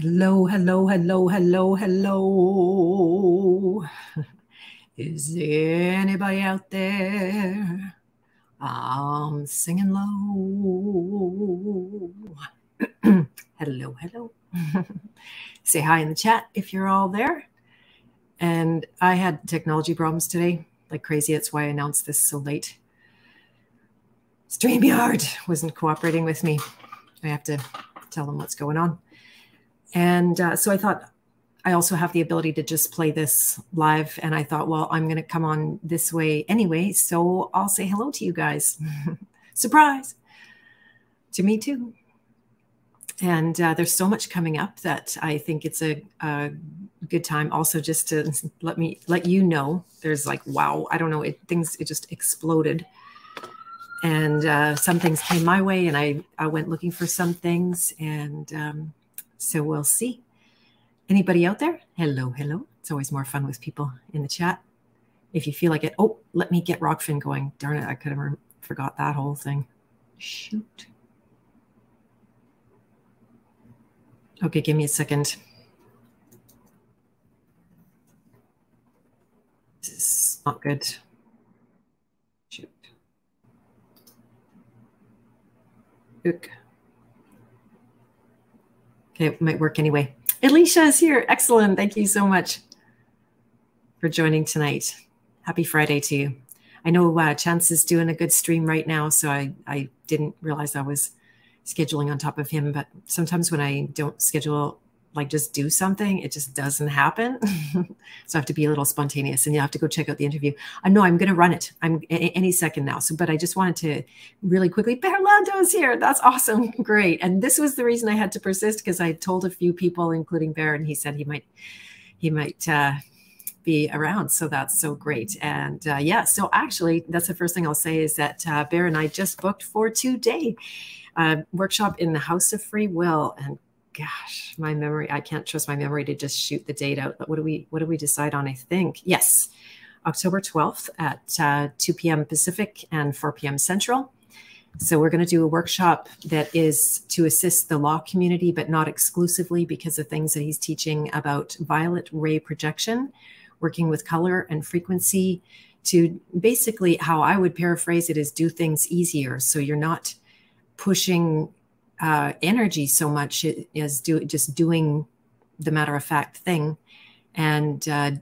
Hello, hello, hello, hello, hello. Is anybody out there? I'm singing low. hello, hello. Say hi in the chat if you're all there. And I had technology problems today, like crazy. That's why I announced this so late. StreamYard wasn't cooperating with me. I have to tell them what's going on. And uh, so I thought, I also have the ability to just play this live. And I thought, well, I'm going to come on this way anyway. So I'll say hello to you guys. Surprise to me too. And uh, there's so much coming up that I think it's a, a, good time also just to let me let you know there's like wow i don't know it things it just exploded and uh, some things came my way and i i went looking for some things and um, so we'll see. Anybody out there? Hello, hello. It's always more fun with people in the chat. If you feel like it, oh, let me get Rokfin going. Darn it, I could have forgot that whole thing. Shoot. Okay, give me a second. This is not good. Shoot. Ook. Okay, it might work anyway. Alicia is here. Excellent. Thank you so much for joining tonight. Happy Friday to you. I know uh, Chance is doing a good stream right now, so I, I didn't realize I was scheduling on top of him. But sometimes when I don't schedule like just do something, it just doesn't happen. so I have to be a little spontaneous and you have to go check out the interview. I know I'm going to run it. I'm any second now. So, but I just wanted to really quickly, Berlando's here. That's awesome. Great. And this was the reason I had to persist because I told a few people, including Bear, and he said he might, he might, uh, be around. So that's so great. And uh, yeah, so actually, that's the first thing I'll say is that uh, Bear and I just booked for today uh, workshop in the House of Free Will. And gosh, my memory, I can't trust my memory to just shoot the date out. But what do we what do we decide on? I think yes, October 12th at uh, 2 p.m. Pacific and 4 p.m. Central. So we're going to do a workshop that is to assist the law community, but not exclusively because of things that he's teaching about violet ray projection, working with color and frequency to basically how I would paraphrase it is do things easier. So you're not pushing uh, energy so much as do just doing the matter of fact thing, and uh,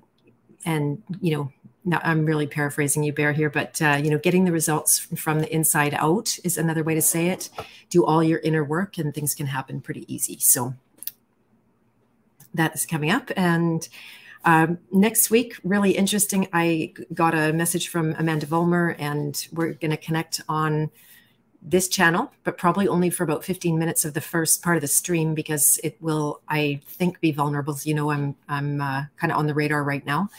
and you know now I'm really paraphrasing you, Bear here, but uh, you know, getting the results from the inside out is another way to say it. Do all your inner work, and things can happen pretty easy. So that is coming up, and um, next week, really interesting. I got a message from Amanda Vollmer, and we're going to connect on this channel, but probably only for about 15 minutes of the first part of the stream because it will, I think, be vulnerable. You know, I'm I'm uh, kind of on the radar right now.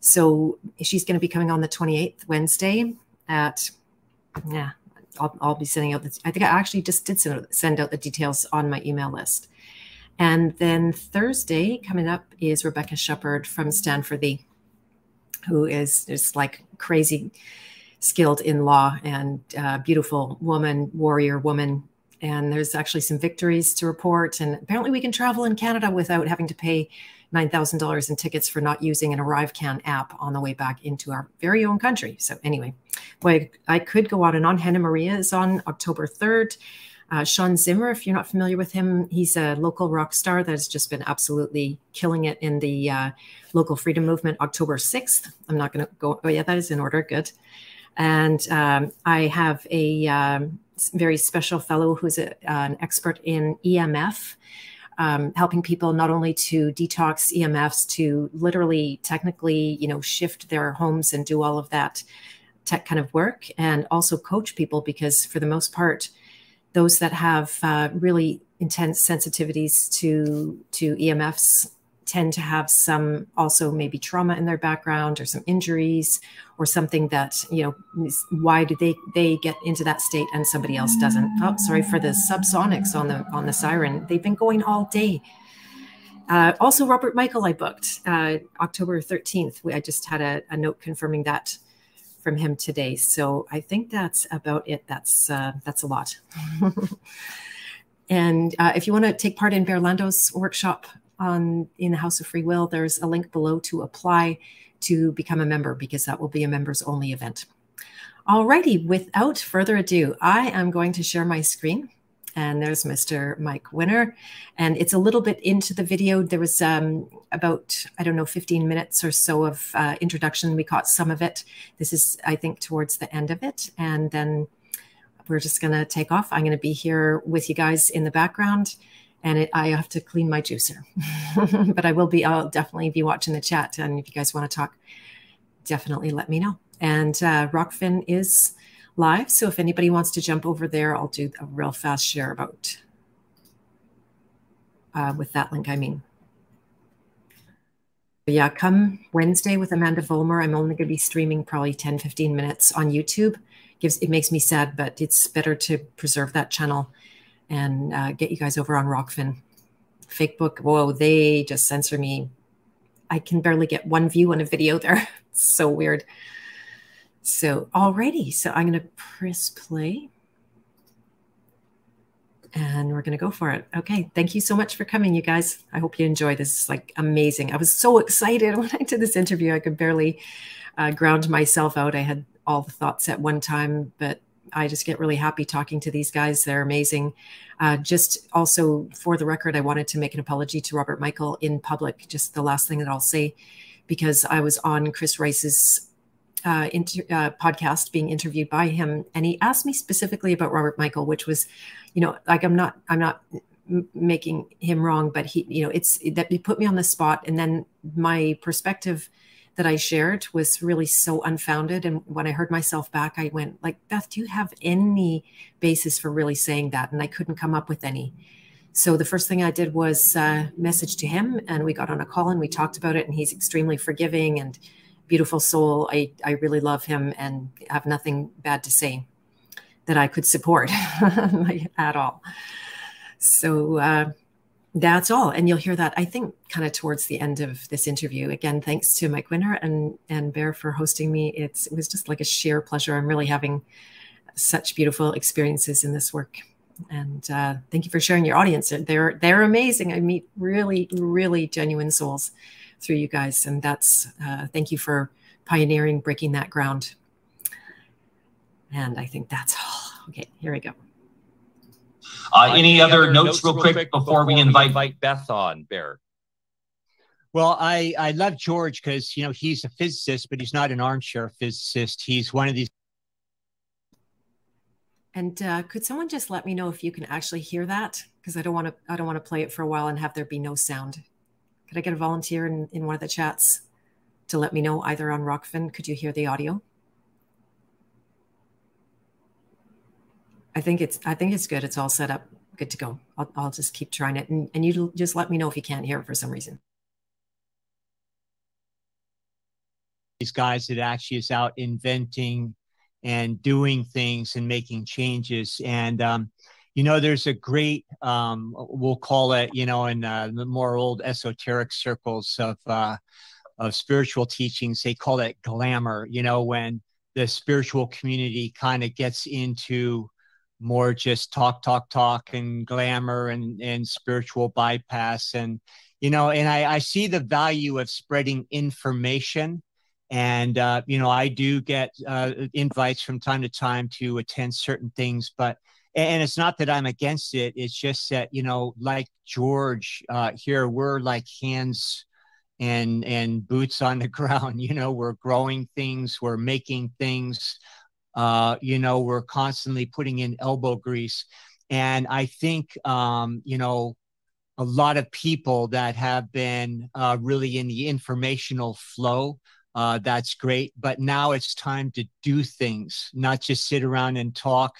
So she's going to be coming on the 28th Wednesday at yeah. I'll, I'll be sending out. The, I think I actually just did send, send out the details on my email list. And then Thursday coming up is Rebecca Shepard from Stand for Thee, who is just like crazy skilled in law and uh, beautiful woman, warrior woman. And there's actually some victories to report. And apparently, we can travel in Canada without having to pay $9,000 in tickets for not using an ArriveCan app on the way back into our very own country. So, anyway, boy, I could go on and on. Hannah Maria is on October 3rd. Uh, Sean Zimmer, if you're not familiar with him, he's a local rock star that has just been absolutely killing it in the uh, local freedom movement. October 6th. I'm not going to go. Oh, yeah, that is in order. Good. And um, I have a um, very special fellow who's a, an expert in EMF, um, helping people not only to detox EMFs, to literally, technically, you know, shift their homes and do all of that tech kind of work, and also coach people because for the most part, those that have uh, really intense sensitivities to to EMFs tend to have some also maybe trauma in their background or some injuries or something that you know why do they they get into that state and somebody else doesn't? Oh sorry for the subsonics on the on the siren. They've been going all day. Uh, also robert michael i booked uh, october 13th we, i just had a, a, note confirming that from him today. So i think that's about it. That's uh, that's a lot. And uh, if you want to take part in Berlando's workshop on in the House of Free Will, there's a link below to apply to become a member because that will be a members only event. Alrighty, without further ado, I am going to share my screen. And there's Mr. Mike Winner. And it's a little bit into the video. There was um, about, I don't know, 15 minutes or so of uh, introduction. We caught some of it. This is, I think, towards the end of it. And then we're just going to take off. I'm going to be here with you guys in the background. And it, I have to clean my juicer. but I will be, I'll definitely be watching the chat. And if you guys want to talk, definitely let me know. And uh, Rokfin is live. So if anybody wants to jump over there, I'll do a real fast share about uh, with that link, I mean. But yeah, come Wednesday with Amanda Vollmer. I'm only going to be streaming probably 10, 15 minutes on YouTube. Gives It makes me sad, but it's better to preserve that channel and uh, get you guys over on Rokfin. Fakebook, whoa, they just censor me. I can barely get one view on a video there. it's so weird. So already, so I'm to press play. And we're going to go for it. Okay. Thank you so much for coming, you guys. I hope you enjoy this. like amazing. I was so excited when I did this interview. I could barely uh, ground myself out. I had all the thoughts at one time, but I just get really happy talking to these guys. They're amazing. Uh, just also for the record, I wanted to make an apology to Robert Michael in public. Just the last thing that I'll say, because I was on Chris Rice's uh, uh, podcast being interviewed by him, and he asked me specifically about Robert Michael, which was, you know, like I'm not, I'm not making him wrong, but he, you know, it's that he put me on the spot, and then my perspective that I shared was really so unfounded. And when I heard myself back, I went like, Beth, do you have any basis for really saying that? And I couldn't come up with any. So the first thing I did was uh, message to him, and we got on a call and we talked about it. And he's extremely forgiving and beautiful soul. I, I really love him and have nothing bad to say that I could support at all. So uh, that's all. And you'll hear that, I think, kind of towards the end of this interview. Again, thanks to Mike Winner and, and Bear for hosting me. It's, it was just like a sheer pleasure. I'm really having such beautiful experiences in this work. And uh, thank you for sharing your audience. They're, they're amazing. I meet really, really genuine souls through you guys. And that's, uh, thank you for pioneering, breaking that ground. And I think that's all. Okay, here we go. Uh, any, other notes, real quick, before we invite, invite Beth on, Bear? Well, I, I love George because, you know, he's a physicist, but he's not an armchair physicist. He's one of these. And uh, could someone just let me know if you can actually hear that? Because I don't want to I don't want to play it for a while and have there be no sound. Could I get a volunteer in, in one of the chats to let me know either on Rokfin? Could you hear the audio? I think it's I think it's good. It's all set up, good to go. I'll, I'll just keep trying it, and, and you just let me know if you can't hear it for some reason. These guys that actually is out inventing and doing things and making changes, and um, you know there's a great um, we'll call it you know in uh, the more old esoteric circles of uh, of spiritual teachings they call it glamour you know when the spiritual community kind of gets into more just talk talk talk and glamour and and spiritual bypass. And you know and i i see the value of spreading information. And uh, you know i do get uh, invites from time to time to attend certain things but and it's not that i'm against it. It's just that you know like george uh, here we're like hands and and boots on the ground you know we're growing things we're making things uh, you know we're constantly putting in elbow grease. And i think um, you know a lot of people that have been uh, really in the informational flow uh, that's great. But now it's time to do things not just sit around and talk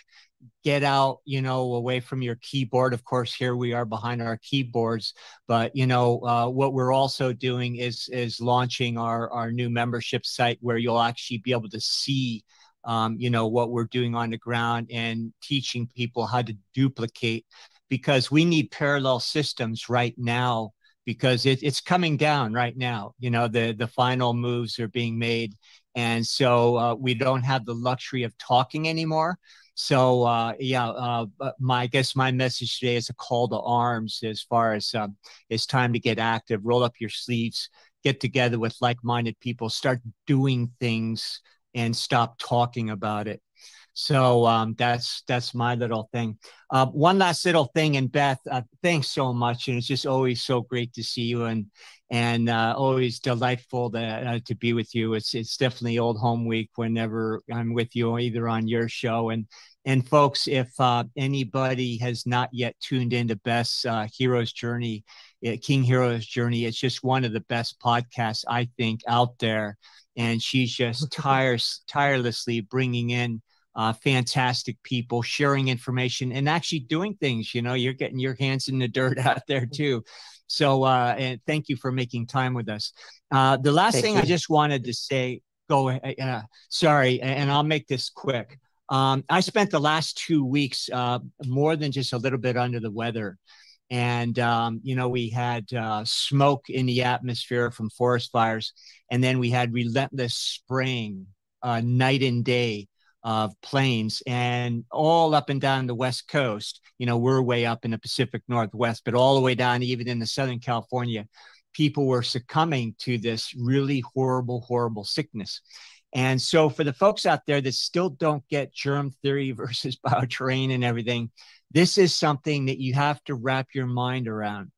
get out you know away from your keyboard. Of course here we are behind our keyboards. But you know uh, what we're also doing is is launching our our new membership site where you'll actually be able to see um, you know what we're doing on the ground and teaching people how to duplicate because we need parallel systems right now because it, it's coming down right now you know the the final moves are being made and so uh, we don't have the luxury of talking anymore So uh, yeah, uh, my I guess my message today is a call to arms as far as um, it's time to get active. Roll up your sleeves, get together with like-minded people, start doing things, and stop talking about it. So um, that's that's my little thing. Uh, one last little thing, and Beth, uh, thanks so much, and it's just always so great to see you, and and uh, always delightful to uh, to be with you. It's it's definitely old home week whenever I'm with you, either on your show and and folks, if uh, anybody has not yet tuned into Beth's uh, Hero's Journey, King Hero's Journey, it's just one of the best podcasts I think out there, and she's just tires tirelessly bringing in uh, fantastic people sharing information and actually doing things. You know, you're getting your hands in the dirt out there too. So, uh, and thank you for making time with us. Uh, the last thank thing you. I just wanted to say, go, uh, sorry, and I'll make this quick. Um, I spent the last two weeks uh, more than just a little bit under the weather. And, um, you know, we had uh, smoke in the atmosphere from forest fires. And then we had relentless spraying uh, night and day of planes and all up and down the west coast you know we're way up in the pacific northwest but all the way down even in the southern california people were succumbing to this really horrible horrible sickness and so for the folks out there that still don't get germ theory versus bioterrain and everything this is something that you have to wrap your mind around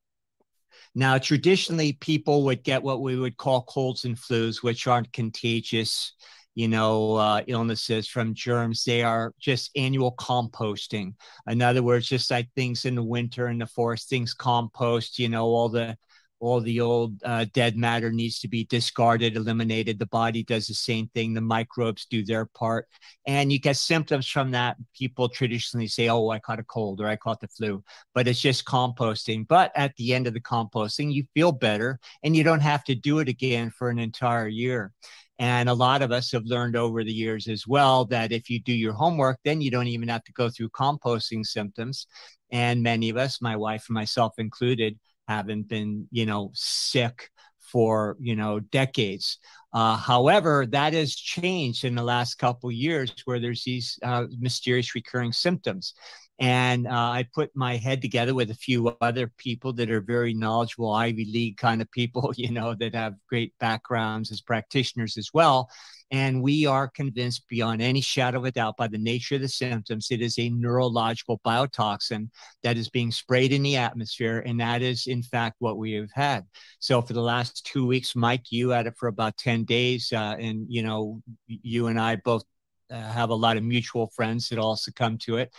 now, traditionally, people would get what we would call colds and flus, which aren't contagious you know, uh, illnesses from germs. They are just annual composting. In other words, just like things in the winter in the forest, things compost. You know, all the all the old uh, dead matter needs to be discarded, eliminated. The body does the same thing. The microbes do their part, and you get symptoms from that. People traditionally say, "Oh, I caught a cold or I caught the flu," but it's just composting. But at the end of the composting, you feel better, and you don't have to do it again for an entire year. And a lot of us have learned over the years as well that if you do your homework, then you don't even have to go through composting symptoms. And many of us, my wife and myself included, haven't been, you know, sick for you know decades. Uh, however, that has changed in the last couple years, where there's these uh, mysterious recurring symptoms. And uh, I put my head together with a few other people that are very knowledgeable Ivy League kind of people, you know, that have great backgrounds as practitioners as well. And we are convinced beyond any shadow of a doubt by the nature of the symptoms, it is a neurological biotoxin that is being sprayed in the atmosphere. And that is, in fact, what we have had. So for the last two weeks, Mike, you had it for about 10 days. Uh, and, you know, you and I both uh, have a lot of mutual friends that all succumb to it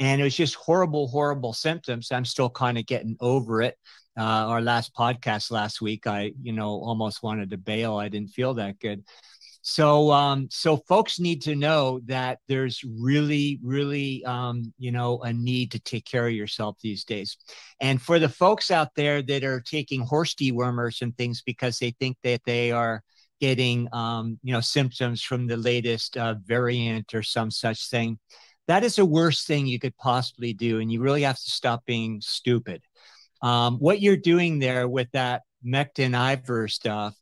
and it was just horrible, horrible symptoms. I'm still kind of getting over it. Uh, our last podcast last week, I, you know, almost wanted to bail. I didn't feel that good. So, um, so folks need to know that there's really, really, um, you know, a need to take care of yourself these days. And for the folks out there that are taking horse dewormers and things because they think that they are getting, um, you know, symptoms from the latest uh, variant or some such thing, that is the worst thing you could possibly do. And you really have to stop being stupid. Um, what you're doing there with that Mectin Ivor stuff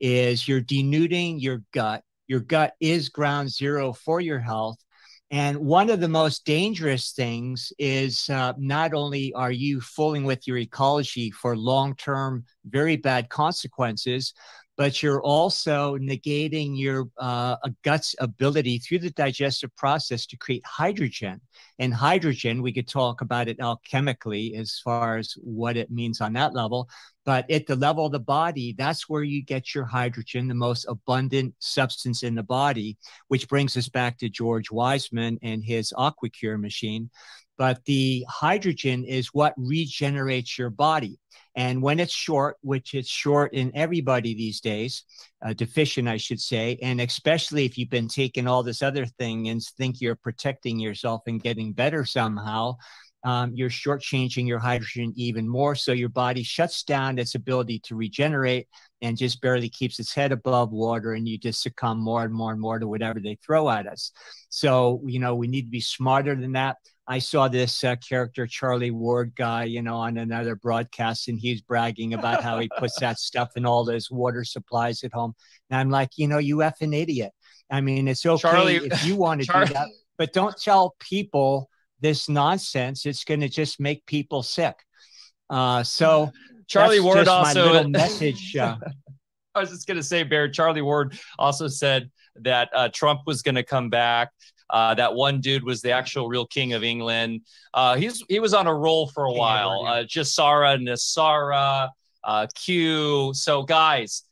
is you're denuding your gut. Your gut is ground zero for your health. And one of the most dangerous things is uh, not only are you fooling with your ecology for long term, very bad consequences, but you're also negating your uh, gut's ability through the digestive process to create hydrogen. And hydrogen, we could talk about it alchemically as far as what it means on that level. But at the level of the body, that's where you get your hydrogen, the most abundant substance in the body, which brings us back to George Wiseman and his AquaCure machine. But the hydrogen is what regenerates your body. And when it's short, which it's short in everybody these days, uh, deficient, I should say, and especially if you've been taking all this other thing and think you're protecting yourself and getting better somehow, um, you're shortchanging your hydrogen even more. So your body shuts down its ability to regenerate and just barely keeps its head above water, and you just succumb more and more and more to whatever they throw at us. So, you know, we need to be smarter than that. I saw this uh, character, Charlie Ward guy, you know, on another broadcast, and he's bragging about how he puts that stuff in all his water supplies at home. And I'm like, you know, you effing idiot. I mean, it's okay Charlie, if you want to Char- do that. but don't tell people this nonsense. It's going to just make people sick. Uh, so Charlie Ward also message. Uh, I was just going to say, Bear. Charlie Ward also said that uh, Trump was going to come back. Uh, that one dude was the actual real king of England. Uh, he's he was on a roll for a while. Uh, GESARA, NESARA, uh, Q. So guys,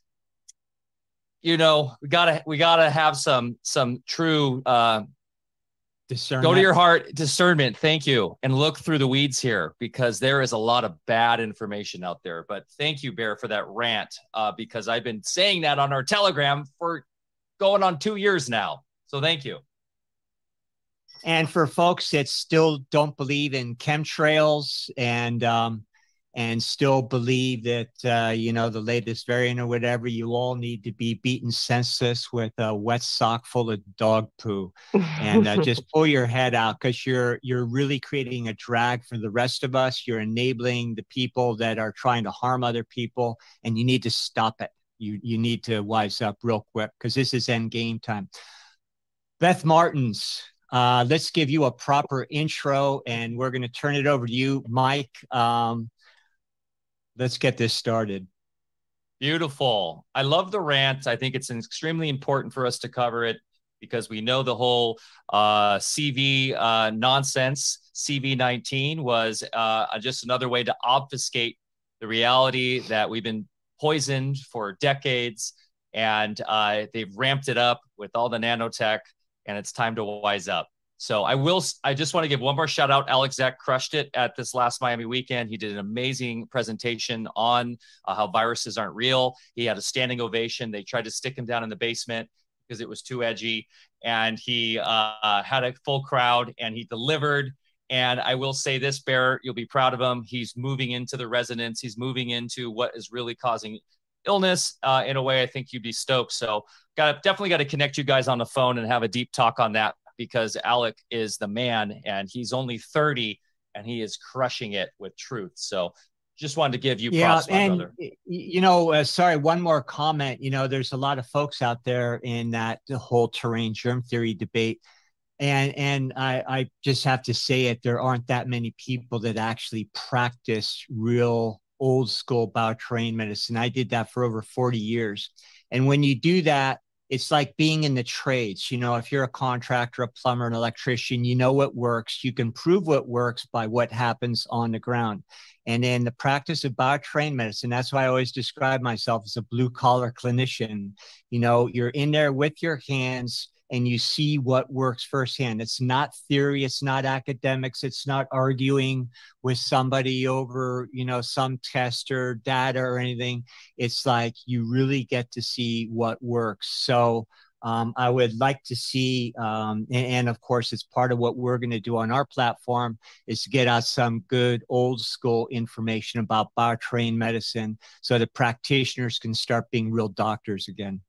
you know we gotta we gotta have some some true uh, discernment. Go to your heart, discernment. Thank you, and look through the weeds here because there is a lot of bad information out there. But thank you, Bear, for that rant uh, because I've been saying that on our Telegram for going on two years now. So thank you. And for folks that still don't believe in chemtrails and um, and still believe that uh, you know the latest variant or whatever, you all need to be beaten senseless with a wet sock full of dog poo, and uh, just pull your head out because you're you're really creating a drag for the rest of us. You're enabling the people that are trying to harm other people, and you need to stop it. You you need to wise up real quick because this is end game time. Beth Martens, uh, let's give you a proper intro, and we're going to turn it over to you, Mike. Um, let's get this started. Beautiful. I love the rant. I think it's extremely important for us to cover it because we know the whole uh, CV uh, nonsense. CV19 was uh, just another way to obfuscate the reality that we've been poisoned for decades, and uh, they've ramped it up with all the nanotech and it's time to wise up. So I will. I just want to give one more shout out. Alex Zeck crushed it at this last Miami weekend. He did an amazing presentation on uh, how viruses aren't real. He had a standing ovation. They tried to stick him down in the basement because it was too edgy, and he uh, had a full crowd and he delivered. And I will say this, Bear, you'll be proud of him. He's moving into the residence. He's moving into what is really causing illness uh, in a way I think you'd be stoked. So got definitely got to connect you guys on the phone and have a deep talk on that because Alec is the man and he's only 30 and he is crushing it with truth. So just wanted to give you yeah, and you know, uh, sorry, one more comment. You know, there's a lot of folks out there in that the whole terrain germ theory debate. And and I, I just have to say it, there aren't that many people that actually practice real old school bioterrain medicine. I did that for over 40 years. And when you do that, it's like being in the trades. You know, if you're a contractor, a plumber, an electrician, you know what works. You can prove what works by what happens on the ground. And in the practice of bioterrain medicine, that's why I always describe myself as a blue collar clinician. You know, you're in there with your hands and you see what works firsthand. It's not theory, it's not academics, it's not arguing with somebody over, you know, some test or data or anything. It's like you really get to see what works. So um, I would like to see, um, and, and, of course, it's part of what we're going to do on our platform is to get out some good old school information about bioterrain medicine so that practitioners can start being real doctors again.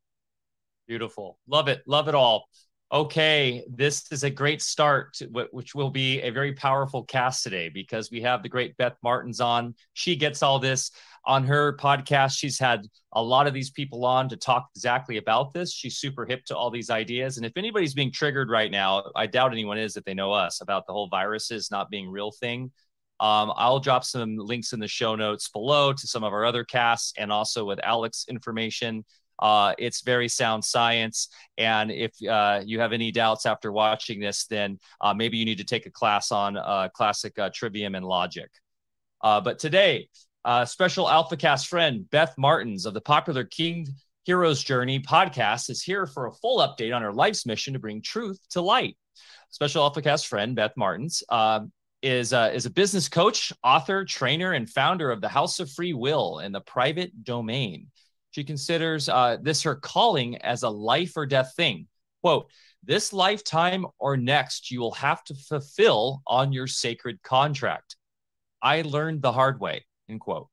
Beautiful. Love it. Love it all. Okay, this is a great start, which will be a very powerful cast today because we have the great Beth Martens on. She gets all this on her podcast. She's had a lot of these people on to talk exactly about this. She's super hip to all these ideas. And if anybody's being triggered right now, I doubt anyone is if they know us about the whole viruses not being real thing. Um, I'll drop some links in the show notes below to some of our other casts and also with Alex information uh, it's very sound science. And if uh, you have any doubts after watching this, then uh, maybe you need to take a class on uh, classic uh, trivium and logic. Uh, but today, special AlphaCast friend Beth Martens of the popular King Heroes Journey podcast is here for a full update on her life's mission to bring truth to light. Special AlphaCast friend Beth Martens um, is uh, is a business coach, author, trainer, and founder of the House of Free Will in the private domain. She considers uh, this her calling as a life or death thing. Quote, this lifetime or next, you will have to fulfill on your sacred contract. I learned the hard way, end quote.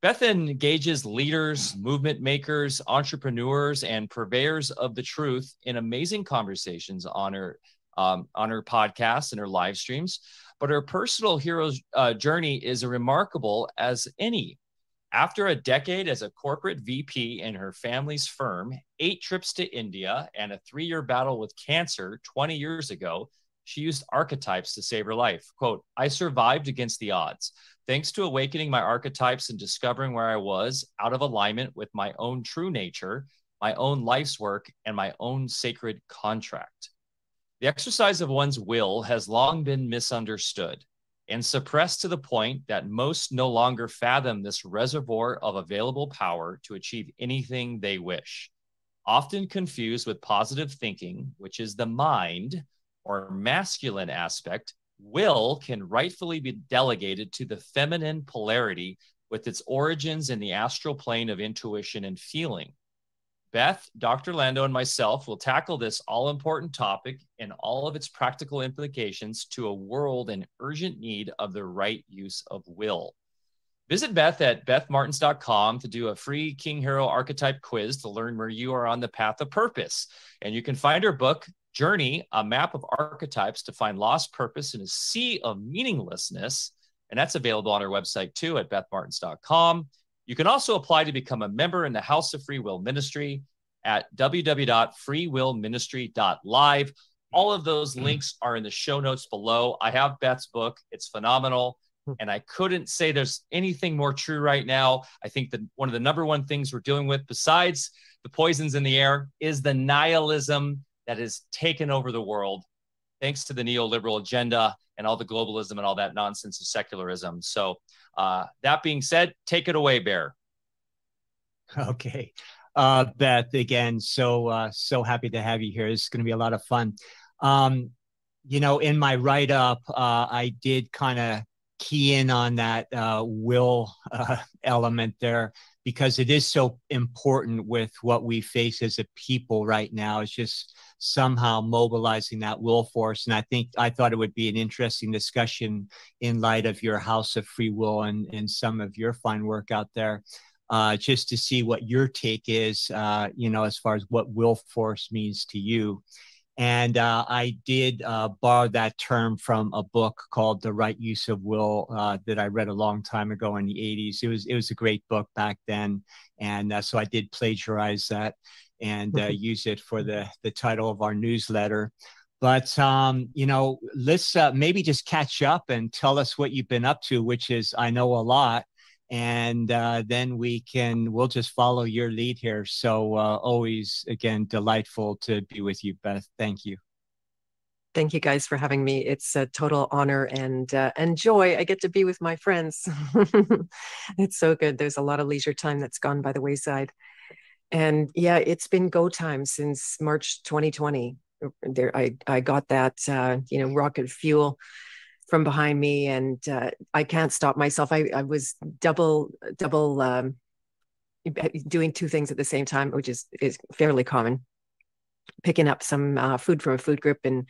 Beth engages leaders, movement makers, entrepreneurs, and purveyors of the truth in amazing conversations on her um, on her podcast and her live streams. But her personal hero's uh, journey is remarkable as any. After a decade as a corporate VP in her family's firm, eight trips to India, and a three year battle with cancer 20 years ago, she used archetypes to save her life. Quote, I survived against the odds. Thanks to awakening my archetypes and discovering where I was out of alignment with my own true nature, my own life's work, and my own sacred contract. The exercise of one's will has long been misunderstood and suppressed to the point that most no longer fathom this reservoir of available power to achieve anything they wish. Often confused with positive thinking, which is the mind or masculine aspect, will can rightfully be delegated to the feminine polarity with its origins in the astral plane of intuition and feeling. Beth, Dr. Lando, and myself will tackle this all important topic and all of its practical implications to a world in urgent need of the right use of will. Visit Beth at bethmartens.com to do a free King Hero archetype quiz to learn where you are on the path of purpose. And you can find her book, Journey, a map of archetypes to find lost purpose in a sea of meaninglessness. And that's available on our website too at bethmartens.com. You can also apply to become a member in the House of Free Will Ministry at www.freewillministry.live. All of those hmm. links are in the show notes below. I have Beth's book, it's phenomenal. Hmm. And I couldn't say there's anything more true right now. I think that one of the number one things we're dealing with, besides the poisons in the air, is the nihilism that has taken over the world thanks to the neoliberal agenda and all the globalism and all that nonsense of secularism. So, uh, that being said, take it away, Bear. Okay. Uh, Beth, again, so uh, so happy to have you here. It's going to be a lot of fun. Um, you know, in my write up, uh, I did kind of key in on that uh, will uh, element there because it is so important with what we face as a people right now. It's just somehow mobilizing that will force. And I think I thought it would be an interesting discussion in light of your House of Free Will and, and some of your fine work out there. Uh, just to see what your take is, uh, you know, as far as what will force means to you. And uh, I did uh, borrow that term from a book called The Right Use of Will uh, that I read a long time ago in the 80s. It was it was a great book back then, and uh, so I did plagiarize that and uh, use it for the the title of our newsletter. But um, you know, let's uh, maybe just catch up and tell us what you've been up to, which is I know a lot and uh, then we can we'll just follow your lead here. So uh, always again delightful to be with you beth. Thank you. Thank you guys for having me. It's a total honor and uh, and joy. I get to be with my friends. It's so good. There's a lot of leisure time that's gone by the wayside. And yeah it's been go time since march 2020 there i i got that uh, you know rocket fuel from behind me and uh, I can't stop myself. I, I was double, double um, doing two things at the same time, which is, is fairly common. Picking up some uh, food from a food group and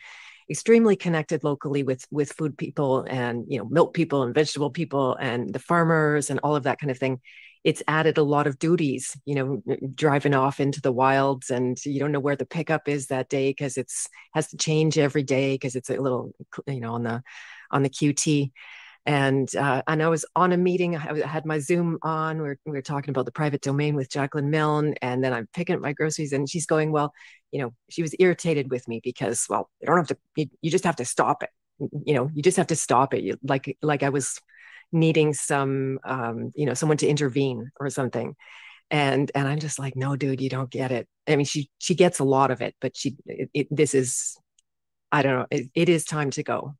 extremely connected locally with with food people and you know milk people and vegetable people and the farmers and all of that kind of thing it's added a lot of duties you know driving off into the wilds and you don't know where the pickup is that day because it's has to change every day because it's a little you know on the on the QT. And uh, and I was on a meeting. I had my Zoom on. We were, we were talking about the private domain with Jacqueline Milne, and then I'm picking up my groceries, and she's going, "Well, you know, she was irritated with me because, well, you don't have to. You, you just have to stop it. You know, you just have to stop it. You, like like I was needing some, um, you know, someone to intervene or something." and and i'm just like no dude you don't get it i mean she she gets a lot of it but she it, it, this is i don't know it, it is time to go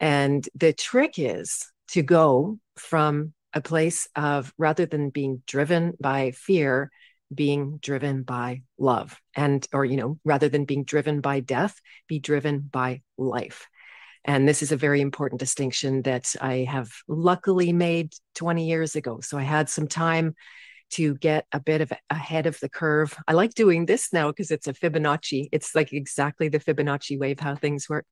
and the trick is to go from a place of rather than being driven by fear, being driven by love. And, or, you know, rather than being driven by death, be driven by life. And this is a very important distinction that I have luckily made 20 years ago. So I had some time to get a bit of ahead of the curve. I like doing this now because it's a Fibonacci. It's like exactly the Fibonacci wave, how things work.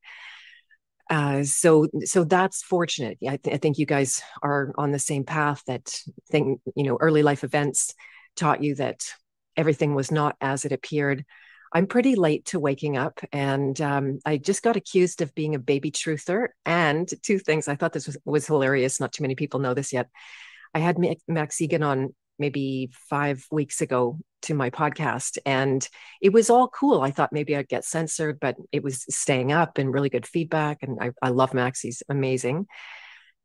Uh, so so that's fortunate. I, th- I, think you guys are on the same path. That thing, you know, early life events taught you that everything was not as it appeared. I'm pretty late to waking up, and um, I just got accused of being a baby truther. And two things, I thought this was, was hilarious. Not too many people know this yet. I had Max Igan on maybe five weeks ago to my podcast and it was all cool. I thought maybe I'd get censored, but it was staying up and really good feedback. And I, I love Max, he's amazing.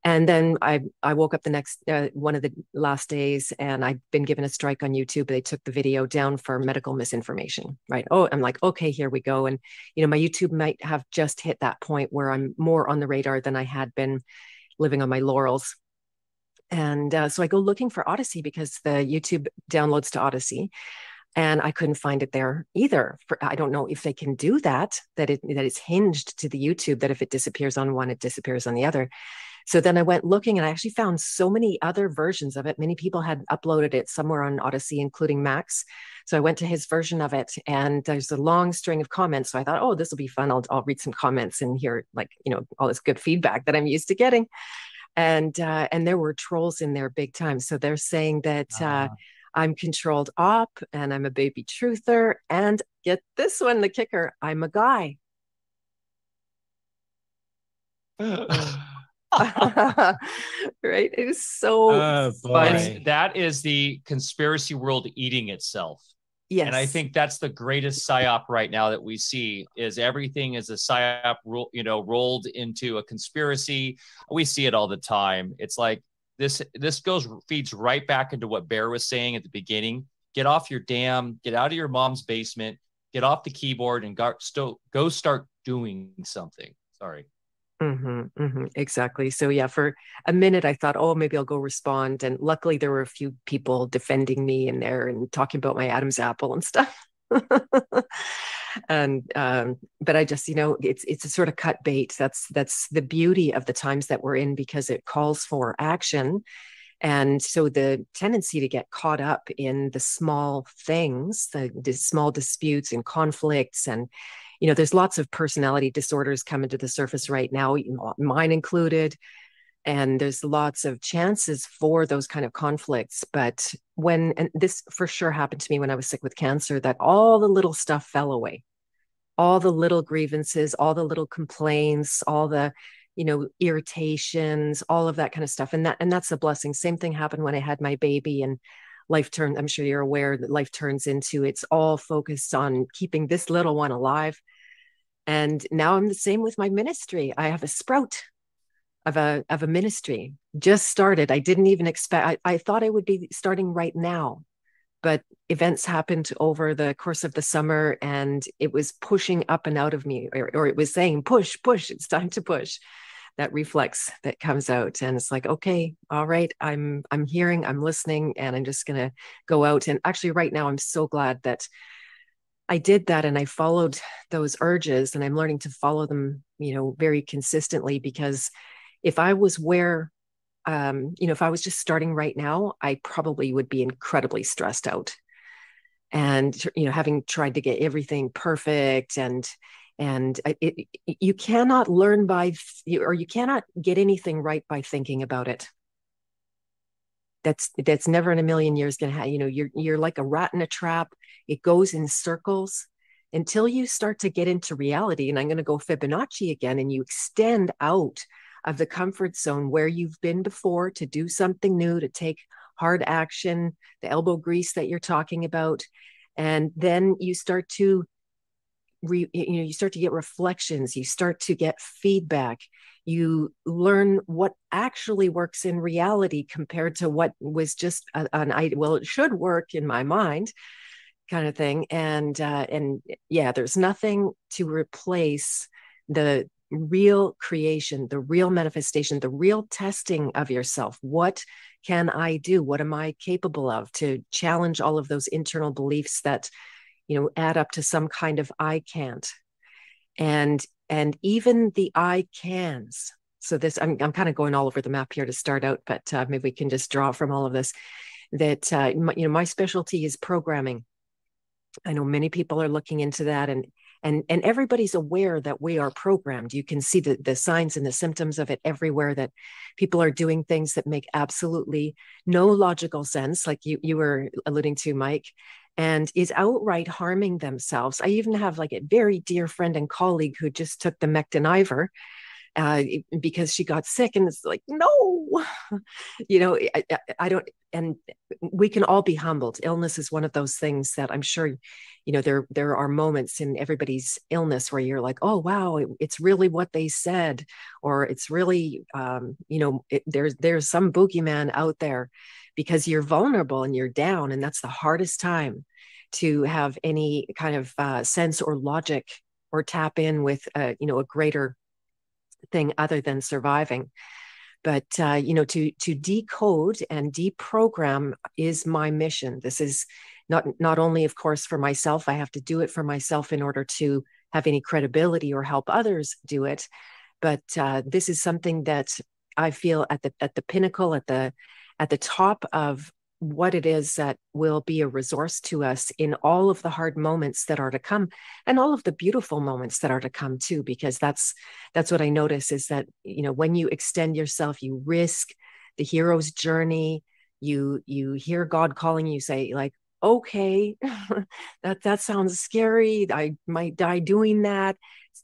And then I, I woke up the next uh, one of the last days and I'd been given a strike on YouTube. They took the video down for medical misinformation, right? Oh, I'm like, okay, here we go. And, you know, my YouTube might have just hit that point where I'm more on the radar than I had been living on my laurels. And uh, so I go looking for Odysee because the YouTube downloads to Odysee. and I couldn't find it there either. For, I don't know if they can do that. That it that it's hinged to the YouTube. That if it disappears on one, it disappears on the other. So then I went looking and I actually found so many other versions of it. Many people had uploaded it somewhere on Odysee, including Max. So I went to his version of it and there's a long string of comments. So I thought, oh, this will be fun. I'll, I'll read some comments and hear like, you know, all this good feedback that I'm used to getting. And, uh, and there were trolls in there big time. So they're saying that, uh, uh I'm controlled op and I'm a baby truther. And get this one, the kicker, I'm a guy. right? It is so funny. That is the conspiracy world eating itself. Yes. And I think that's the greatest psyop right now that we see is everything is a psyop, you know, rolled into a conspiracy. We see it all the time. It's like this this goes feeds right back into what Bear was saying at the beginning. Get off your damn, get out of your mom's basement, get off the keyboard and go, go start doing something. Sorry. Mm-hmm, mm-hmm, exactly. So yeah, for a minute I thought, oh, maybe I'll go respond, and luckily there were a few people defending me in there and talking about my Adam's apple and stuff. and um, but I just, you know, it's it's a sort of cut bait. That's that's the beauty of the times that we're in because it calls for action. And so the tendency to get caught up in the small things, the, the small disputes and conflicts and you know, there's lots of personality disorders coming to the surface right now, mine included. And there's lots of chances for those kind of conflicts. But when, and this for sure happened to me when I was sick with cancer, that all the little stuff fell away. All the little grievances, all the little complaints, all the, you know, irritations, all of that kind of stuff. And that, and that's a blessing. Same thing happened when I had my baby and life turns i'm sure you're aware that life turns into it's all focused on keeping this little one alive. And now i'm the same with my ministry. I have a sprout of a of a ministry. Just started. I didn't even expect I, I thought i would be starting right now but events happened over the course of the summer and it was pushing up and out of me or, or it was saying push push it's time to push that reflex that comes out and it's like okay all right i'm i'm hearing i'm listening and i'm just going to go out and actually right now i'm so glad that i did that and i followed those urges and i'm learning to follow them you know very consistently because if i was where um, you know if i was just starting right now i probably would be incredibly stressed out. And you know having tried to get everything perfect and and it, you cannot learn by or you cannot get anything right by thinking about it. That's that's never in a million years to happen you know you're you're like a rat in a trap. It goes in circles until you start to get into reality. And i'm going to go fibonacci again and you extend out of the comfort zone where you've been before to do something new to take hard action the elbow grease that you're talking about. And then you start to re, you know you start to get reflections you start to get feedback. You learn what actually works in reality compared to what was just an idea well it should work in my mind kind of thing. And uh, and yeah there's nothing to replace the real creation the real manifestation the real testing of yourself. What can i do? What am i capable of to challenge all of those internal beliefs that you know add up to some kind of i can't. And and even the i cans so this i'm, I'm kind of going all over the map here to start out but uh, maybe we can just draw from all of this that uh, my, you know my specialty is programming. I know many people are looking into that and and and everybody's aware that we are programmed. You can see the, the signs and the symptoms of it everywhere that people are doing things that make absolutely no logical sense like you you were alluding to mike and is outright harming themselves. I even have like a very dear friend and colleague who just took the Mectin uh, because she got sick, and it's like, no, you know, I, I, don't. And we can all be humbled. Illness is one of those things that I'm sure, you know, there there are moments in everybody's illness where you're like, oh wow, it, it's really what they said, or it's really, um, you know, it, there's there's some boogeyman out there, because you're vulnerable and you're down, and that's the hardest time to have any kind of uh, sense or logic or tap in with, a, you know, a greater thing other than surviving. But uh, you know to to decode and deprogram is my mission. This is not not only of course for myself i have to do it for myself in order to have any credibility or help others do it. But uh, this is something that i feel at the at the pinnacle at the at the top of what it is that will be a resource to us in all of the hard moments that are to come and all of the beautiful moments that are to come too because that's that's what i notice is that you know when you extend yourself you risk the hero's journey. You you hear god calling you say like okay that that sounds scary. I might die doing that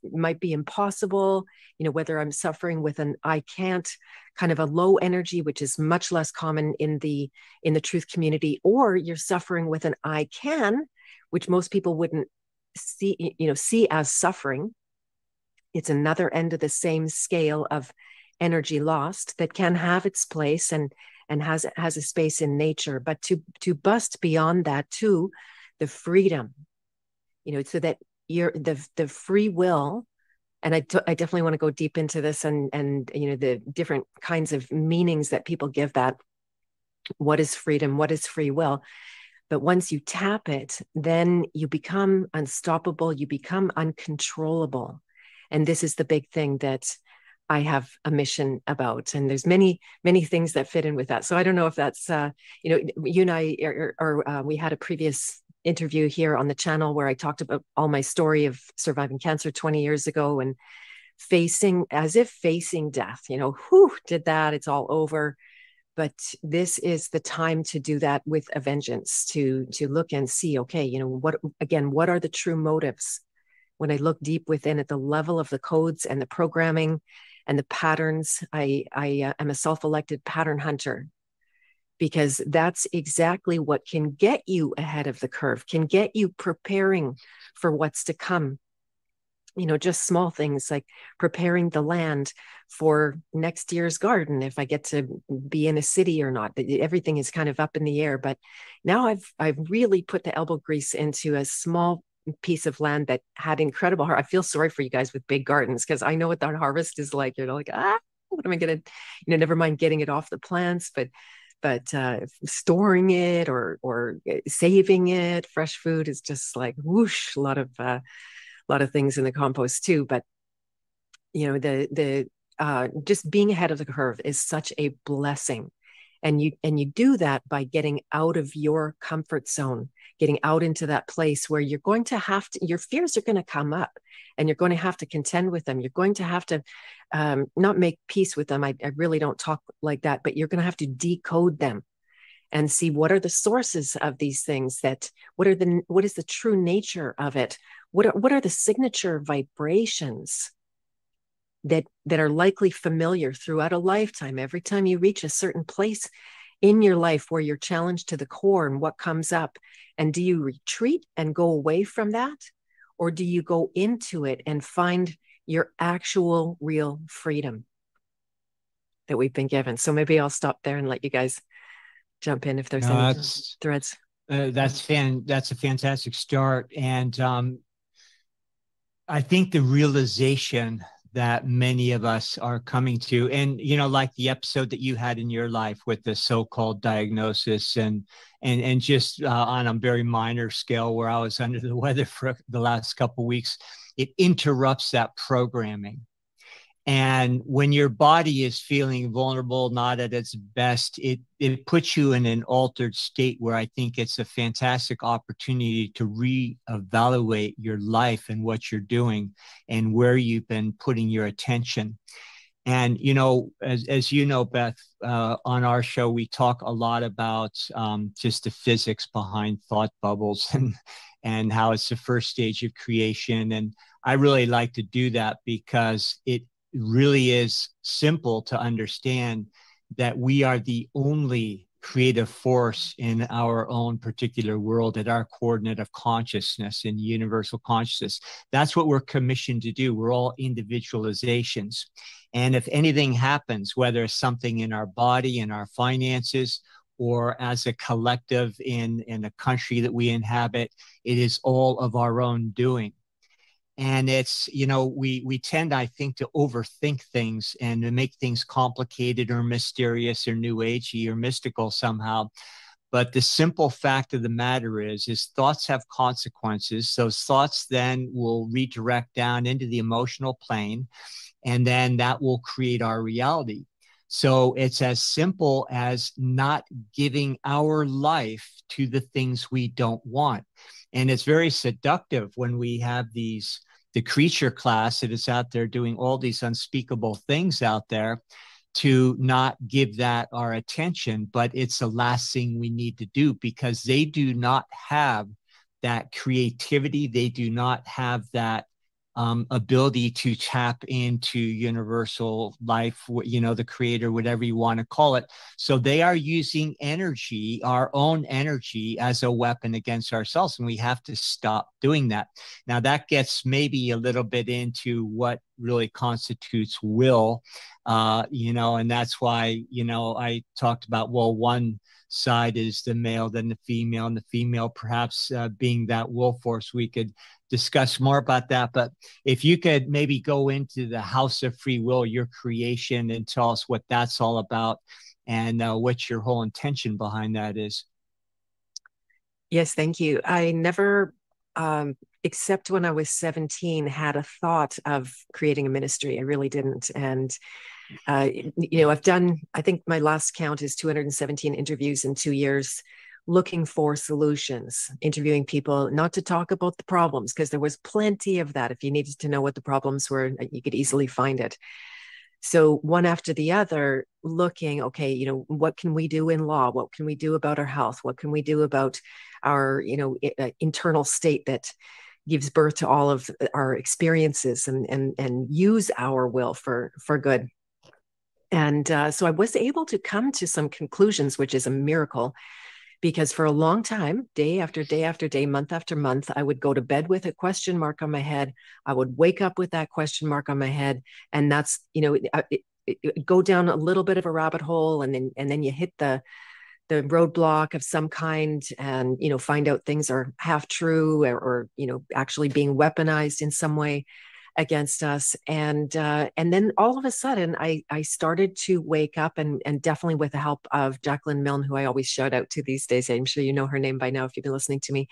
it might be impossible you know whether i'm suffering with an i can't kind of a low energy which is much less common in the in the truth community or you're suffering with an i can which most people wouldn't see you know see as suffering. It's another end of the same scale of energy lost that can have its place and and has has a space in nature. But to to bust beyond that to the freedom you know so that you're the the free will and I, t- I definitely want to go deep into this and and you know the different kinds of meanings that people give that what is freedom what is free will. But once you tap it then you become unstoppable you become uncontrollable. And this is the big thing that i have a mission about and there's many many things that fit in with that so i don't know if that's uh you know you and i or, or uh, we had a previous interview here on the channel where I talked about all my story of surviving cancer 20 years ago and facing as if facing death, you know, who did that? It's all over. But this is the time to do that with a vengeance, to to look and see, okay, you know, what again, what are the true motives? When I look deep within at the level of the codes and the programming and the patterns, I I uh, am a self-elected pattern hunter because that's exactly what can get you ahead of the curve, can get you preparing for what's to come. You know, just small things like preparing the land for next year's garden, if I get to be in a city or not. Everything is kind of up in the air. But now I've I've really put the elbow grease into a small piece of land that had incredible I feel sorry for you guys with big gardens because I know what that harvest is like. You're like, ah, what am I gonna, you know, never mind getting it off the plants, but but uh, storing it or or eh, saving it. Fresh food is just like whoosh a lot of uh, a lot of things in the compost too. But you know the the uh, just being ahead of the curve is such a blessing and you and you do that by getting out of your comfort zone getting out into that place where you're going to have to your fears are going to come up and you're going to have to contend with them. You're going to have to um, not make peace with them. I, I really don't talk like that but you're going to have to decode them and see what are the sources of these things that what are the what is the true nature of it? What are, what are the signature vibrations that that are likely familiar throughout a lifetime. Every time you reach a certain place in your life where you're challenged to the core and what comes up and do you retreat and go away from that? Or do you go into it and find your actual real freedom that we've been given? So maybe i'll stop there and let you guys jump in if there's no, any threads. Uh, that's fan that's a fantastic start. And um, i think the realization that many of us are coming to. And you know like the episode that you had in your life with the so-called diagnosis and and and just uh, on a very minor scale where i was under the weather for the last couple weeks it interrupts that programming and when your body is feeling vulnerable not at its best it it puts you in an altered state where i think it's a fantastic opportunity to reevaluate your life and what you're doing and where you've been putting your attention. And you know as, as you know beth uh, on our show we talk a lot about um, just the physics behind thought bubbles and and how it's the first stage of creation. And i really like to do that because it really is simple to understand that we are the only creative force in our own particular world at our coordinate of consciousness and universal consciousness. That's what we're commissioned to do. We're all individualizations. And if anything happens, whether it's something in our body, in our finances, or as a collective in, in a country that we inhabit, it is all of our own doing and it's you know we we tend i think to overthink things and to make things complicated or mysterious or new agey or mystical somehow. But the simple fact of the matter is is thoughts have consequences. Those thoughts then will redirect down into the emotional plane and then that will create our reality so it's as simple as not giving our life to the things we don't want. And it's very seductive when we have these the creature class that is out there doing all these unspeakable things out there to not give that our attention but it's the last thing we need to do because they do not have that creativity. They do not have that um, ability to tap into universal life, you know, the creator, whatever you want to call it. So they are using energy, our own energy, as a weapon against ourselves. And we have to stop doing that. Now, that gets maybe a little bit into what really constitutes will, uh, you know, and that's why, you know, I talked about, well, one side is the male then the female, and the female perhaps uh, being that will force. We could discuss more about that. But if you could maybe go into the House of Free Will, your creation, and tell us what that's all about and uh, what your whole intention behind that is. Yes, thank you. I never, um, except when I was 17, had a thought of creating a ministry. I really didn't. And uh, you know, I've done, I think my last count is 217 interviews in two years looking for solutions, interviewing people, not to talk about the problems, because there was plenty of that. If you needed to know what the problems were, uh, you could easily find it. So, one after the other, looking, okay, you know, what can we do in law? What can we do about our health? What can we do about our, you know, uh, internal state that gives birth to all of our experiences and and and use our will for for good and uh, so i was able to come to some conclusions which is a miracle because for a long time, day after day after day, month after month, I would go to bed with a question mark on my head. I would wake up with that question mark on my head. And that's, you know, it, it, it, go down a little bit of a rabbit hole and then, and then you hit the, the roadblock of some kind and, you know, find out things are half true or, or you know, actually being weaponized in some way against us. And uh, and then all of a sudden I I started to wake up and and definitely with the help of Jacqueline Milne who I always shout out to these days I'm sure you know her name by now if you've been listening to me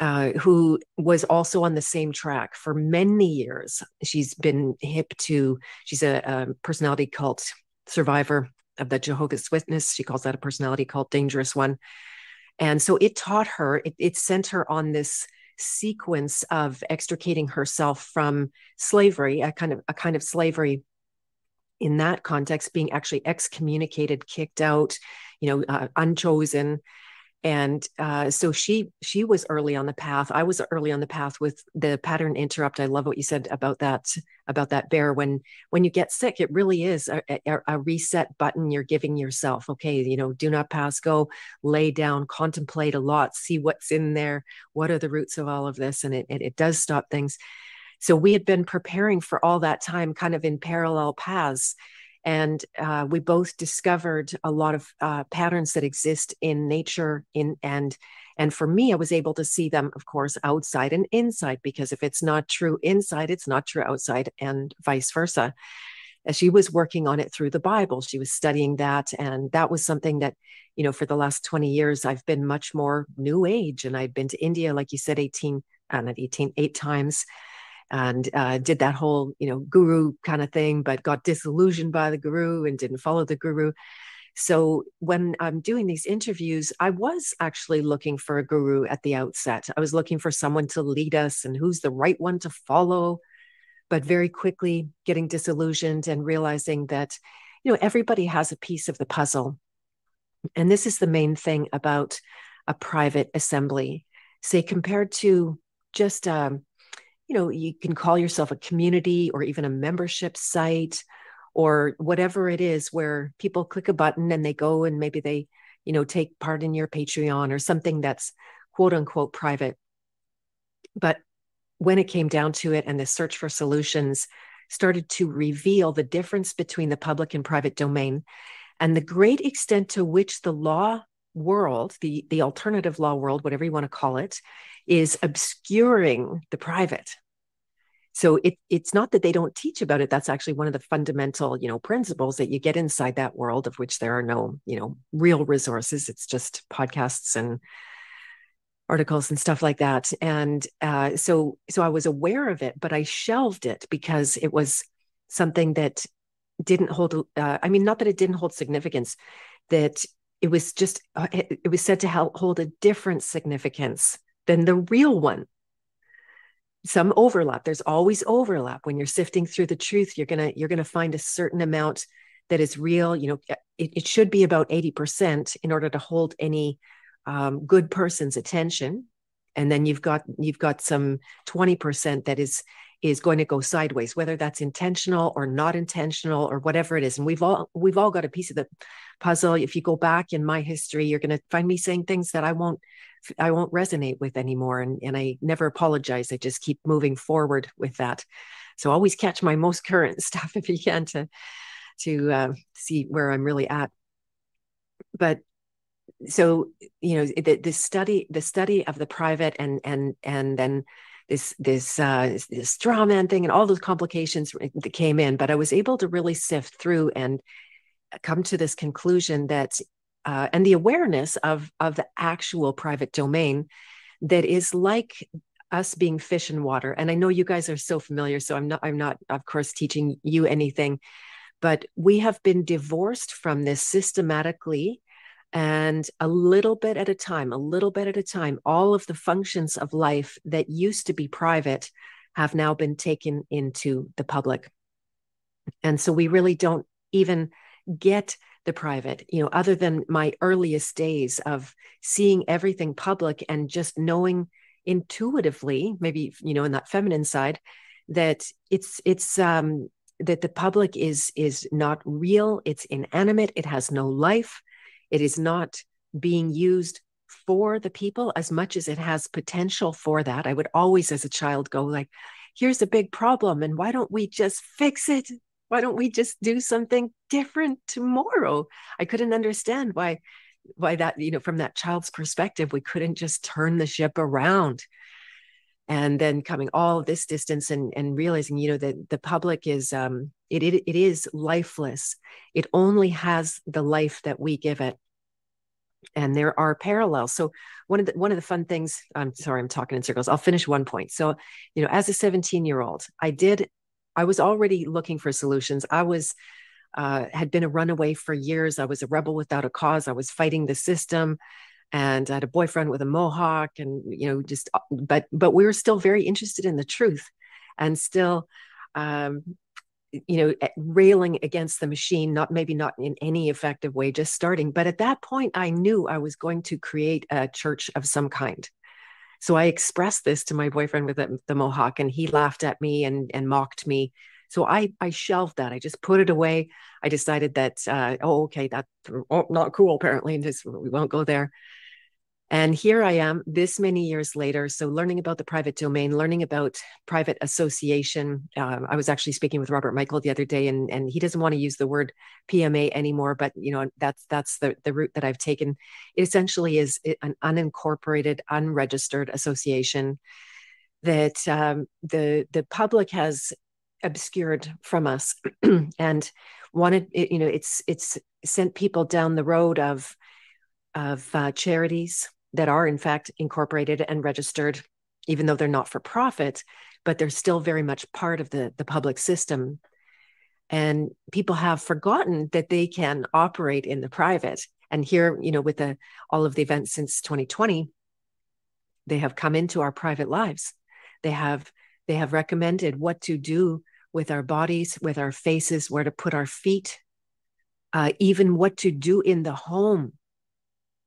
uh, who was also on the same track for many years. She's been hip to she's a, a personality cult survivor of the Jehovah's Witness. She calls that a personality cult dangerous one. And so it taught her it, it sent her on this sequence of extricating herself from slavery, a kind of a kind of slavery in that context, being actually excommunicated, kicked out, you know, uh, unchosen, and uh, so she she was early on the path. I was early on the path with the pattern interrupt. I love what you said about that about that bear. When when you get sick it really is a, a, a, reset button you're giving yourself. Okay you know do not pass go lay down contemplate a lot see what's in there what are the roots of all of this and it, it, it does stop things. So we had been preparing for all that time kind of in parallel paths and uh, we both discovered a lot of uh, patterns that exist in nature in and and for me i was able to see them of course outside and inside because if it's not true inside it's not true outside and vice versa. As she was working on it through the bible. She was studying that and that was something that you know for the last 20 years i've been much more new age and i've been to india like you said 18 uh, not 18 eight times and uh, did that whole you know guru kind of thing but got disillusioned by the guru and didn't follow the guru. So when i'm doing these interviews i was actually looking for a guru at the outset. I was looking for someone to lead us and who's the right one to follow but very quickly getting disillusioned and realizing that you know everybody has a piece of the puzzle. And this is the main thing about a private assembly. Say compared to just um, you know you can call yourself a community or even a membership site or whatever it is where people click a button and they go and maybe they you know, take part in your Patreon or something that's quote unquote private. But when it came down to it and the search for solutions started to reveal the difference between the public and private domain and the great extent to which the law world, the, the alternative law world, whatever you want to call it, is obscuring the private. So it, it's not that they don't teach about it. That's actually one of the fundamental, you know, principles that you get inside that world of which there are no, you know, real resources. It's just podcasts and articles and stuff like that. And uh, so, so I was aware of it, but I shelved it because it was something that didn't hold. Uh, I mean, not that it didn't hold significance, that it was just uh, it, it was said to hold a different significance than the real one. Some overlap. There's always overlap. When you're sifting through the truth you're gonna you're gonna find a certain amount that is real. You know it, it should be about 80% in order to hold any um, good person's attention. And then you've got you've got some 20% that is is going to go sideways whether that's intentional or not intentional or whatever it is. And we've all we've all got a piece of the puzzle. If you go back in my history you're going to find me saying things that i won't i won't resonate with anymore. And, and i never apologize. I just keep moving forward with that. So always catch my most current stuff if you can to to uh, see where i'm really at. But so you know the, the study the study of the private and and and then this this uh, this straw man thing and all those complications that came in. But I was able to really sift through and come to this conclusion that uh, and the awareness of of the actual private domain that is like us being fish in water. And I know you guys are so familiar, so I'm not I'm not of course teaching you anything, but we have been divorced from this systematically and a little bit at a time, a little bit at a time, all of the functions of life that used to be private have now been taken into the public. And so we really don't even get the private, you know, other than my earliest days of seeing everything public and just knowing intuitively, maybe, you know, in that feminine side, that it's, it's, um, that the public is is not real it's inanimate it has no life it is not being used for the people as much as it has potential for that. I would always, as a child, go like, here's a big problem. And why don't we just fix it? Why don't we just do something different tomorrow? I couldn't understand why why that you know from that child's perspective we couldn't just turn the ship around and then coming all this distance and and realizing you know that the public is um it, it it is lifeless. It only has the life that we give it. And there are parallels. So one of the one of the fun things i'm sorry i'm talking in circles. I'll finish one point. So you know as a 17 year old i did i was already looking for solutions. I was uh, had been a runaway for years. I was a rebel without a cause. I was fighting the system and I had a boyfriend with a mohawk and you know just uh, but but we were still very interested in the truth and still um, you know railing against the machine not maybe not in any effective way just starting. But at that point i knew i was going to create a church of some kind. So i expressed this to my boyfriend with the, the mohawk and he laughed at me and and mocked me. So i i shelved that. I just put it away. I decided that uh, oh okay that's oh, not cool apparently and just we won't go there and here I am this many years later. So, learning about the private domain, learning about private association. Um, I was actually speaking with Robert Michael the other day, and, and he doesn't want to use the word PMA anymore, but you know that's that's the, the route that I've taken. It essentially is an unincorporated, unregistered association that um, the the public has obscured from us, and wanted you know it's it's sent people down the road of of uh, charities that are in fact incorporated and registered even though they're not for profit but they're still very much part of the, the public system. And people have forgotten that they can operate in the private. And here you know with the all of the events since 2020 they have come into our private lives. They have they have recommended what to do with our bodies with our faces where to put our feet uh, even what to do in the home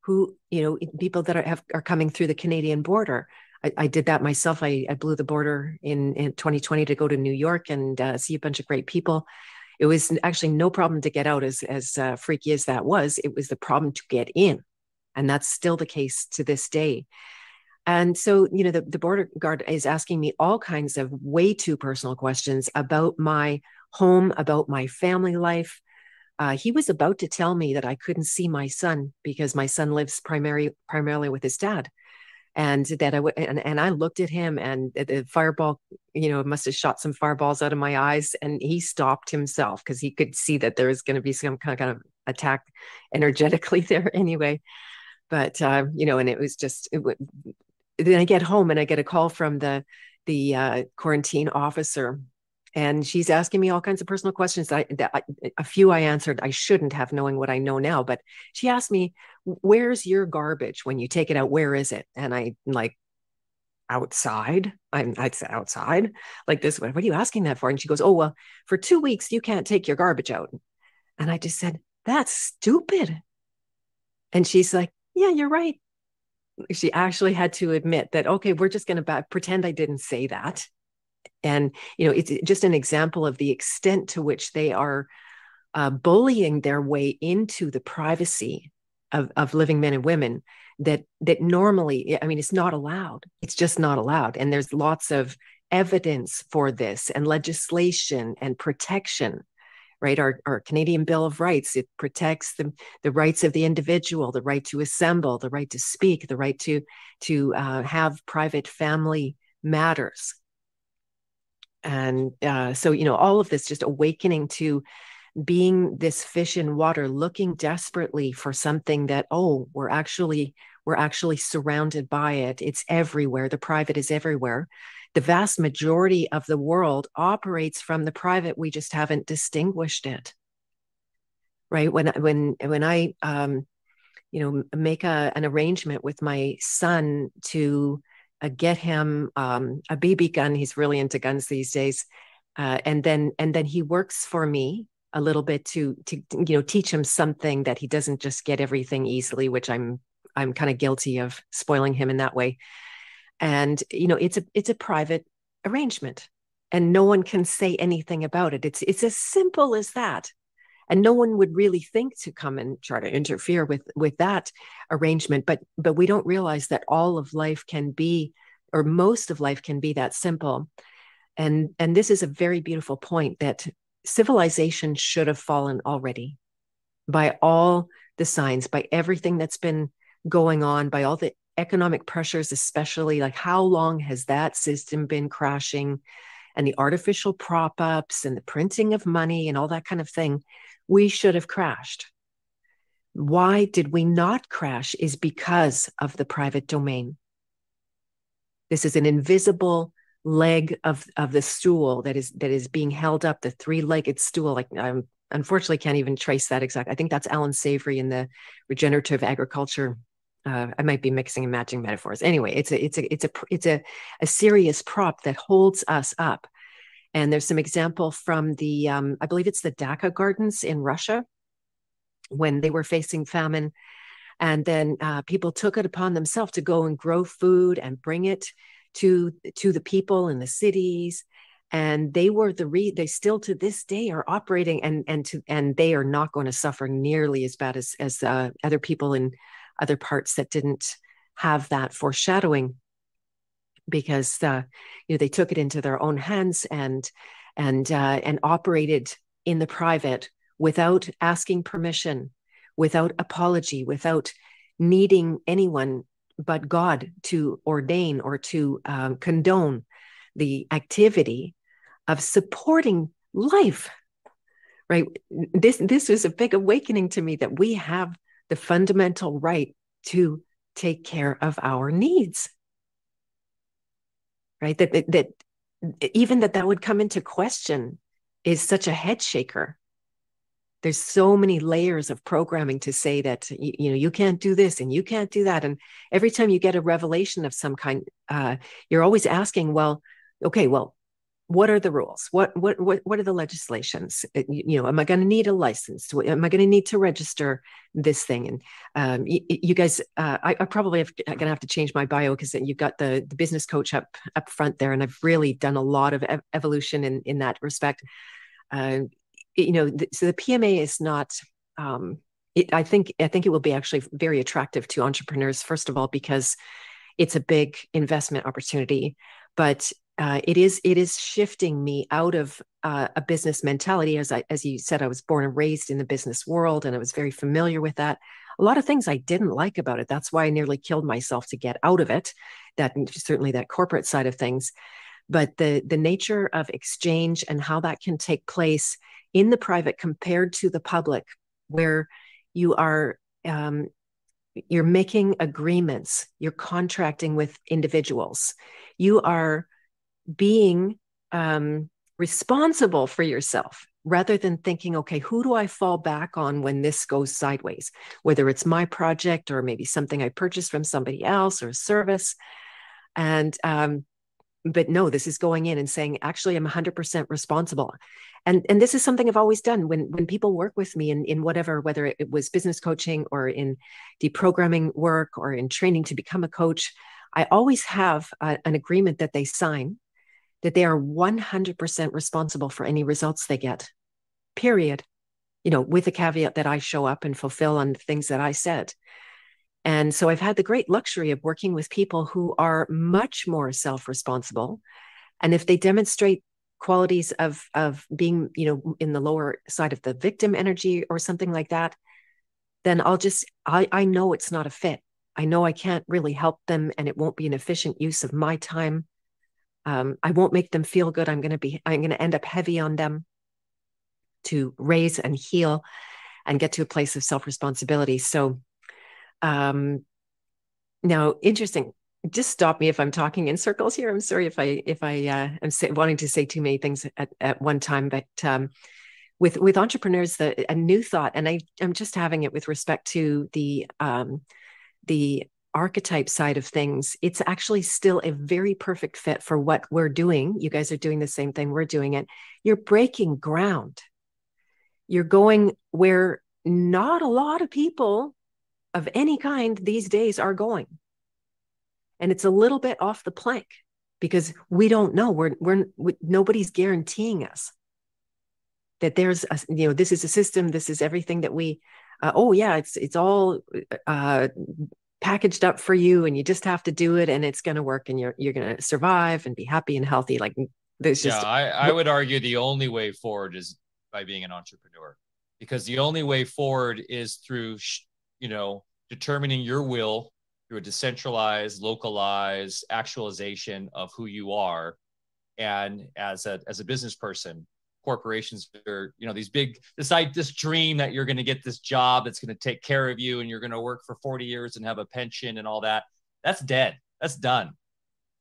who you know people that are have, are coming through the Canadian border. I, I did that myself. I, I, blew the border in, in 2020 to go to New York and uh, see a bunch of great people. It was actually no problem to get out, as as uh, freaky as that was. It was the problem to get in. And that's still the case to this day. And so, you know, the, the border guard is asking me all kinds of way too personal questions about my home, about my family life. Uh, he was about to tell me that I couldn't see my son because my son lives primary, primarily with his dad. And that I would, and, and I looked at him and the fireball, you know, must have shot some fireballs out of my eyes. And he stopped himself because he could see that there was going to be some kind of, attack energetically there anyway. But, uh, you know, and it was just, it, then I get home and I get a call from the the uh, quarantine officer, and she's asking me all kinds of personal questions. That, I, that I, eh, a few I answered I shouldn't have, knowing what I know now. But she asked me, "Where's your garbage when you take it out? Where is it?" And I like outside. I'm I'd say outside like this. What are you asking that for? And she goes, "Oh well, for two weeks you can't take your garbage out." And I just said, "That's stupid." And she's like, "Yeah, you're right she actually had to admit that okay we're just going to pretend i didn't say that and you know it's just an example of the extent to which they are uh, bullying their way into the privacy of, of living men and women that that normally i mean it's not allowed it's just not allowed and there's lots of evidence for this and legislation and protection right? Our, our Canadian Bill of Rights, it protects the, the rights of the individual, the right to assemble, the right to speak, the right to, to uh, have private family matters. And uh, so, you know, all of this just awakening to being this fish in water, looking desperately for something that, oh, we're actually, we're actually surrounded by it. It's everywhere. The private is everywhere the vast majority of the world operates from the private we just haven't distinguished it right when when when i um you know make a, an arrangement with my son to uh, get him um, a bb gun. He's really into guns these days. Uh, and then and then he works for me a little bit to to you know teach him something that he doesn't just get everything easily which i'm i'm kind of guilty of spoiling him in that way. And you know it's a it's a private arrangement and no one can say anything about it. It's it's as simple as that and no one would really think to come and try to interfere with with that arrangement but but we don't realize that all of life can be or most of life can be that simple. And and this is a very beautiful point that civilization should have fallen already by all the signs by everything that's been going on by all the economic pressures, especially like how long has that system been crashing? And the artificial prop ups and the printing of money and all that kind of thing, we should have crashed. Why did we not crash is because of the private domain. This is an invisible leg of, of the stool that is that is being held up, the three-legged stool. Like I'm unfortunately can't even trace that exact. I think that's Allan Savory in the regenerative agriculture uh, I might be mixing and matching metaphors. Anyway, it's a it's a it's a it's a, a serious prop that holds us up. And there's some example from the um, I believe it's the Dacha Gardens in Russia when they were facing famine, and then uh, people took it upon themselves to go and grow food and bring it to to the people in the cities. And they were the re they still to this day are operating and and to and they are not going to suffer nearly as bad as as uh, other people in other parts that didn't have that foreshadowing because uh, you know they took it into their own hands and and uh, and operated in the private without asking permission without apology without needing anyone but god to ordain or to um, condone the activity of supporting life right? This this was a big awakening to me that we have the fundamental right to take care of our needs right? That, that that even that that would come into question is such a head shaker. There's so many layers of programming to say that you, you, know you can't do this and you can't do that. And every time you get a revelation of some kind uh, you're always asking well okay well what are the rules? What what what, what are the legislations? Uh, you know am i going to need a license? Am i going to need to register this thing? And um, you, you, guys uh, I, I, probably have going to have to change my bio because you've got the the business coach up up front there and i've really done a lot of ev- evolution in in that respect. Uh, you know so the pma is not um, it, I think I think it will be actually very attractive to entrepreneurs. First of all, because it's a big investment opportunity, but uh, it is it is shifting me out of uh, a business mentality. As I as you said, I was born and raised in the business world, and I was very familiar with that. A lot of things I didn't like about it. That's why I nearly killed myself to get out of it. That certainly that corporate side of things, but the the nature of exchange and how that can take place in the private compared to the public, where you are um, you're making agreements you're contracting with individuals you are being um, responsible for yourself rather than thinking okay who do i fall back on when this goes sideways? Whether it's my project or maybe something i purchased from somebody else or a service. And um, but no this is going in and saying actually i'm 100% responsible. And and this is something i've always done when when people work with me in in whatever whether it was business coaching or in deprogramming work or in training to become a coach i always have a, an agreement that they sign that they are 100% responsible for any results they get period you know with the caveat that i show up and fulfill on the things that i said and so I've had the great luxury of working with people who are much more self responsible. And if they demonstrate qualities of, of being, you know, in the lower side of the victim energy or something like that, then I'll just, I, I know it's not a fit. I know I can't really help them and it won't be an efficient use of my time. Um, I won't make them feel good. I'm going to be, I'm going to end up heavy on them to raise and heal and get to a place of self responsibility. So, um, now, interesting. Just stop me if I'm talking in circles here. I'm sorry if I if I uh, am say, wanting to say too many things at, at one time, but um, with with entrepreneurs, the a new thought, and I I'm just having it with respect to the um, the archetype side of things. It's actually still a very perfect fit for what we're doing. You guys are doing the same thing. We're doing it. You're breaking ground. You're going where not a lot of people of any kind these days are going. And it's a little bit off the plank because we don't know. We're, we're, we, nobody's guaranteeing us that there's a, you know, this is a system, this is everything that we, uh, oh yeah, it's, it's all uh, packaged up for you and you just have to do it and it's going to work and you're, you're going to survive and be happy and healthy. Like there's just, yeah, I, I would argue the only way forward is by being an entrepreneur because the only way forward is through you know, determining your will through a decentralized, localized actualization of who you are. And as a as a business person, corporations are, you know, these big this this dream that you're going to get this job that's going to take care of you and you're going to work for 40 years and have a pension and all that. That's dead. That's done.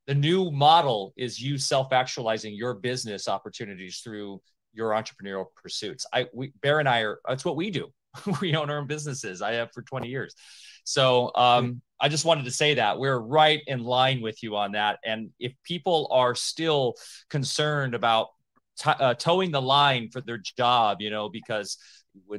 The new model is you self-actualizing your business opportunities through your entrepreneurial pursuits. I we Bear and I are that's what we do. we own our own businesses. I have for 20 years. So um, I just wanted to say that we're right in line with you on that. And if people are still concerned about t- uh, toeing the line for their job, you know, because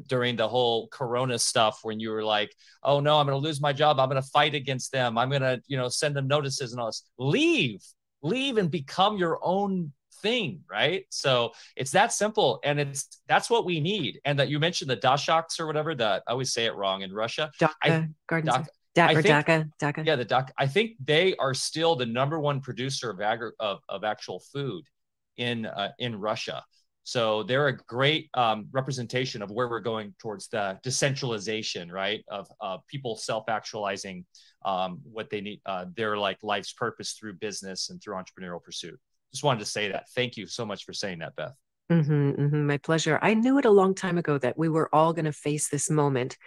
during the whole corona stuff when you were like oh no i'm going to lose my job i'm going to fight against them i'm going to you know send them notices and all this leave leave and become your own thing, right? So it's that simple, and it's that's what we need. And that you mentioned the Dashaks or whatever. That I always say it wrong in Russia. Dhaka I, gardens. Dhaka, Da- or think, Dhaka, Dhaka. Yeah, the Dhaka. I think they are still the number one producer of agri- of, of actual food in uh, in Russia. So they're a great um, representation of where we're going towards the decentralization, right? Of uh, people self-actualizing um, what they need, uh, their like life's purpose through business and through entrepreneurial pursuit just wanted to say that. Thank you so much for saying that, Beth. Mm-hmm, mm-hmm, my pleasure. I knew it a long time ago that we were all going to face this moment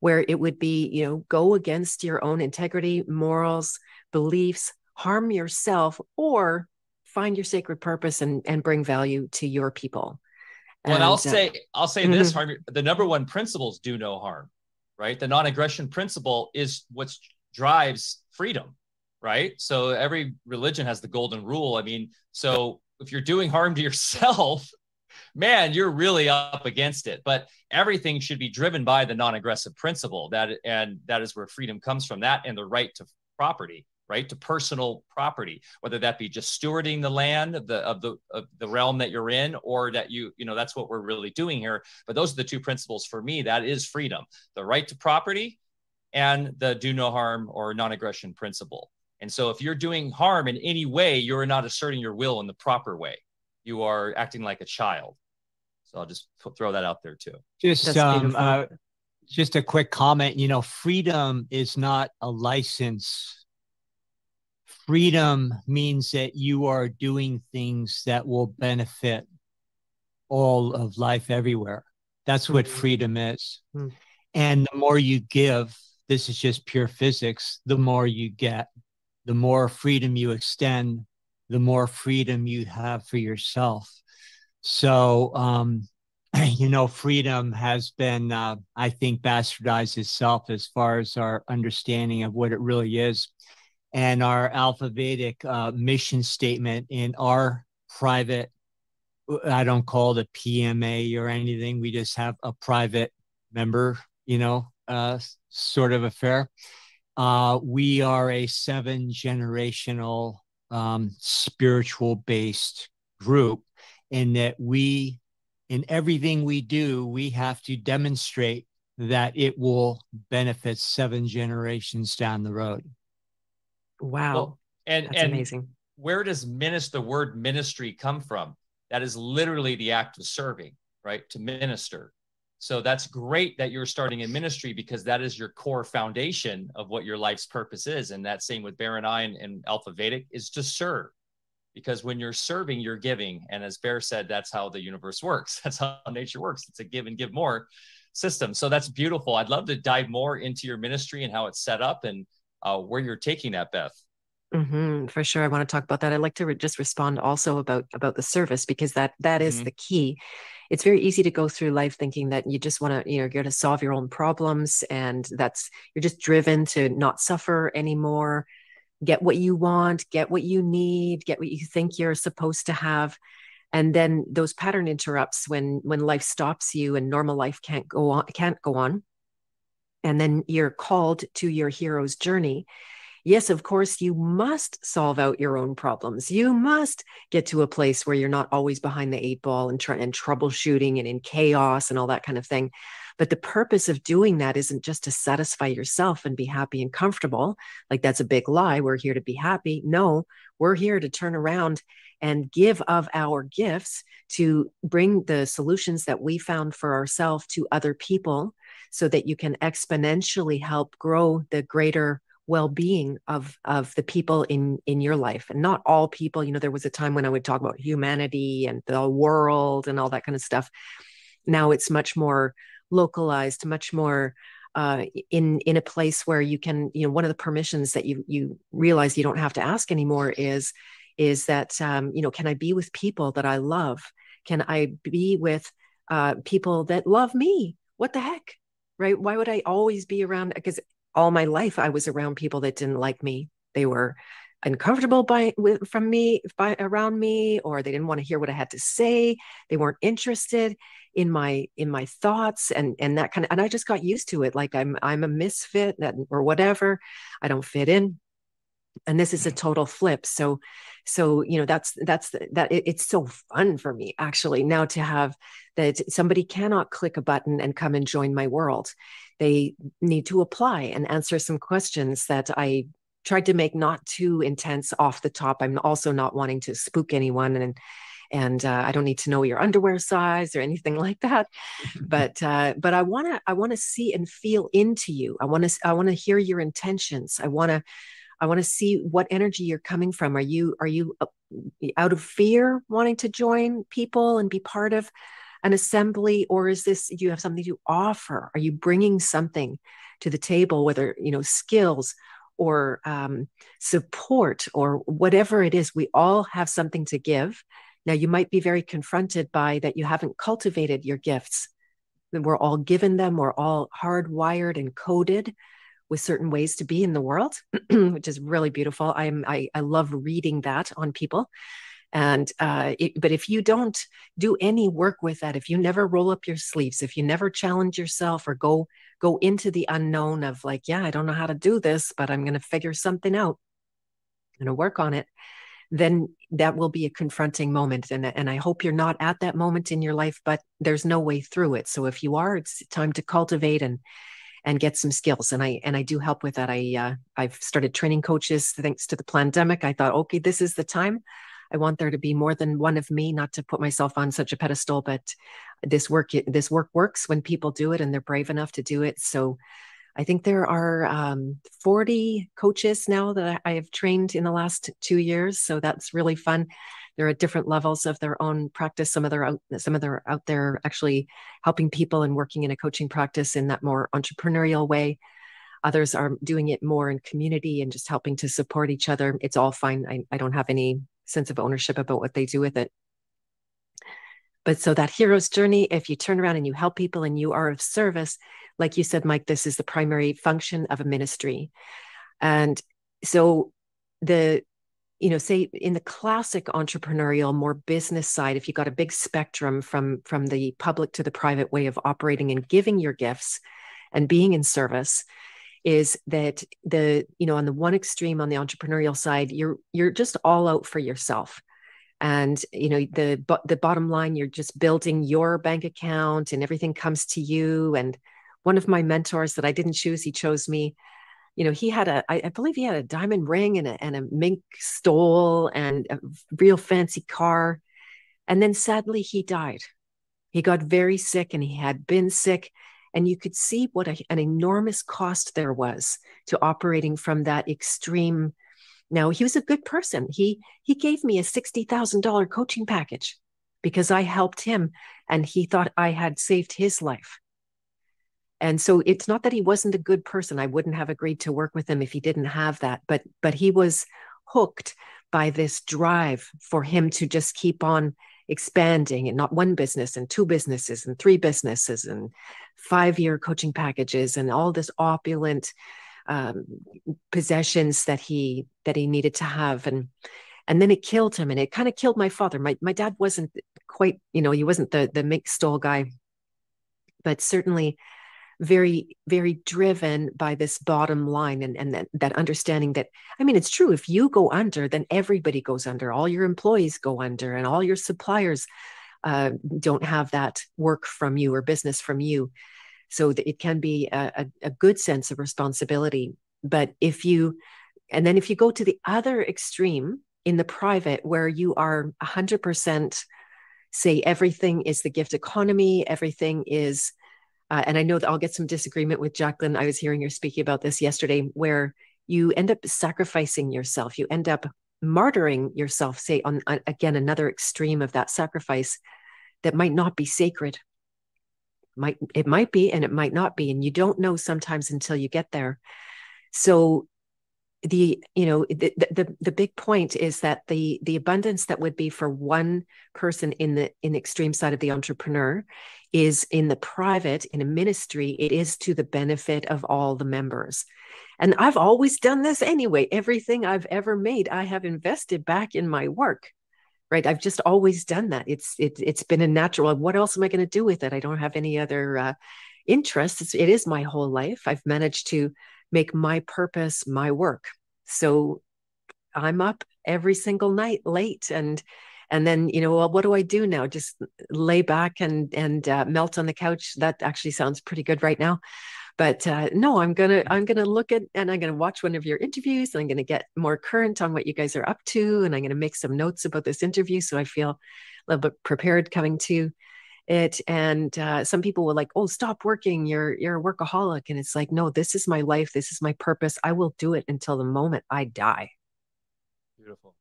where it would be, you know, go against your own integrity, morals, beliefs, harm yourself, or find your sacred purpose and, and bring value to your people. Well, and, I'll uh, say, I'll say mm-hmm. this: harm. The number one principles do no harm, right? The non-aggression principle is what drives freedom right? So every religion has the golden rule. I mean, so if you're doing harm to yourself, man, you're really up against it. But everything should be driven by the non-aggressive principle. That and that is where freedom comes from. That and the right to property. Right to personal property whether that be just stewarding the land of the of the of the realm that you're in or that you you know that's what we're really doing here. But those are the two principles for me. That is freedom the right to property and the do no harm or non-aggression principle. And so if you're doing harm in any way you're not asserting your will in the proper way. You are acting like a child. So i'll just throw that out there too. Just um, uh, just a quick comment. You know freedom is not a license freedom means that you are doing things that will benefit all of life everywhere. That's what mm-hmm. freedom is. Mm-hmm. And the more you give, this is just pure physics, the more you get, the more freedom you extend, the more freedom you have for yourself. So, um, you know, freedom has been, uh, I think, bastardized itself as far as our understanding of what it really is and our Alpha Vedic uh, mission statement in our private, I don't call it a PMA or anything. We just have a private member, you know, uh, sort of affair. Uh, we are a seven generational um, spiritual based group in that we, in everything we do, we have to demonstrate that it will benefit seven generations down the road. Wow. Well, and That's and amazing. Where does minister the word ministry come from? That is literally the act of serving, right? To minister. So that's great that you're starting in ministry because that is your core foundation of what your life's purpose is. And that same with Bear and I and, and Alpha Vedic is to serve. Because when you're serving, you're giving. And as Bear said, that's how the universe works. That's how nature works. It's a give and give more system. So that's beautiful. I'd love to dive more into your ministry and how it's set up and uh, where you're taking that, Beth. Mm-hmm, for sure, I want to talk about that. I'd like to re- just respond also about about the service because that that is mm-hmm. the key. It's very easy to go through life thinking that you just want to, you know, you're to solve your own problems, and that's you're just driven to not suffer anymore, get what you want, get what you need, get what you think you're supposed to have, and then those pattern interrupts when when life stops you and normal life can't go on can't go on and then you're called to your hero's journey. Yes of course you must solve out your own problems. You must get to a place where you're not always behind the eight ball and, try, and troubleshooting and in chaos and all that kind of thing. But the purpose of doing that isn't just to satisfy yourself and be happy and comfortable like that's a big lie we're here to be happy. No we're here to turn around and give of our gifts to bring the solutions that we found for ourselves to other people so that you can exponentially help grow the greater well-being of of the people in in your life. And not all people you know there was a time when i would talk about humanity and the world and all that kind of stuff. Now it's much more localized much more uh, in in a place where you can you know one of the permissions that you you realize you don't have to ask anymore is is that um, you know can i be with people that i love can i be with uh, people that love me what the heck right? Why would I always be around? Because all my life I was around people that didn't like me. They were uncomfortable by with, from me by around me or they didn't want to hear what i had to say they weren't interested in my in my thoughts and and that kind of and i just got used to it like i'm i'm a misfit or whatever i don't fit in and this is a total flip so so you know that's that's that it, it's so fun for me actually now to have that somebody cannot click a button and come and join my world they need to apply and answer some questions that i tried to make not too intense off the top i'm also not wanting to spook anyone and and uh, I don't need to know your underwear size or anything like that. but uh, but I want to I want to see and feel into you. I want to I want to hear your intentions. I want to I want to see what energy you're coming from. Are you are you uh, out of fear wanting to join people and be part of an assembly or is this you have something to offer? Are you bringing something to the table whether, you know, skills or um, support or whatever it is, we all have something to give. Now, you might be very confronted by that you haven't cultivated your gifts. We're all given them, we're all hardwired and coded with certain ways to be in the world, which is really beautiful. I'm I, I love reading that on people. And uh, it, but if you don't do any work with that, if you never roll up your sleeves, if you never challenge yourself or go go into the unknown of like, yeah, I don't know how to do this, but I'm going to figure something out. I'm going to work on it then that will be a confronting moment and, and i hope you're not at that moment in your life but there's no way through it so if you are it's time to cultivate and and get some skills and i and i do help with that i uh, i've started training coaches thanks to the pandemic i thought okay this is the time i want there to be more than one of me not to put myself on such a pedestal but this work this work works when people do it and they're brave enough to do it so I think there are um, 40 coaches now that I have trained in the last two years. So that's really fun. They're at different levels of their own practice. Some of them out, some of them are out there actually helping people and working in a coaching practice in that more entrepreneurial way. Others are doing it more in community and just helping to support each other. It's all fine. I, I don't have any sense of ownership about what they do with it. But so that hero's journey, if you turn around and you help people and you are of service, like you said, Mike, this is the primary function of a ministry. And so the you know say in the classic entrepreneurial more business side if you got a big spectrum from from the public to the private way of operating and giving your gifts and being in service is that the you know on the one extreme on the entrepreneurial side you're you're just all out for yourself and you know the the bottom line you're just building your bank account and everything comes to you and one of my mentors that I didn't choose, he chose me. You know, he had a, I, I believe he had a diamond ring and a, and a mink stole and a real fancy car. And then sadly, he died. He got very sick and he had been sick. And you could see what a, an enormous cost there was to operating from that extreme. Now, he was a good person. He, he gave me a $60,000 coaching package because I helped him and he thought I had saved his life. And so it's not that he wasn't a good person. I wouldn't have agreed to work with him if he didn't have that, but but he was hooked by this drive for him to just keep on expanding and not one business and two businesses and three businesses and five year coaching packages and all this opulent um, possessions that he that he needed to have and and then it killed him and it kind of killed my father my, my dad wasn't quite you know he wasn't the the mink stole guy but certainly very very driven by this bottom line and, and that, that understanding that i mean it's true if you go under then everybody goes under. All your employees go under and all your suppliers uh, don't have that work from you or business from you. So it can be a, a, a good sense of responsibility. But if you and then if you go to the other extreme in the private where you are 100% say everything is the gift economy everything is uh, and I know that I'll get some disagreement with Jacqueline. I was hearing her speaking about this yesterday, where you end up sacrificing yourself. You end up martyring yourself, say, on, on again, another extreme of that sacrifice that might not be sacred. Might it might be and it might not be. And you don't know sometimes until you get there. So the you know the, the the big point is that the the abundance that would be for one person in the in the extreme side of the entrepreneur is in the private in a ministry it is to the benefit of all the members. And i've always done this anyway. Everything i've ever made i have invested back in my work right? I've just always done that. It's it, it's been a natural what else am i going to do with it? I don't have any other uh, interests. It's, it is my whole life. I've managed to make my purpose my work. So I'm up every single night late and and then you know well what do i do now? Just lay back and and uh, melt on the couch. That actually sounds pretty good right now. But uh, no i'm gonna i'm gonna look at and i'm gonna watch one of your interviews and i'm gonna get more current on what you guys are up to and i'm gonna make some notes about this interview so i feel a little bit prepared coming to it and uh, some people were like oh stop working. You're you're a workaholic. And it's like no this is my life. This is my purpose. I will do it until the moment i die. Beautiful.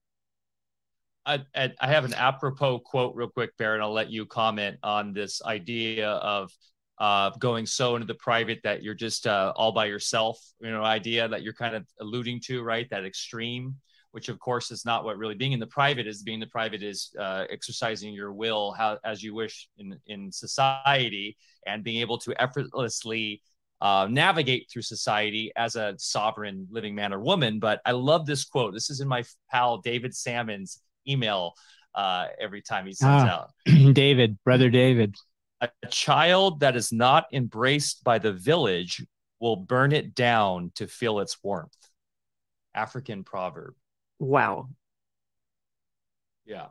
I, I have an apropos quote real quick, Baron. I'll let you comment on this idea of uh, going so into the private that you're just uh, all by yourself, you know, idea that you're kind of alluding to, right? That extreme which of course is not what really being in the private is. Being the private is uh, exercising your will how, as you wish in, in society and being able to effortlessly uh, navigate through society as a sovereign living man or woman. But I love this quote. This is in my pal David Salmon's email uh, every time he sends ah, out. David, brother David. A child that is not embraced by the village will burn it down to feel its warmth. African proverb. Wow. Yeah.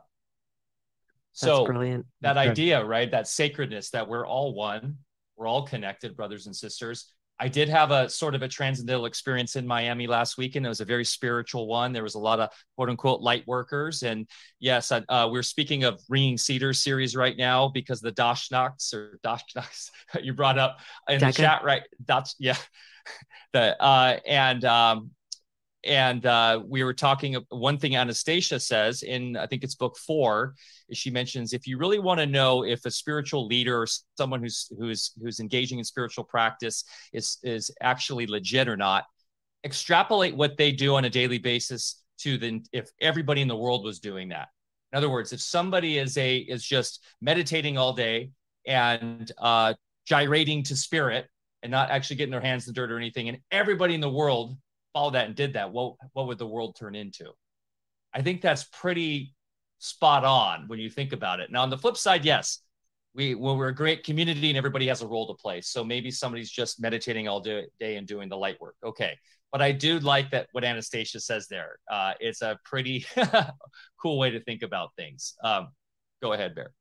So That's brilliant. That idea, right? That sacredness that we're all one, we're all connected, brothers and sisters. I did have a sort of a transcendental experience in Miami last weekend. It was a very spiritual one. There was a lot of quote unquote light workers. And yes, uh, we're speaking of Ringing Cedars series right now because the Dashnaks or Dashnaks you brought up in the chat, right? That's yeah. the uh, and um, and uh, we were talking one thing anastasia says in i think it's book four is she mentions if you really want to know if a spiritual leader or someone who's who's who's engaging in spiritual practice is is actually legit or not extrapolate what they do on a daily basis to the if everybody in the world was doing that. In other words if somebody is a is just meditating all day and uh, gyrating to spirit and not actually getting their hands in the dirt or anything and everybody in the world followed that and did that, what what would the world turn into? I think that's pretty spot on when you think about it. Now, on the flip side, yes, we well, we're a great community and everybody has a role to play. So maybe somebody's just meditating all day and doing the light work. Okay. But I do like that what Anastasia says there. Uh, it's a pretty cool way to think about things. Um, go ahead, Bear.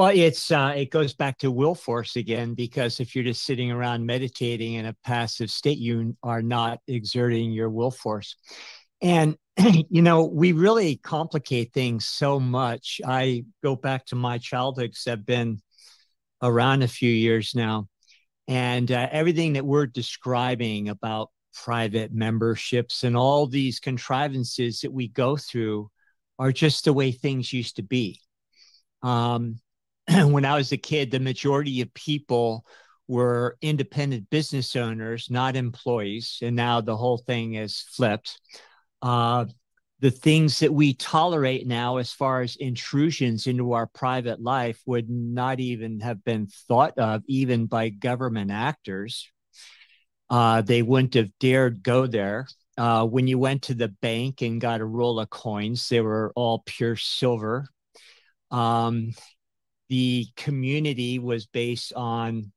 Well, it's uh, it goes back to will force again because if you're just sitting around meditating in a passive state, you are not exerting your will force. And you know, we really complicate things so much. I go back to my childhood because I've been around a few years now, and uh, everything that we're describing about private memberships and all these contrivances that we go through are just the way things used to be. Um, when I was a kid, the majority of people were independent business owners, not employees. And now the whole thing is flipped. Uh, the things that we tolerate now, as far as intrusions into our private life, would not even have been thought of, even by government actors. Uh, they wouldn't have dared go there. Uh, when you went to the bank and got a roll of coins, they were all pure silver. Um, the community was based on,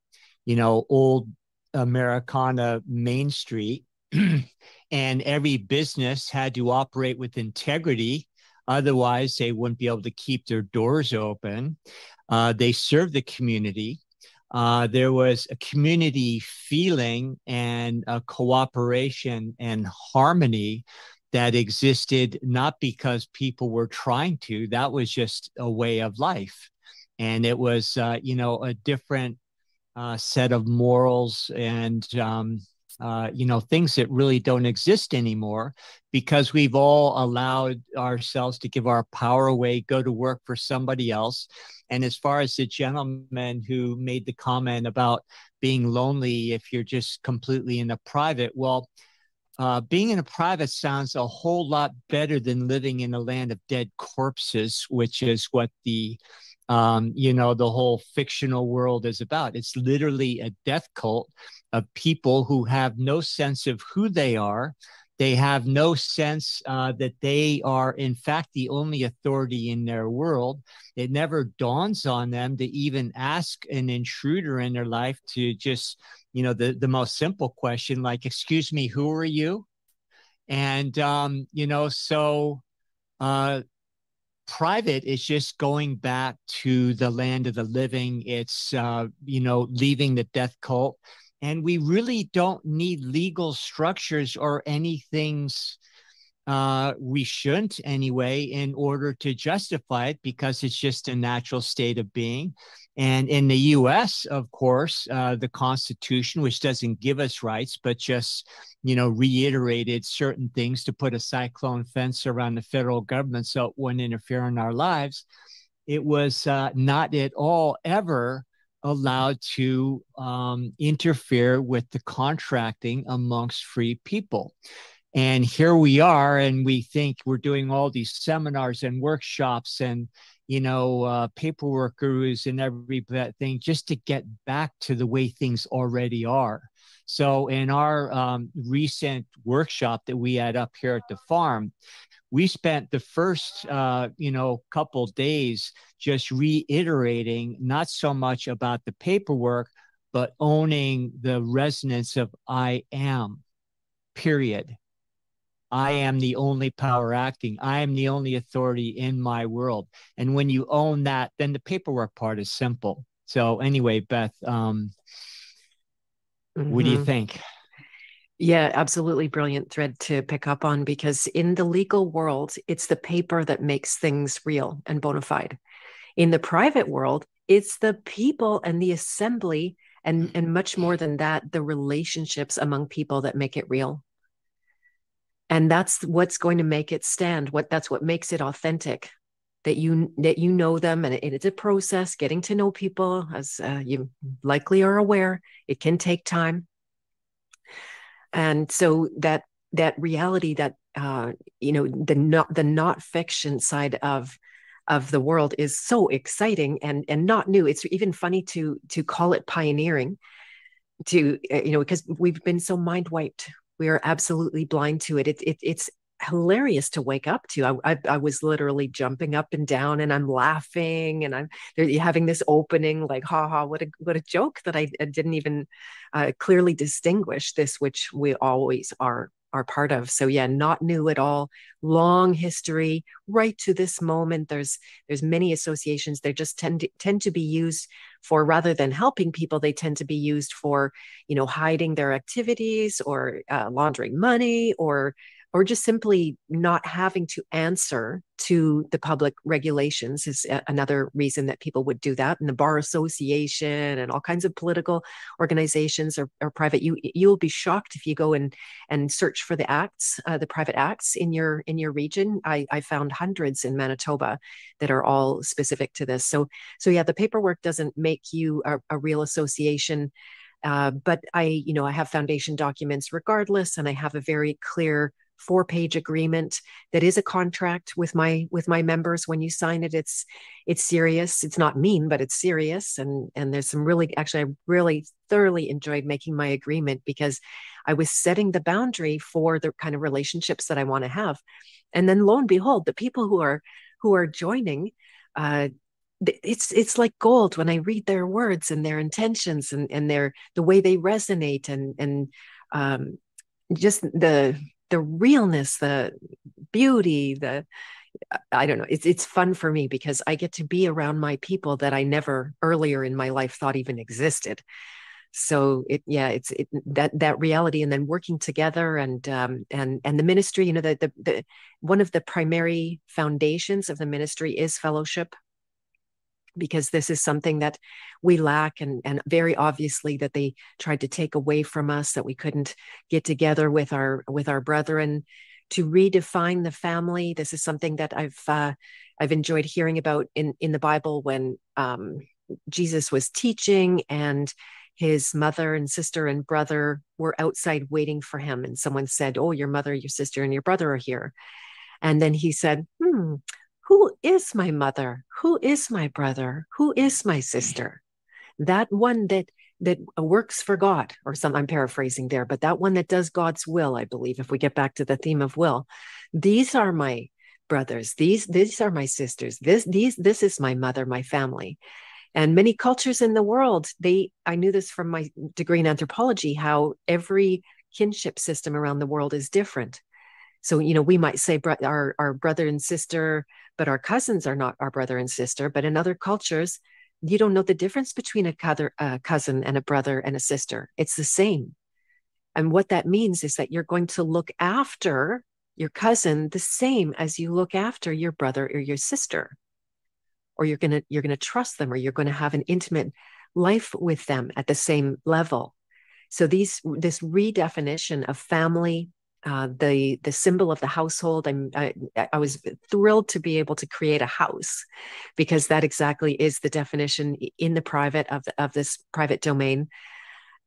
you know, old Americana Main Street, and every business had to operate with integrity. Otherwise, they wouldn't be able to keep their doors open. Uh, they served the community. Uh, there was a community feeling and a cooperation and harmony that existed not because people were trying to, that was just a way of life and it was uh, you know a different uh, set of morals and um, uh, you know things that really don't exist anymore because we've all allowed ourselves to give our power away go to work for somebody else. And as far as the gentleman who made the comment about being lonely if you're just completely in the private well uh, being in a private sounds a whole lot better than living in a land of dead corpses, which is what the um, you know, the whole fictional world is about. It's literally a death cult of people who have no sense of who they are. They have no sense uh, that they are, in fact, the only authority in their world. It never dawns on them to even ask an intruder in their life to just, you know, the, the most simple question, like, Excuse me, who are you? And, um, you know, so uh, private is just going back to the land of the living. It's uh, you know leaving the death cult. And we really don't need legal structures or anything's uh, we shouldn't anyway in order to justify it because it's just a natural state of being and in the us of course uh, the constitution which doesn't give us rights but just you know, reiterated certain things to put a cyclone fence around the federal government so it wouldn't interfere in our lives. It was uh, not at all ever allowed to um, interfere with the contracting amongst free people. And here we are, and we think we're doing all these seminars and workshops and you know, uh, paperwork gurus and everything just to get back to the way things already are. So, in our um, recent workshop that we had up here at the farm, we spent the first, uh, you know, couple days just reiterating not so much about the paperwork, but owning the resonance of I am, period. I am the only power acting. I am the only authority in my world. And when you own that, then the paperwork part is simple. So anyway, Beth, um, mm-hmm. what do you mm-hmm. think? Yeah, absolutely brilliant thread to pick up on because in the legal world, it's the paper that makes things real and bona fide. In the private world, it's the people and the assembly and and much more than that, the relationships among people that make it real. And that's what's going to make it stand. What that's what makes it authentic that you that you know them and it, it's a process getting to know people as uh, you likely are aware it can take time and so that that reality that uh, you know the not the not fiction side of of the world is so exciting and and not new it's even funny to to call it pioneering to uh, you know because we've been so mind wiped we are absolutely blind to it. It, it it's hilarious to wake up to. I, I, I, was literally jumping up and down and I'm laughing and I'm having this opening like, ha ha, what a, what a joke that I, I didn't even uh, clearly distinguish this, which we always are are part of. So yeah, not new at all. Long history, right to this moment. There's there's many associations. They just tend to, tend to be used for rather than helping people, they tend to be used for you know hiding their activities or uh, laundering money or or just simply not having to answer to the public regulations is another reason that people would do that. And the bar association and all kinds of political organizations or, private you you'll be shocked if you go and and search for the acts uh, the private acts in your in your region. I, I found hundreds in manitoba that are all specific to this. So so yeah the paperwork doesn't make you a, a real association uh, but I, you know, I have foundation documents regardless, and I have a very clear four page agreement that is a contract with my with my members. When you sign it it's it's serious. It's not mean but it's serious. And and there's some really actually i really thoroughly enjoyed making my agreement because i was setting the boundary for the kind of relationships that i want to have. And then lo and behold the people who are who are joining uh it's it's like gold when i read their words and their intentions and and their the way they resonate and and um just the the realness, the beauty, the I don't know. It's it's fun for me because I get to be around my people that I never earlier in my life thought even existed. So it yeah, it's it, that that reality, and then working together, and um, and and the ministry. You know, the, the the one of the primary foundations of the ministry is fellowship because this is something that we lack and, and very obviously that they tried to take away from us that we couldn't get together with our with our brethren. To redefine the family this is something that i've uh, i've enjoyed hearing about in in the bible when um, jesus was teaching and his mother and sister and brother were outside waiting for him. And someone said oh your mother your sister and your brother are here. And then he said hmm who is my mother? Who is my brother? Who is my sister? That one that that works for God, or some I'm paraphrasing there, but that one that does God's will, I believe, if we get back to the theme of will. These are my brothers, these these are my sisters, this these this is my mother, my family. And many cultures in the world, they I knew this from my degree in anthropology, how every kinship system around the world is different. So, you know, we might say bro- our, our brother and sister, but our cousins are not our brother and sister. But in other cultures, you don't know the difference between a, a cousin and a brother and a sister. It's the same. And what that means is that you're going to look after your cousin the same as you look after your brother or your sister. Or you're gonna you're gonna trust them or you're gonna have an intimate life with them at the same level. So these this redefinition of family uh, the the symbol of the household. I'm, I, I was thrilled to be able to create a house because that exactly is the definition in the private of of this private domain.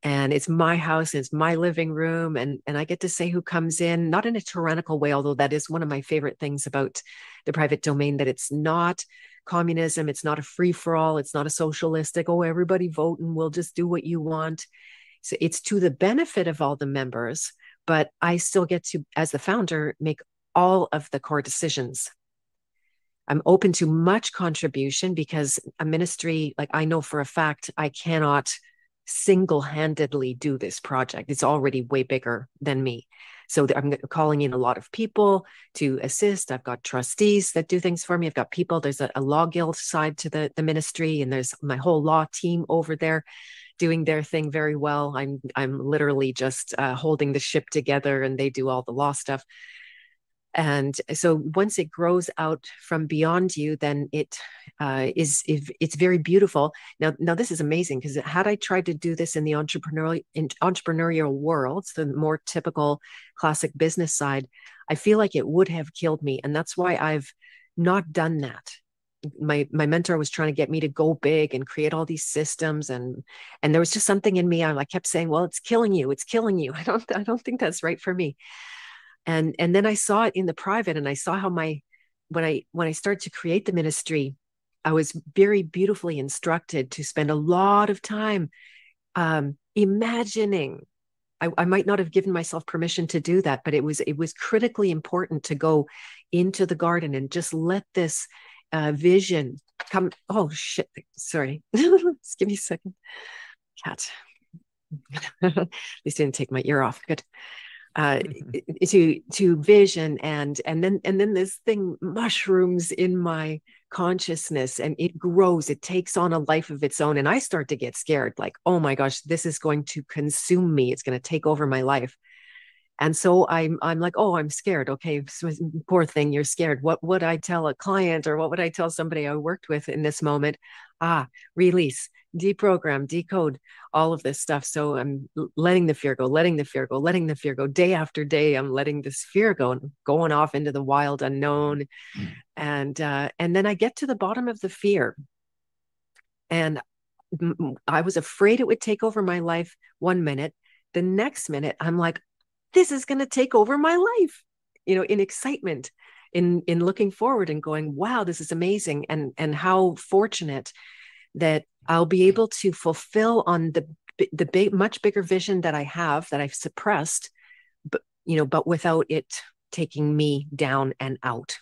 And it's my house, it's my living room, and and I get to say who comes in, not in a tyrannical way, although that is one of my favorite things about the private domain that it's not communism, it's not a free for all, it's not a socialistic. Oh, everybody vote and we'll just do what you want. So it's to the benefit of all the members but I still get to, as the founder, make all of the core decisions. I'm open to much contribution because a ministry, like I know for a fact, I cannot single-handedly do this project. It's already way bigger than me. So i'm calling in a lot of people to assist. I've got trustees that do things for me. I've got people. There's a, a law guild side to the, the ministry and there's my whole law team over there doing their thing very well. I'm i'm literally just uh, holding the ship together and they do all the law stuff. And so once it grows out from beyond you then it uh, is it's very beautiful. Now now this is amazing because had i tried to do this in the entrepreneurial in entrepreneurial world the more typical classic business side i feel like it would have killed me. And that's why i've not done that my my mentor was trying to get me to go big and create all these systems and and there was just something in me i I kept saying well it's killing you it's killing you. I don't i don't think that's right for me. And and then i saw it in the private and i saw how my when i when i started to create the ministry i was very beautifully instructed to spend a lot of time um, imagining. I, I might not have given myself permission to do that but it was it was critically important to go into the garden and just let this uh, vision come oh shit sorry. Just give me a second. Cat. At least didn't take my ear off. Good. Uh, mm-hmm. to to vision and and then and then this thing mushrooms in my consciousness and it grows. It takes on a life of its own and i start to get scared like oh my gosh this is going to consume me. It's going to take over my life and so i'm i'm like oh i'm scared okay poor thing you're scared what would i tell a client or what would i tell somebody i worked with in this moment ah release deprogram, decode all of this stuff. So I'm letting the fear go, letting the fear go, letting the fear go. Day after day, I'm letting this fear go and going off into the wild unknown. Mm. And uh, and then I get to the bottom of the fear. And I was afraid it would take over my life one minute. The next minute, I'm like, this is going to take over my life, you know, in excitement in in looking forward and going wow this is amazing and and how fortunate that I'll be able to fulfill on the the big much bigger vision that I have that I've suppressed, but you know, but without it taking me down and out,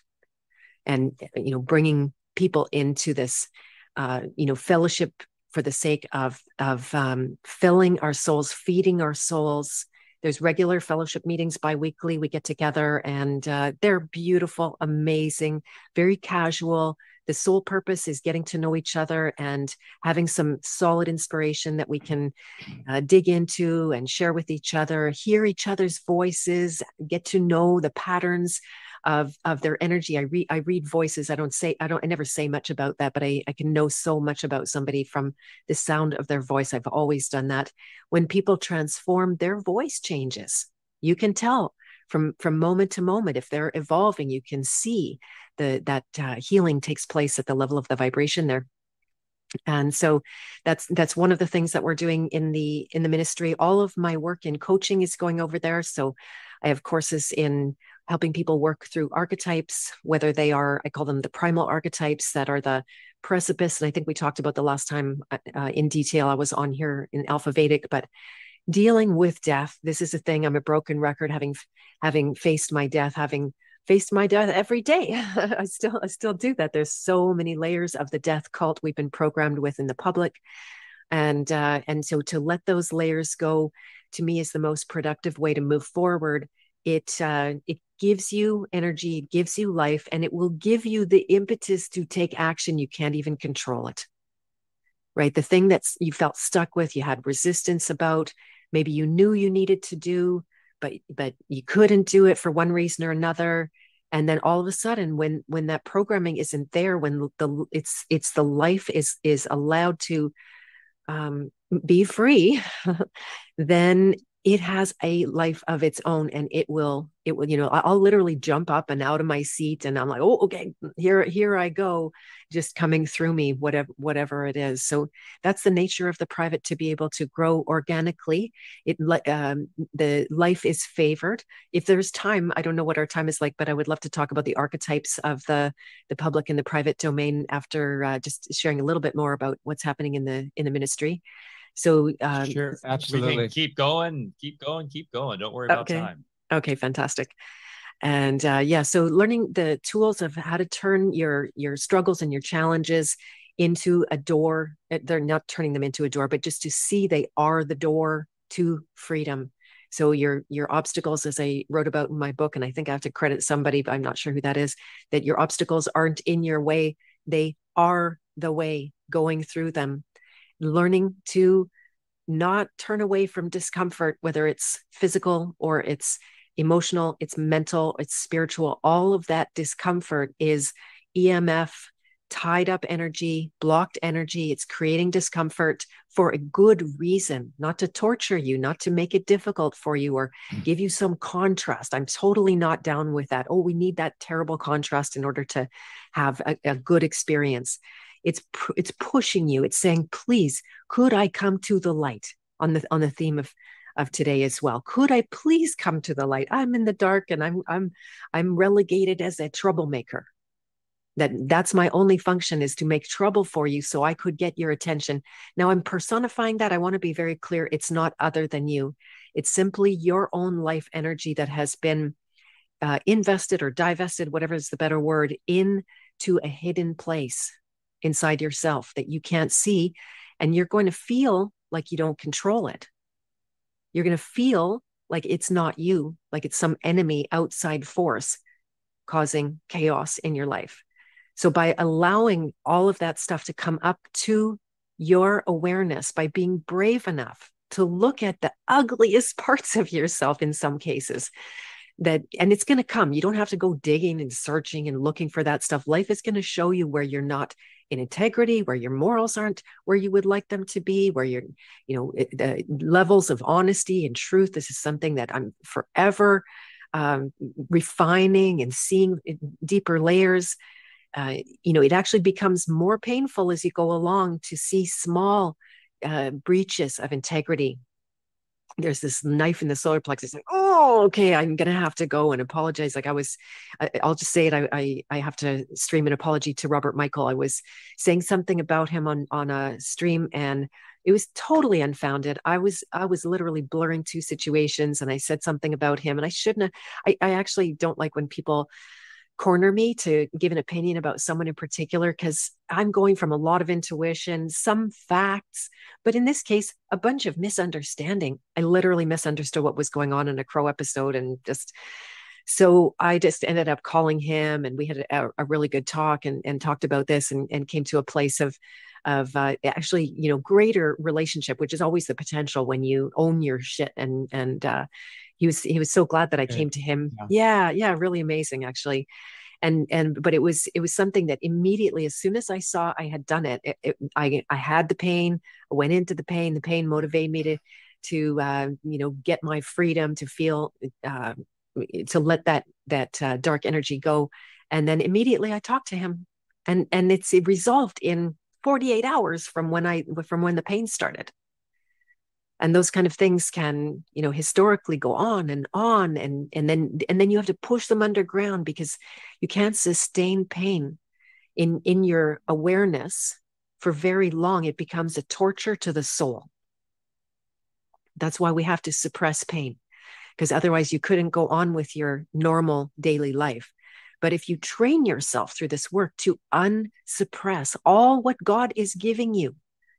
and you know, bringing people into this, uh, you know, fellowship for the sake of of um, filling our souls, feeding our souls. There's regular fellowship meetings biweekly. We get together, and uh, they're beautiful, amazing, very casual the sole purpose is getting to know each other and having some solid inspiration that we can uh, dig into and share with each other hear each other's voices get to know the patterns of of their energy. I read i read voices. I don't say i don't i never say much about that but i i can know so much about somebody from the sound of their voice. I've always done that. When people transform their voice changes. You can tell from from moment to moment. If they're evolving you can see the that uh, healing takes place at the level of the vibration there. And so that's that's one of the things that we're doing in the in the ministry. All of my work in coaching is going over there. So i have courses in helping people work through archetypes whether they are i call them the primal archetypes that are the precipice and i think we talked about the last time uh, uh in detail i was on here in alpha vedic but dealing with death this is a thing i'm a broken record having having faced my death having faced my death every day. I still I still do that. There's so many layers of the death cult we've been programmed with in the public, and uh, and so to let those layers go to me is the most productive way to move forward. It uh, it gives you energy, it gives you life, and it will give you the impetus to take action. You can't even control it, right? The thing that you felt stuck with, you had resistance about, maybe you knew you needed to do but but you couldn't do it for one reason or another and then all of a sudden when when that programming isn't there when the it's it's the life is is allowed to um, be free then it has a life of its own and it will it will you know i'll literally jump up and out of my seat and i'm like oh okay here here i go just coming through me whatever whatever it is. So that's the nature of the private to be able to grow organically. It um, the life is favored. If there's time i don't know what our time is like but i would love to talk about the archetypes of the the public and the private domain after uh, just sharing a little bit more about what's happening in the in the ministry so um, sure, absolutely. Keep going, keep going, keep going. Don't worry about okay. time. Okay, fantastic. And uh, yeah, so learning the tools of how to turn your your struggles and your challenges into a door. Eh, they're not turning them into a door, but just to see they are the door to freedom. So your your obstacles, as I wrote about in my book, and I think I have to credit somebody, but I'm not sure who that is, that your obstacles aren't in your way. They are the way going through them. Learning to not turn away from discomfort, whether it's physical or it's emotional, it's mental, it's spiritual, all of that discomfort is EMF tied up energy, blocked energy. It's creating discomfort for a good reason, not to torture you, not to make it difficult for you or mm. give you some contrast. I'm totally not down with that. Oh, we need that terrible contrast in order to have a, a good experience. It's it's pushing you. It's saying, please, could I come to the light? On the on the theme of of today as well. Could I please come to the light? I'm in the dark and I'm I'm I'm relegated as a troublemaker. That that's my only function is to make trouble for you so i could get your attention. Now i'm personifying that. I want to be very clear. It's not other than you. It's simply your own life energy that has been uh, invested or divested whatever is the better word into a hidden place inside yourself that you can't see and you're going to feel like you don't control it. You're going to feel like it's not you like it's some enemy outside force causing chaos in your life. So by allowing all of that stuff to come up to your awareness, by being brave enough to look at the ugliest parts of yourself in some cases, that and it's going to come. You don't have to go digging and searching and looking for that stuff. Life is going to show you where you're not in integrity where your morals aren't where you would like them to be where you're you know the levels of honesty and truth this is something that i'm forever um, refining and seeing deeper layers uh, you know, it actually becomes more painful as you go along to see small uh, breaches of integrity. There's this knife in the solar plexus. Like, oh, okay, I'm gonna have to go and apologize. Like I was, I, will just say it. I, I, I have to stream an apology to Robert Michael. I was saying something about him on on a stream, and it was totally unfounded. I was I was literally blurring two situations, and I said something about him, and I shouldn't. Have, I I actually don't like when people corner me to give an opinion about someone in particular because I'm going from a lot of intuition, some facts, but in this case, a bunch of misunderstanding. I literally misunderstood what was going on in a crow episode and just so I just ended up calling him and we had a, a really good talk and, and talked about this and, and came to a place of of uh, actually you know greater relationship which is always the potential when you own your shit and and uh, he was he was so glad that I came to him. Yeah. yeah, yeah, really amazing actually. And and but it was it was something that immediately as soon as I saw I had done it, it, it I I had the pain, I went into the pain, the pain motivated me to to uh, you know get my freedom to feel uh, to let that that uh, dark energy go. And then immediately i talked to him and and it's it resolved in 48 hours from when i from when the pain started. And those kind of things can you know historically go on and on and and then and then you have to push them underground because you can't sustain pain in in your awareness for very long. It becomes a torture to the soul. That's why we have to suppress pain because otherwise you couldn't go on with your normal daily life. But if you train yourself through this work to unsuppress all what god is giving you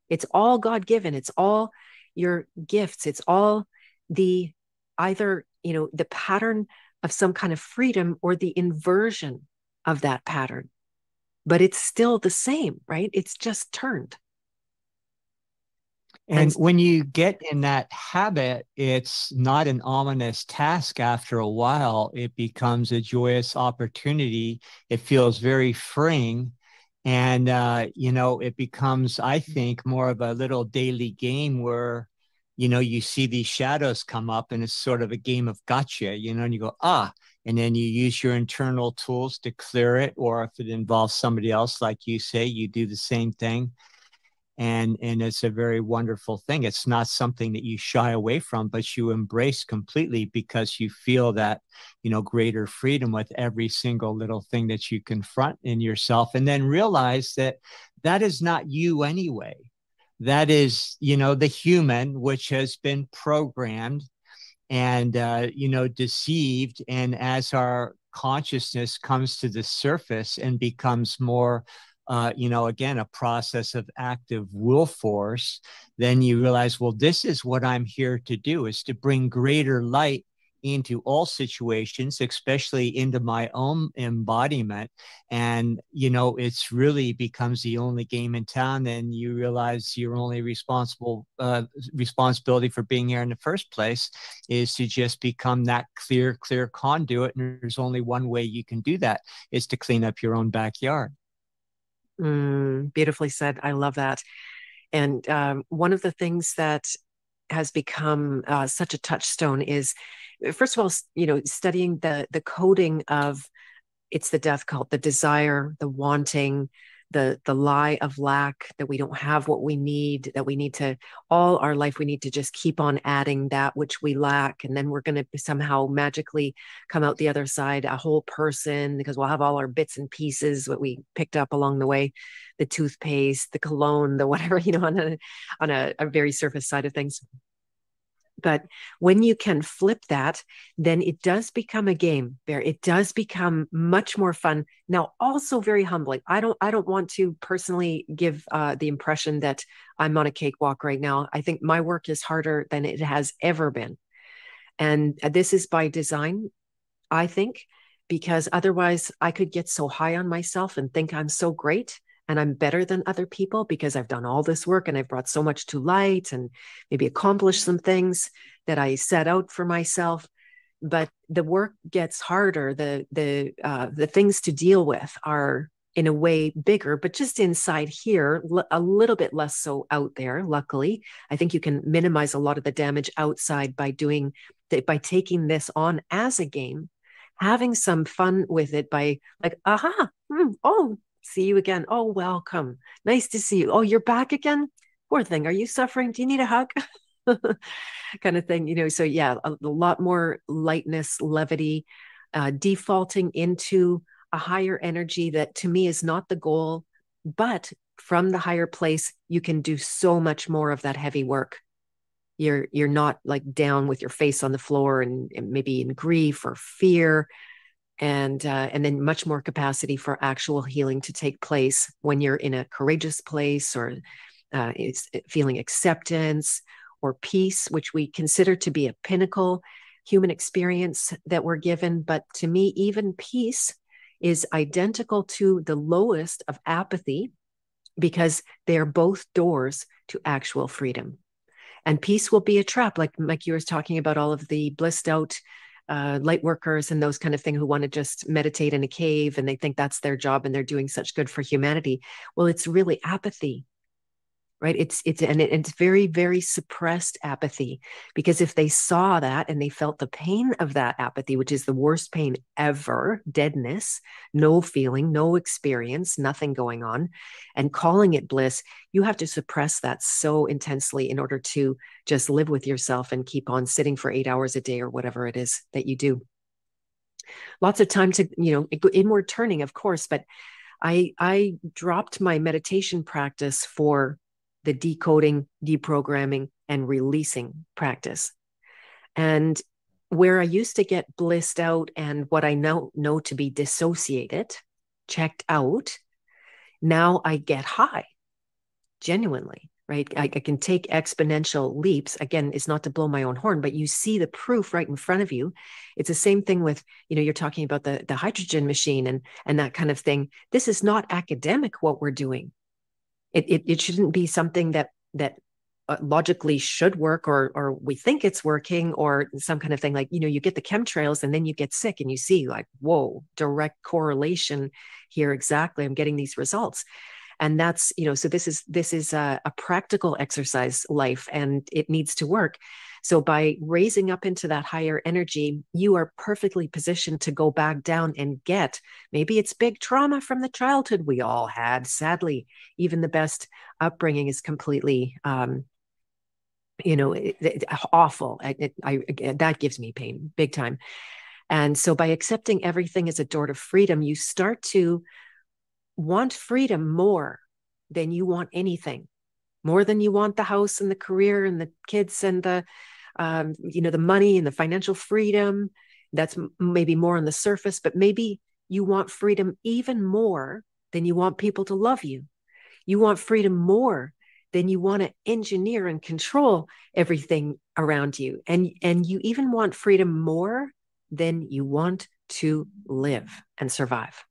it's all god given it's all your gifts it's all the either you know the pattern of some kind of freedom or the inversion of that pattern. But it's still the same right? It's just turned and, when you get in that habit it's not an ominous task after a while. It becomes a joyous opportunity. It feels very freeing. And uh, you know it becomes i think more of a little daily game where you know you see these shadows come up and it's sort of a game of gotcha you know and you go ah and then you use your internal tools to clear it or if it involves somebody else like you say you do the same thing and and it's a very wonderful thing. It's not something that you shy away from but you embrace completely because you feel that you know greater freedom with every single little thing that you confront in yourself and then realize that that is not you anyway. That is you know the human which has been programmed and uh, you know deceived and as our consciousness comes to the surface and becomes more uh, you know, again, a process of active will force, then you realize, well, this is what I'm here to do is to bring greater light into all situations, especially into my own embodiment. And, you know, it's really becomes the only game in town. Then you realize your only responsible uh, responsibility for being here in the first place is to just become that clear, clear conduit. And there's only one way you can do that is to clean up your own backyard. Mm, beautifully said. I love that. And um, one of the things that has become uh, such a touchstone is first of all you know studying the the coding of it's the death cult the desire the wanting the the lie of lack that we don't have what we need that we need to all our life we need to just keep on adding that which we lack and then we're going to somehow magically come out the other side a whole person because we'll have all our bits and pieces what we picked up along the way. The toothpaste the cologne the whatever you know on a on a, a very surface side of things but when you can flip that then it does become a game there it does become much more fun. Now also very humbling. I don't i don't want to personally give uh, the impression that i'm on a cakewalk right now. I think my work is harder than it has ever been. And this is by design i think because otherwise i could get so high on myself and think i'm so great and I'm better than other people because I've done all this work and I've brought so much to light and maybe accomplished some things that I set out for myself. But the work gets harder. The the uh, the things to deal with are in a way bigger, but just inside here, a little bit less so out there. Luckily, I think you can minimize a lot of the damage outside by doing by taking this on as a game having some fun with it by like aha hmm, oh See you again. Oh, welcome. Nice to see you. Oh, you're back again? Poor thing. Are you suffering? Do you need a hug? kind of thing, you know. So, yeah, a, a lot more lightness, levity, uh, defaulting into a higher energy that to me is not the goal, but from the higher place, you can do so much more of that heavy work. You're you're not like down with your face on the floor and, and maybe in grief or fear and uh, and then much more capacity for actual healing to take place when you're in a courageous place or uh, is feeling acceptance or peace, which we consider to be a pinnacle human experience that we're given. But to me, even peace is identical to the lowest of apathy because they are both doors to actual freedom. And peace will be a trap, like Mike, you were talking about all of the blissed out uh, light workers and those kind of thing who want to just meditate in a cave and they think that's their job and they're doing such good for humanity. Well, it's really apathy right? It's it's and it's very very suppressed apathy because if they saw that and they felt the pain of that apathy which is the worst pain ever deadness no feeling no experience nothing going on and calling it bliss you have to suppress that so intensely in order to just live with yourself and keep on sitting for 8 hours a day or whatever it is that you do. Lots of time to you know inward turning of course but I I dropped my meditation practice for the decoding, deprogramming, and releasing practice. And where I used to get blissed out and what I now know to be dissociated, checked out, now I get high, genuinely, right? I, I, can take exponential leaps. Again, it's not to blow my own horn, but you see the proof right in front of you. It's the same thing with, you know, you're talking about the, the hydrogen machine and, and that kind of thing. This is not academic what we're doing. It, it, it shouldn't be something that that uh, logically should work or or we think it's working or some kind of thing. Like you know you get the chemtrails and then you get sick and you see like whoa direct correlation here exactly. I'm getting these results. And that's you know so this is this is a, a practical exercise life and it needs to work so by raising up into that higher energy, you are perfectly positioned to go back down and get maybe it's big trauma from the childhood we all had. Sadly, even the best upbringing is completely um, you know it, it, awful. It, I, that gives me pain big time. And so by accepting everything as a door to freedom you start to want freedom more than you want anything. More than you want the house and the career and the kids and the um, you know the money and the financial freedom that's maybe more on the surface but maybe you want freedom even more than you want people to love you. You want freedom more, than you want to engineer and control everything around you. And, and you even want freedom more than you want to live and survive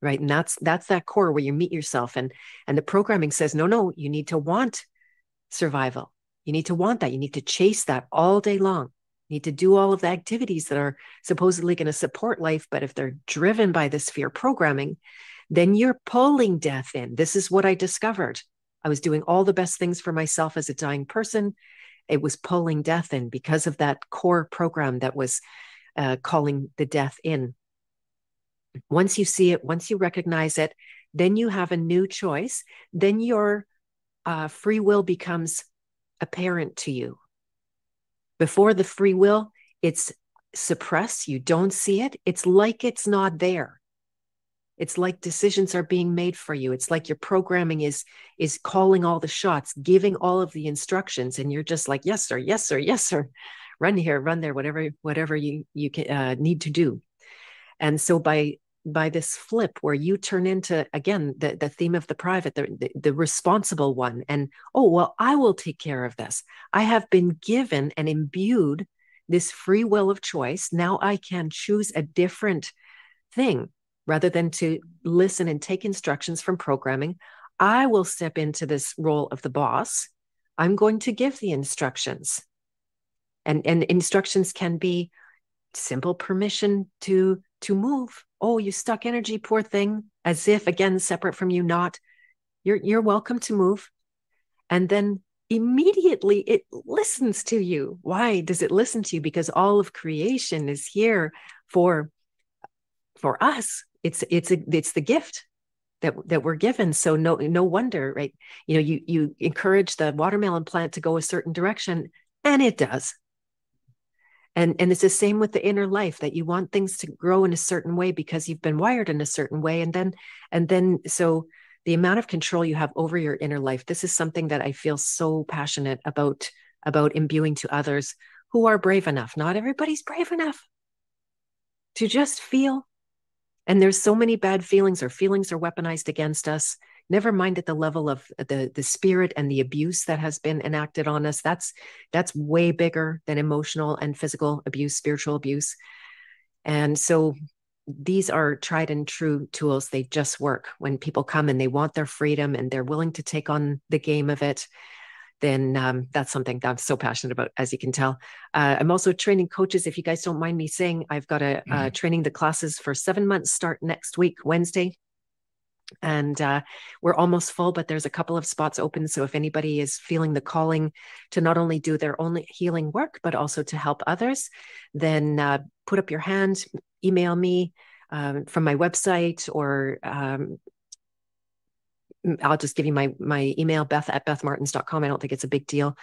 right and that's that's that core where you meet yourself and and the programming says no no you need to want survival you need to want that. You need to chase that all day long. You need to do all of the activities that are supposedly going to support life but if they're driven by this fear programming then you're pulling death in. This is what i discovered. I was doing all the best things for myself as a dying person. It was pulling death in because of that core program that was uh, calling the death in. Once you see it, once you recognize it, then you have a new choice. Then your uh, free will becomes apparent to you. Before the free will, it's suppressed. You don't see it. It's like it's not there. It's like decisions are being made for you. It's like your programming is is calling all the shots, giving all of the instructions, and you're just like, yes, sir, yes, sir, yes, sir. Run here, run there, whatever whatever you you can, uh, need to do. And so by by this flip where you turn into again the, the theme of the private the, the, the responsible one and oh well i will take care of this. I have been given and imbued this free will of choice. Now i can choose a different thing rather than to listen and take instructions from programming. I will step into this role of the boss. I'm going to give the instructions. And and instructions can be simple permission to to move. Oh you stuck energy poor thing as if again separate from you not. You're you're welcome to move. And then immediately it listens to you. Why does it listen to you? Because all of creation is here for for us. It's it's a, it's the gift that that we're given. So no no wonder right? You know you you encourage the watermelon plant to go a certain direction and it does and and it's the same with the inner life that you want things to grow in a certain way because you've been wired in a certain way. And then and then so the amount of control you have over your inner life this is something that i feel so passionate about about imbuing to others who are brave enough. Not everybody's brave enough to just feel. And there's so many bad feelings or feelings are weaponized against us never mind at the level of the the spirit and the abuse that has been enacted on us that's that's way bigger than emotional and physical abuse spiritual abuse and so these are tried and true tools they just work when people come and they want their freedom and they're willing to take on the game of it then um, that's something that I'm so passionate about, as you can tell. Uh, I'm also training coaches. If you guys don't mind me saying, I've got a mm-hmm. uh, training the classes for seven months start next week, Wednesday and uh, we're almost full but there's a couple of spots open so if anybody is feeling the calling to not only do their own healing work but also to help others then uh, put up your hand email me um, from my website or um, i'll just give you my my email beth at bethmartens.com i don't think it's a big deal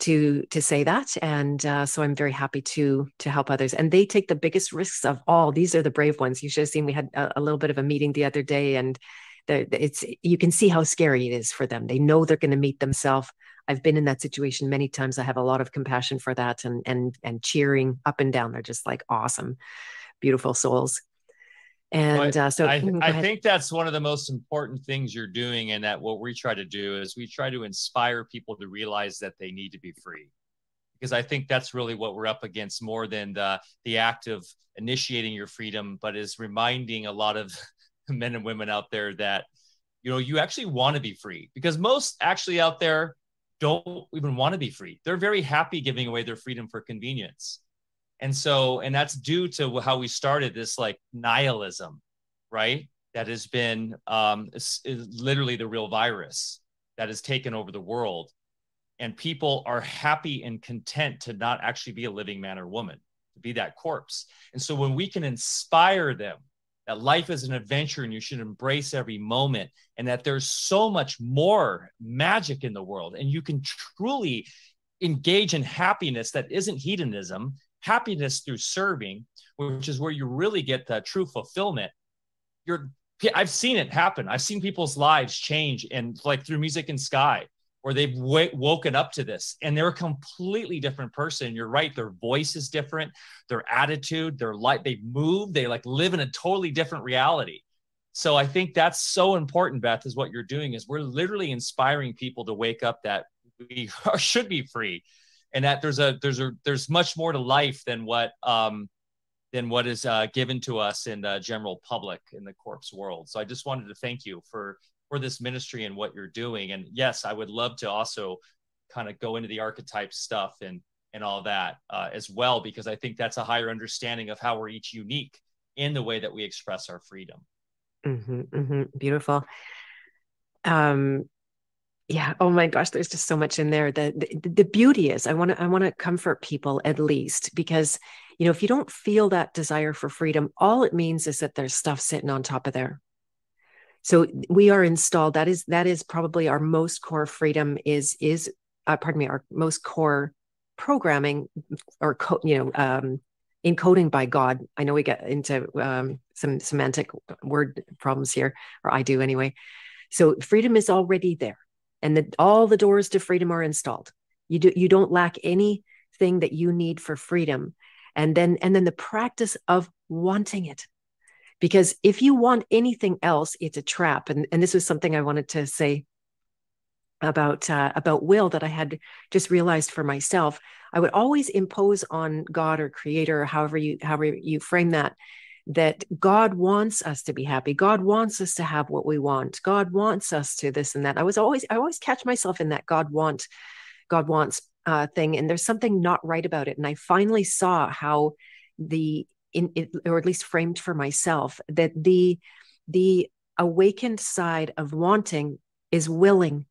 to to say that. And uh, so i'm very happy to to help others. And they take the biggest risks of all. These are the brave ones. You should have seen we had a, a little bit of a meeting the other day and the, it's you can see how scary it is for them. They know they're going to meet themselves. I've been in that situation many times. I have a lot of compassion for that and and and cheering up and down. They're just like awesome beautiful souls and uh, so I, mm, I think that's one of the most important things you're doing, and that what we try to do is we try to inspire people to realize that they need to be free, because I think that's really what we're up against more than the the act of initiating your freedom, but is reminding a lot of men and women out there that you know you actually want to be free, because most actually out there don't even want to be free. They're very happy giving away their freedom for convenience. And so, and that's due to how we started this like nihilism, right? That has been um, is, is literally the real virus that has taken over the world. And people are happy and content to not actually be a living man or woman, to be that corpse. And so, when we can inspire them that life is an adventure and you should embrace every moment, and that there's so much more magic in the world, and you can truly engage in happiness that isn't hedonism, happiness through serving, which is where you really get the true fulfillment. You're I've seen it happen. I've seen people's lives change and like through music and sky where they've w- woken up to this and they're a completely different person. You're right. Their voice is different. Their attitude, their life, they move, they like live in a totally different reality. so i think that's so important beth is what you're doing is we're literally inspiring people to wake up that we should be free and that there's a there's a there's much more to life than what um than what is uh, given to us in the general public in the corpse world. So i just wanted to thank you for for this ministry and what you're doing. And yes i would love to also kind of go into the archetype stuff and and all that uh, as well because i think that's a higher understanding of how we're each unique in the way that we express our freedom. Mm-hmm, mm-hmm. beautiful. Um yeah. Oh my gosh there's just so much in there. The, the the beauty is i want to i want to comfort people at least because you know if you don't feel that desire for freedom all it means is that there's stuff sitting on top of there. So we are installed that is that is probably our most core freedom is is uh, pardon me our most core programming or co- you know um encoding by god. I know we get into um, some semantic word problems here or i do anyway. So freedom is already there and the, all the doors to freedom are installed. You do you don't lack anything that you need for freedom. And then and then the practice of wanting it. Because if you want anything else it's a trap. And, and this was something i wanted to say about uh, about will that i had just realized for myself. I would always impose on god or creator or however you however you frame that that God wants us to be happy. God wants us to have what we want. God wants us to this and that. I was always, I always catch myself in that God want, God wants uh, thing. And there's something not right about it. And I finally saw how the, in or at least framed for myself, that the, the awakened side of wanting is willing.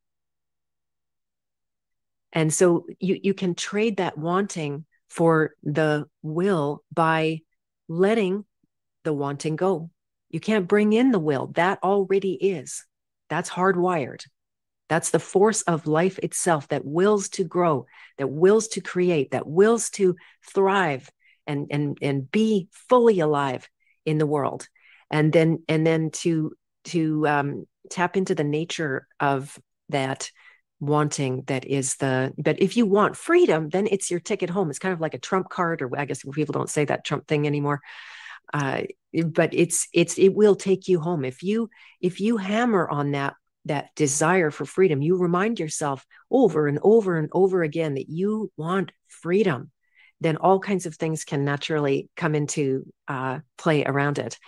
And so you, you can trade that wanting for the will by letting the wanting go. You can't bring in the will. That already is. That's hardwired. That's the force of life itself that wills to grow, that wills to create, that wills to thrive and and and be fully alive in the world. And then and then to to um, tap into the nature of that wanting that is the but if you want freedom then it's your ticket home it's kind of like a trump card or i guess people don't say that trump thing anymore uh, but it's it's it will take you home. If you if you hammer on that that desire for freedom you remind yourself over and over and over again that you want freedom then all kinds of things can naturally come into uh, play around it.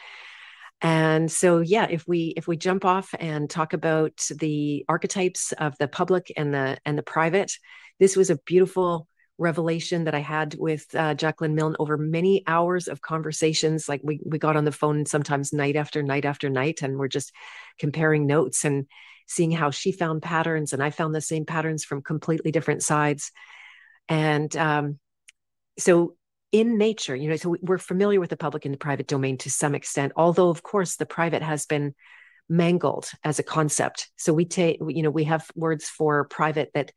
And so yeah if we if we jump off and talk about the archetypes of the public and the and the private this was a beautiful revelation that I had with uh, Jacqueline Milne over many hours of conversations. Like we we got on the phone sometimes night after night after night, and we're just comparing notes and seeing how she found patterns, and I found the same patterns from completely different sides. And um, so in nature, you know, so we're familiar with the public and the private domain to some extent, although of course the private has been mangled as a concept. So we take, you know, we have words for private that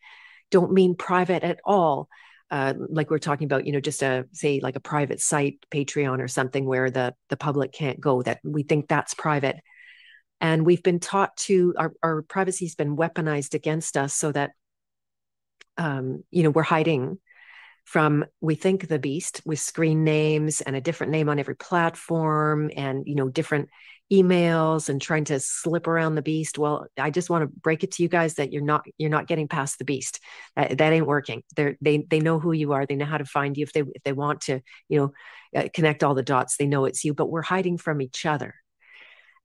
don't mean private at all uh, like we're talking about, you know, just a say like a private site, Patreon or something where the the public can't go. That we think that's private, and we've been taught to our our privacy's been weaponized against us, so that um, you know we're hiding from we think the beast with screen names and a different name on every platform and you know different emails and trying to slip around the beast well i just want to break it to you guys that you're not you're not getting past the beast. That, that ain't working. They they they know who you are. They know how to find you if they if they want to you know uh, connect all the dots they know it's you but we're hiding from each other.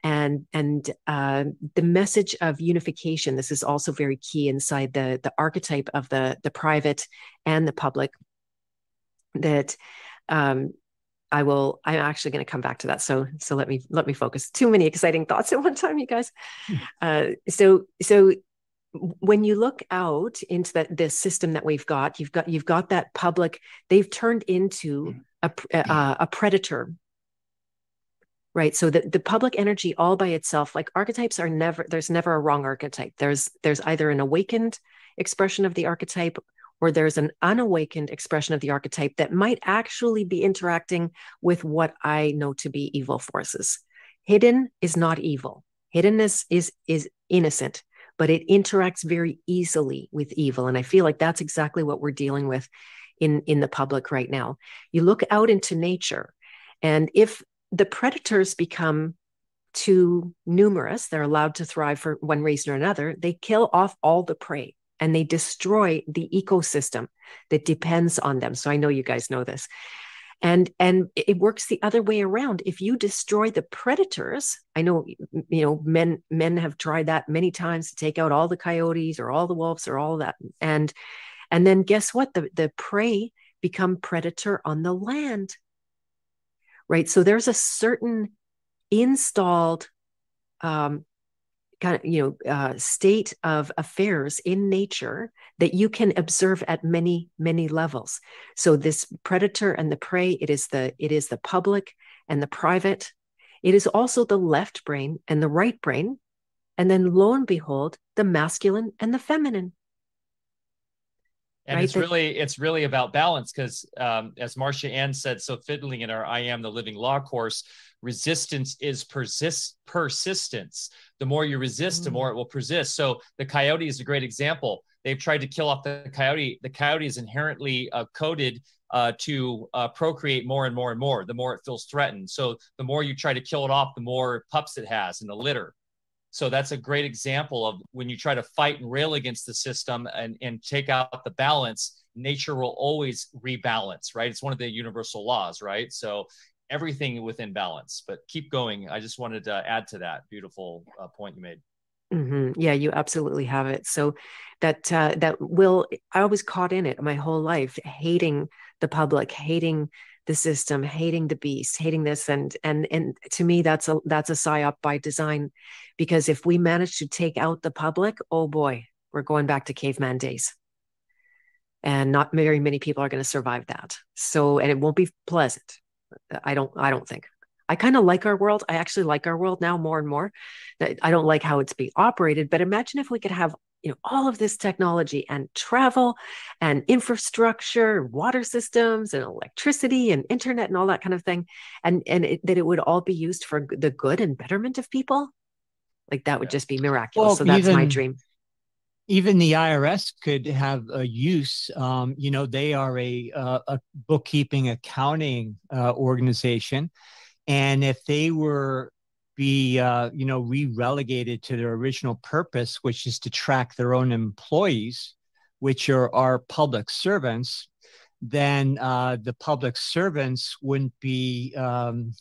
And and uh, the message of unification this is also very key inside the the archetype of the the private and the public that um, I will. I'm actually going to come back to that. So so let me let me focus. Too many exciting thoughts at one time, you guys. Hmm. Uh, so so when you look out into that this system that we've got, you've got you've got that public. They've turned into hmm. a a, a predator right so the, the public energy all by itself like archetypes are never there's never a wrong archetype there's there's either an awakened expression of the archetype or there's an unawakened expression of the archetype that might actually be interacting with what I know to be evil forces. Hidden is not evil. Hiddenness is is innocent, but it interacts very easily with evil. And I feel like that's exactly what we're dealing with in, in the public right now. You look out into nature, and if the predators become too numerous, they're allowed to thrive for one reason or another, they kill off all the prey and they destroy the ecosystem that depends on them. So I know you guys know this. And and it works the other way around. If you destroy the predators, I know you know men men have tried that many times to take out all the coyotes or all the wolves or all that. And and then guess what? The the prey become predator on the land. Right. So there's a certain installed um, kind of you know uh, state of affairs in nature that you can observe at many many levels. So this predator and the prey it is the it is the public and the private. It is also the left brain and the right brain. And then lo and behold the masculine and the feminine and right? it's really it's really about balance because um, as marcia ann said so fiddling in our i am the living law course resistance is persist persistence. The more you resist mm. the more it will persist. So the coyote is a great example. They've tried to kill off the coyote. The coyote is inherently uh, coded uh, to uh, procreate more and more and more the more it feels threatened. So the more you try to kill it off the more pups it has in the litter so that's a great example of when you try to fight and rail against the system and, and take out the balance, nature will always rebalance, right? It's one of the universal laws, right? So everything within balance. But keep going. I just wanted to add to that beautiful uh, point you made. Mm-hmm. Yeah, you absolutely have it. So that uh, that will I was caught in it my whole life, hating the public, hating the system, hating the beast, hating this, and and and to me, that's a that's a psyop by design, because if we manage to take out the public, oh boy, we're going back to caveman days, and not very many people are going to survive that. So, and it won't be pleasant. I don't I don't think. I kind of like our world. I actually like our world now more and more. I don't like how it's being operated, but imagine if we could have you know all of this technology and travel and infrastructure water systems and electricity and internet and all that kind of thing and and it, that it would all be used for the good and betterment of people? Like that would just be miraculous. Well, so that's even, my dream. even the irs could have a use um, you know they are a, uh, a bookkeeping accounting uh, organization and if they were be uh, you know re-relegated to their original purpose which is to track their own employees which are our public servants then uh, the public servants wouldn't be um,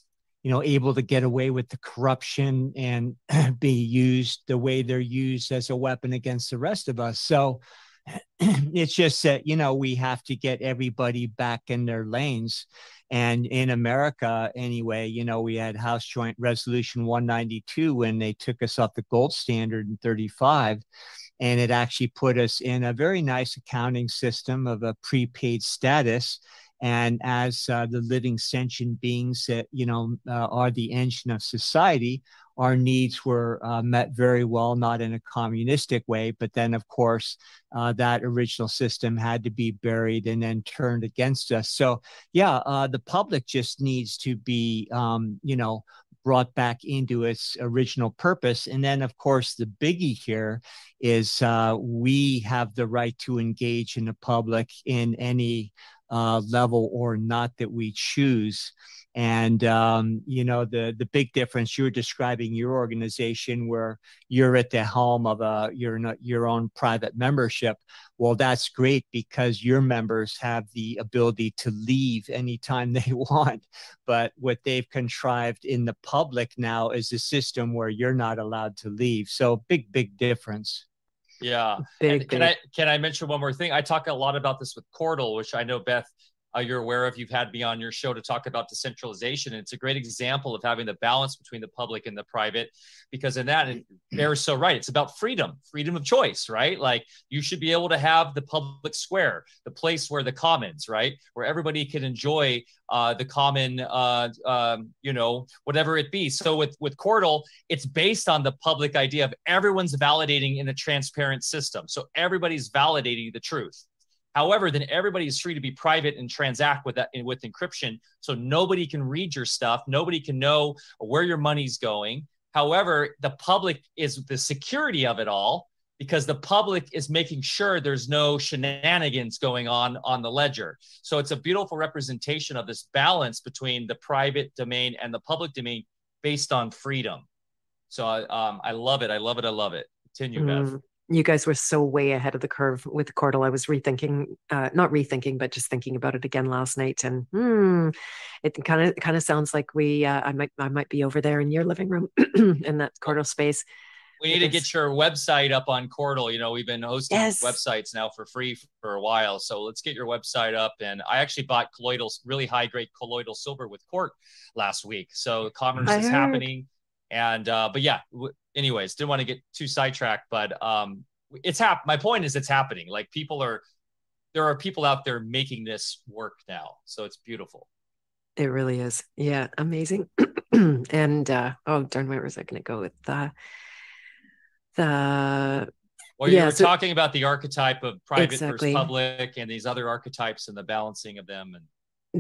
you know able to get away with the corruption and be used the way they're used as a weapon against the rest of us. So it's just that you know we have to get everybody back in their lanes. And in america anyway you know we had house joint resolution 192 when they took us off the gold standard in 35 and it actually put us in a very nice accounting system of a prepaid status. And as uh, the living sentient beings that you know uh, are the engine of society our needs were uh, met very well, not in a communistic way, but then, of course, uh, that original system had to be buried and then turned against us. So, yeah, uh, the public just needs to be, um, you know, brought back into its original purpose. And then, of course, the biggie here is uh, we have the right to engage in the public in any uh, level or not that we choose. And um, you know the the big difference you're describing your organization where you're at the helm of a your your own private membership. Well, that's great because your members have the ability to leave anytime they want. But what they've contrived in the public now is a system where you're not allowed to leave. So big big difference. Yeah. Big, can I can I mention one more thing? I talk a lot about this with Cordal, which I know Beth uh, you're aware of. You've had me on your show to talk about decentralization. And it's a great example of having the balance between the public and the private, because in that, they're so right. It's about freedom, freedom of choice, right? Like you should be able to have the public square, the place where the commons, right, where everybody can enjoy uh, the common, uh, um, you know, whatever it be. So with with Cordal, it's based on the public idea of everyone's validating in a transparent system. So everybody's validating the truth. However, then everybody is free to be private and transact with that with encryption. So nobody can read your stuff. Nobody can know where your money's going. However, the public is the security of it all because the public is making sure there's no shenanigans going on on the ledger. So it's a beautiful representation of this balance between the private domain and the public domain based on freedom. So um, I love it. I love it. I love it. Continue, mm. Beth. You guys were so way ahead of the curve with Cordal. I was rethinking, uh, not rethinking, but just thinking about it again last night, and hmm, it kind of kind of sounds like we. Uh, I might I might be over there in your living room in that Cordal space we need to get your website up on Cordal. You know, we've been hosting yes. websites now for free for a while. So let's get your website up. And I actually bought colloidal, really high grade colloidal silver with Cort last week. So commerce I is heard. happening. And, uh, but yeah, w- anyways, didn't want to get too sidetracked, but um, it's hap. My point is it's happening. Like people are, there are people out there making this work now. So it's beautiful. It really is. Yeah. Amazing. and, uh, oh, darn, where was I going to go with? Uh, the well, you yeah, were so, talking about the archetype of private exactly. versus public and these other archetypes and the balancing of them and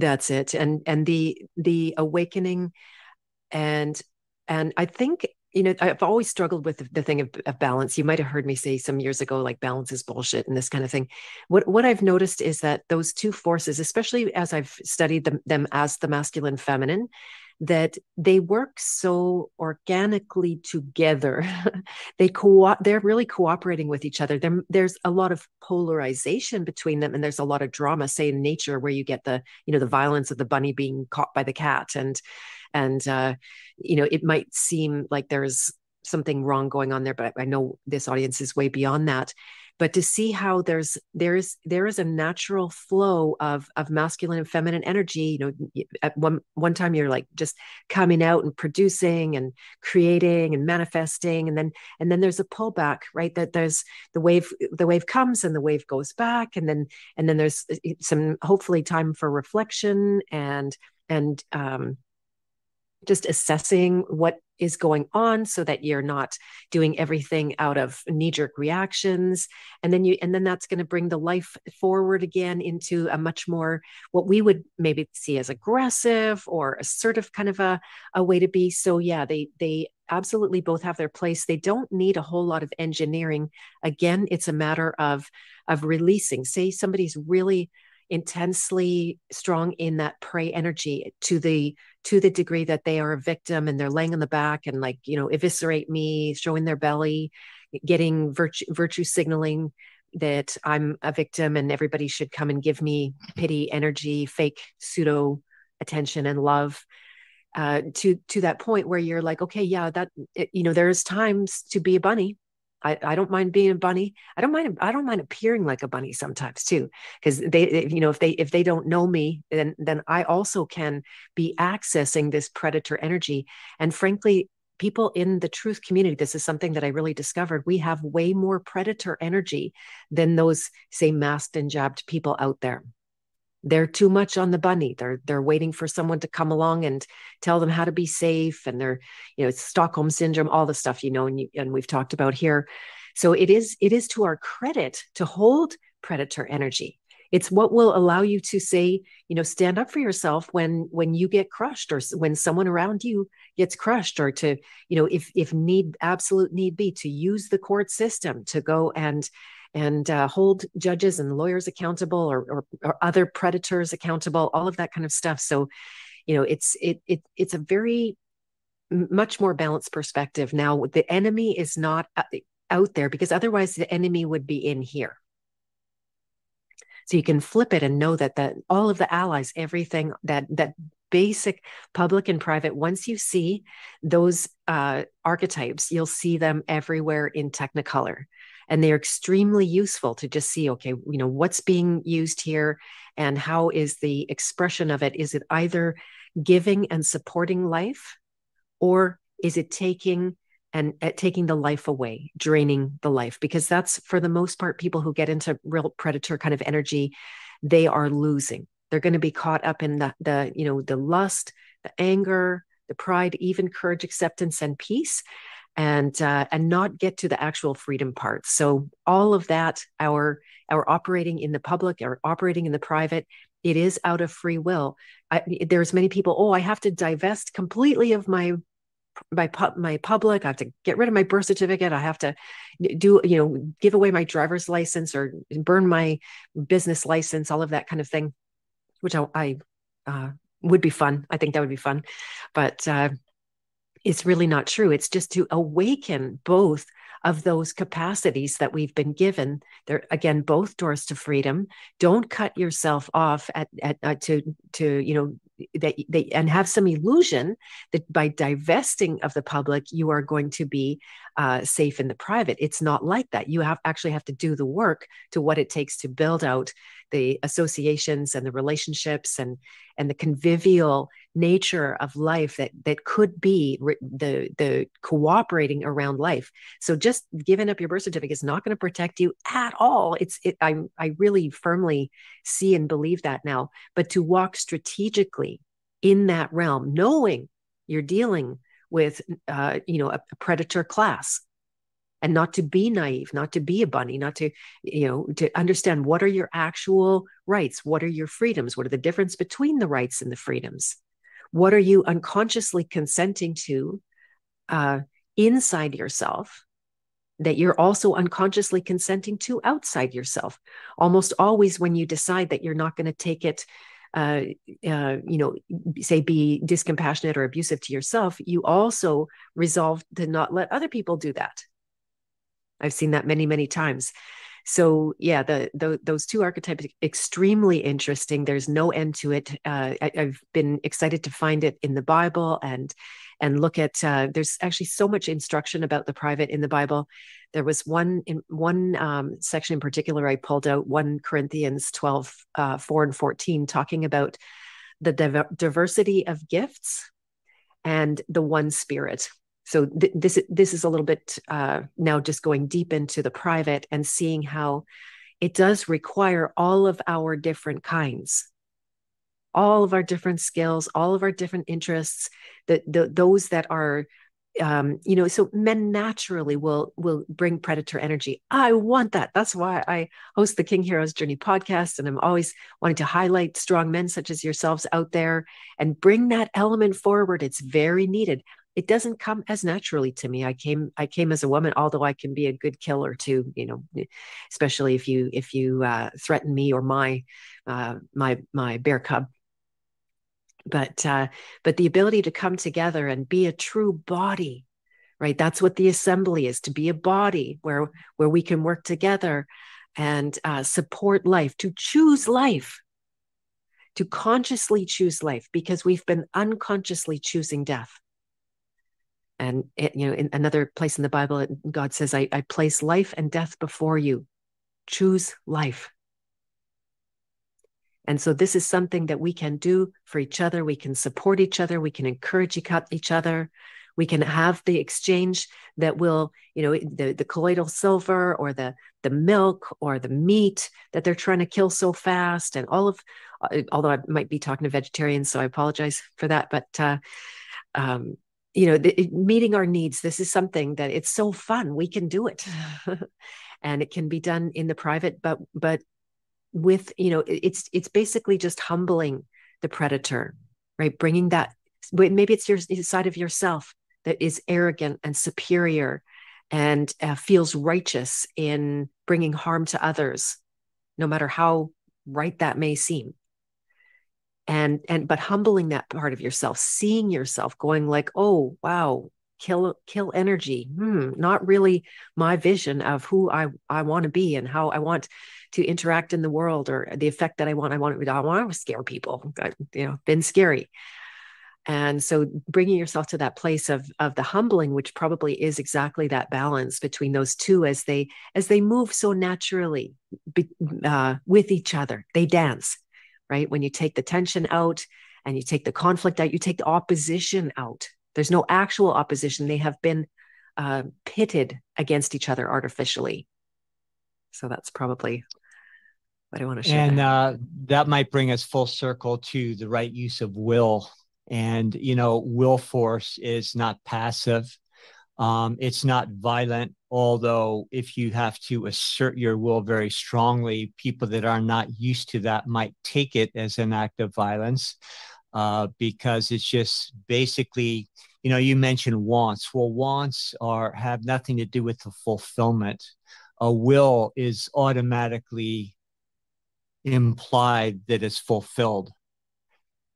that's it and and the the awakening and and i think you know i've always struggled with the, thing of, of, balance you might have heard me say some years ago like balance is bullshit and this kind of thing what what i've noticed is that those two forces especially as i've studied them, them as the masculine feminine that they work so organically together. they co they're really cooperating with each other. There, there's a lot of polarization between them, and there's a lot of drama, say in nature, where you get the you know the violence of the bunny being caught by the cat, and and uh, you know it might seem like there's something wrong going on there, but I know this audience is way beyond that. But to see how there's there's there is a natural flow of of masculine and feminine energy you know at one one time you're like just coming out and producing and creating and manifesting and then and then there's a pullback right? That there's the wave the wave comes and the wave goes back and then and then there's uh, some hopefully time for reflection and and um just assessing what is going on so that you're not doing everything out of knee jerk reactions. And then you and then that's going to bring the life forward again into a much more what we would maybe see as aggressive or assertive kind of a, a way to be. So yeah they they absolutely both have their place. They don't need a whole lot of engineering. Again it's a matter of of releasing. Say somebody's really intensely strong in that prey energy to the to the degree that they are a victim and they're laying on the back and like you know eviscerate me showing their belly getting virtue virtue signaling that i'm a victim and everybody should come and give me pity energy fake pseudo attention and love. Uh, to to that point where you're like okay yeah that you know there's times to be a bunny I, I don't mind being a bunny. I don't mind. I don't mind appearing like a bunny sometimes too, because they, you know, if they if they don't know me, then then I also can be accessing this predator energy. And frankly, people in the truth community, this is something that I really discovered. We have way more predator energy than those say masked and jabbed people out there they're too much on the bunny. They're they're waiting for someone to come along and tell them how to be safe and they're you know it's stockholm syndrome all the stuff you know and, you, and we've talked about here. So it is it is to our credit to hold predator energy. It's what will allow you to say you know stand up for yourself when when you get crushed or when someone around you gets crushed or to you know if if need absolute need be to use the court system to go and and uh, hold judges and lawyers accountable or, or, or other predators accountable all of that kind of stuff. So you know it's it, it it's a very much more balanced perspective. Now the enemy is not uh, out there because otherwise the enemy would be in here. So you can flip it and know that that all of the allies everything that that basic public and private once you see those uh, archetypes you'll see them everywhere in technicolor and they're extremely useful to just see okay you know what's being used here and how is the expression of it? Is it either giving and supporting life or is it taking and uh, taking the life away draining the life? Because that's for the most part people who get into real predator kind of energy they are losing. They're going to be caught up in the the you know the lust the anger the pride even courage acceptance and peace and uh, and not get to the actual freedom part. So all of that, our our operating in the public, our operating in the private, it is out of free will. I, there's many people. Oh, I have to divest completely of my my my public. I have to get rid of my birth certificate. I have to do you know give away my driver's license or burn my business license. All of that kind of thing, which I, I uh, would be fun. I think that would be fun, but. Uh, it's really not true. It's just to awaken both of those capacities that we've been given. They're again both doors to freedom. Don't cut yourself off at, at, uh, to to you know that they and have some illusion that by divesting of the public you are going to be uh, safe in the private it's not like that you have actually have to do the work to what it takes to build out the associations and the relationships and and the convivial nature of life that that could be re- the the cooperating around life. So just giving up your birth certificate is not going to protect you at all. It's it, i i really firmly see and believe that now. But to walk strategically in that realm knowing you're dealing with uh, you know a, a predator class and not to be naive not to be a bunny not to you know to understand what are your actual rights what are your freedoms what are the difference between the rights and the freedoms what are you unconsciously consenting to uh, inside yourself that you're also unconsciously consenting to outside yourself almost always when you decide that you're not going to take it uh, uh, you know, say be discompassionate or abusive to yourself, you also resolve to not let other people do that. I've seen that many, many times. So yeah, the, the those two archetypes extremely interesting. There's no end to it. Uh, I, have been excited to find it in the Bible and and look at. Uh, there's actually so much instruction about the private in the Bible. There was one in one um, section in particular I pulled out, one Corinthians 12, uh, 4 and 14, talking about the div- diversity of gifts and the one spirit so th- this this is a little bit uh, now just going deep into the private and seeing how it does require all of our different kinds. All of our different skills all of our different interests that the, those that are um, you know so men naturally will will bring predator energy. I want that. That's why i host the king heroes journey podcast and i'm always wanting to highlight strong men such as yourselves out there and bring that element forward. It's very needed it doesn't come as naturally to me. I came i came as a woman although i can be a good killer too you know especially if you if you uh, threaten me or my uh, my my bear cub. But uh, but the ability to come together and be a true body right? That's what the assembly is to be a body where where we can work together and uh, support life to choose life to consciously choose life because we've been unconsciously choosing death and it, you know, in another place in the Bible, God says, I, I place life and death before you. Choose life. And so this is something that we can do for each other. We can support each other. We can encourage each other. We can have the exchange that will, you know, the, the colloidal silver or the, the milk or the meat that they're trying to kill so fast. And all of, uh, although I might be talking to vegetarians, so I apologize for that. But, uh, um, you know the, meeting our needs this is something that it's so fun we can do it. And it can be done in the private but but with you know it's it's basically just humbling the predator right? Bringing that maybe it's your side of yourself that is arrogant and superior and uh, feels righteous in bringing harm to others no matter how right that may seem and and but humbling that part of yourself seeing yourself going like oh wow kill kill energy. Hmm, not really my vision of who i i want to be and how i want to interact in the world or the effect that i want. I want i want to scare people. I, you know been scary. And so bringing yourself to that place of of the humbling which probably is exactly that balance between those two as they as they move so naturally uh, with each other. They dance right? When you take the tension out and you take the conflict out, you take the opposition out. There's no actual opposition. They have been uh, pitted against each other artificially. So that's probably what I want to share. And uh, that might bring us full circle to the right use of will. And, you know, will force is not passive. Um, it's not violent, although if you have to assert your will very strongly, people that are not used to that might take it as an act of violence uh, because it's just basically, you know, you mentioned wants. Well, wants are have nothing to do with the fulfillment. A will is automatically implied that it's fulfilled.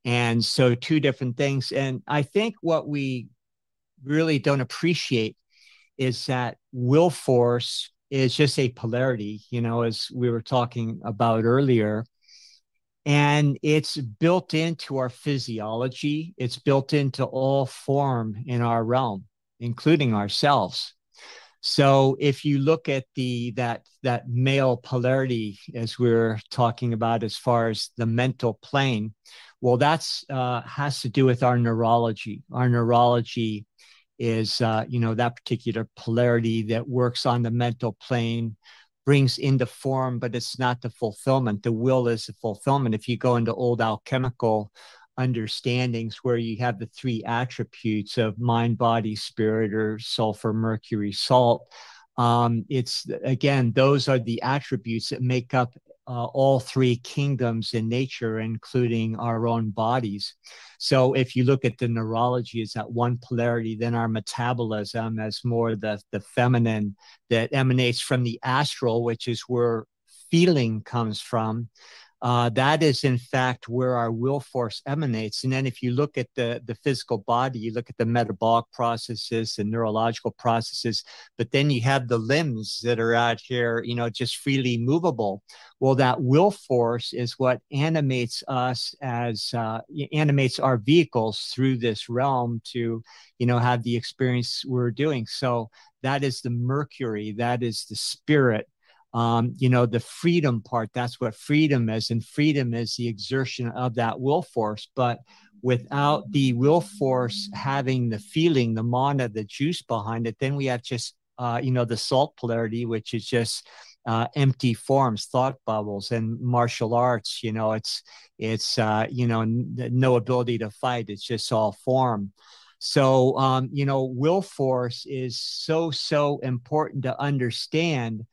And so, two different things. And I think what we really don't appreciate is that will force is just a polarity, you know, as we were talking about earlier. And it's built into our physiology, it's built into all form in our realm, including ourselves. So if you look at the that that male polarity as we are talking about as far as the mental plane, well, that's uh, has to do with our neurology. Our neurology is uh, you know that particular polarity that works on the mental plane brings into form but it's not the fulfillment the will is the fulfillment if you go into old alchemical understandings where you have the three attributes of mind body spirit or sulfur mercury salt um, it's again those are the attributes that make up uh, all three kingdoms in nature, including our own bodies. So, if you look at the neurology as that one polarity, then our metabolism as more the, the feminine that emanates from the astral, which is where feeling comes from uh, that is in fact where our will force emanates. And then if you look at the, the physical body, you look at the metabolic processes and neurological processes, but then you have the limbs that are out here, you know, just freely movable. Well, that will force is what animates us as uh, animates our vehicles through this realm to, you know, have the experience we're doing. So that is the mercury, that is the spirit um, you know, the freedom part, that's what freedom is. And freedom is the exertion of that will force. But without the will force having the feeling, the mana, the juice behind it, then we have just, uh, you know, the salt polarity, which is just uh, empty forms, thought bubbles, and martial arts. You know, it's it's uh, you know n- no ability to fight. It's just all form. So um, you know, will force is so so important to understand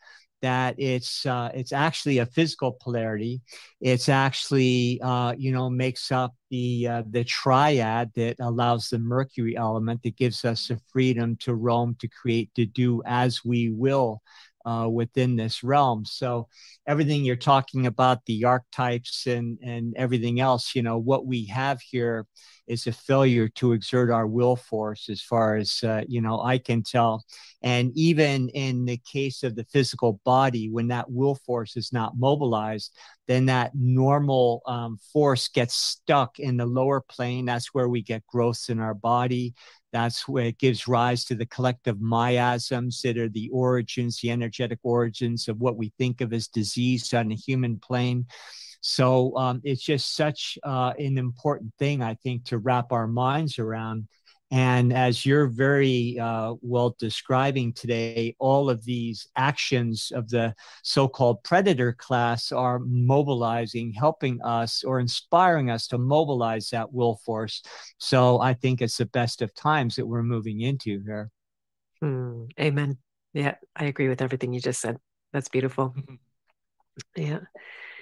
that it's uh, it's actually a physical polarity. It's actually uh, you know makes up the uh, the triad that allows the Mercury element that gives us the freedom to roam, to create, to do as we will uh, within this realm. So everything you're talking about, the archetypes and and everything else, you know, what we have here is a failure to exert our will force, as far as uh, you know I can tell. And even in the case of the physical body, when that will force is not mobilized, then that normal um, force gets stuck in the lower plane. That's where we get growths in our body. That's where it gives rise to the collective miasms that are the origins, the energetic origins of what we think of as disease on the human plane. So um, it's just such uh, an important thing, I think, to wrap our minds around. And as you're very uh, well describing today, all of these actions of the so called predator class are mobilizing, helping us or inspiring us to mobilize that will force. So I think it's the best of times that we're moving into here. Mm, amen. Yeah, I agree with everything you just said. That's beautiful. Yeah.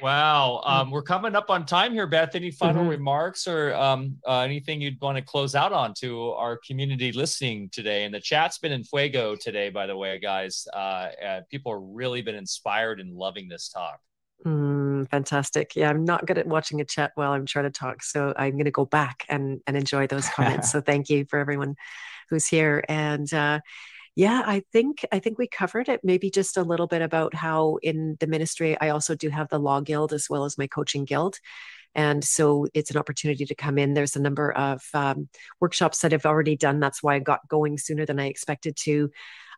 Wow. Um, we're coming up on time here, Beth. Any final mm-hmm. remarks or um, uh, anything you'd want to close out on to our community listening today? And the chat's been in fuego today, by the way, guys. Uh, people have really been inspired and loving this talk. Mm, fantastic. Yeah, I'm not good at watching a chat while I'm trying to talk. So I'm going to go back and, and enjoy those comments. so thank you for everyone who's here. And uh, yeah, I think I think we covered it. Maybe just a little bit about how in the ministry I also do have the law guild as well as my coaching guild. And so it's an opportunity to come in. There's a number of um, workshops that I've already done. That's why I got going sooner than I expected to.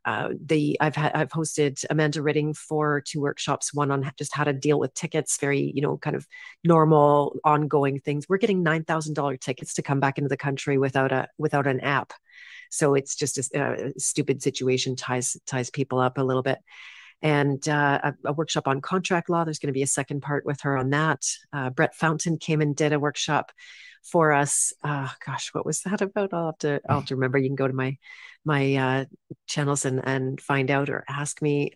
Uh, the I've had I've hosted Amanda Ridding for two workshops. One on just how to deal with tickets, very you know kind of normal ongoing things. We're getting nine thousand dollar tickets to come back into the country without a without an app. So it's just a, a stupid situation ties ties people up a little bit. And uh, a, a, workshop on contract law. There's going to be a second part with her on that. Uh, Brett Fountain came and did a workshop for us. Uh, gosh, what was that about? I'll have to I'll have to remember. You can go to my my uh, channels and and find out or ask me.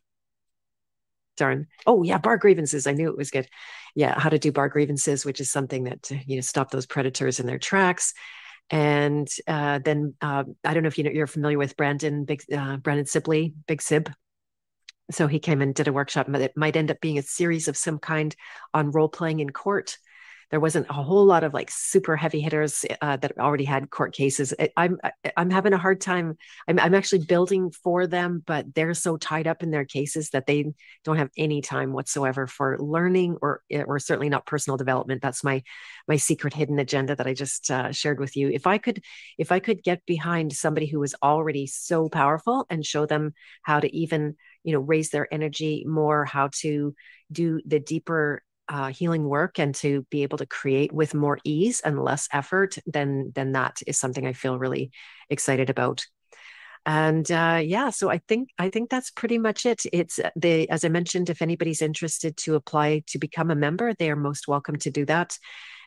Darn. Oh yeah, bar grievances. I knew it was good. Yeah, how to do bar grievances, which is something that you know stop those predators in their tracks. And uh, then uh, I don't know if you know you're familiar with Brandon Big uh, Brandon Sibley, Big Sib. So he came and did a workshop that might end up being a series of some kind on role playing in court. There wasn't a whole lot of like super heavy hitters uh, that already had court cases. I'm I'm having a hard time. I'm I'm actually building for them, but they're so tied up in their cases that they don't have any time whatsoever for learning or or certainly not personal development. That's my my secret hidden agenda that I just uh, shared with you. If I could if I could get behind somebody who was already so powerful and show them how to even you know raise their energy more, how to do the deeper uh, healing work and to be able to create with more ease and less effort, then then that is something I feel really excited about. And uh, yeah, so I think I think that's pretty much it. It's uh, the as I mentioned, if anybody's interested to apply to become a member, they are most welcome to do that.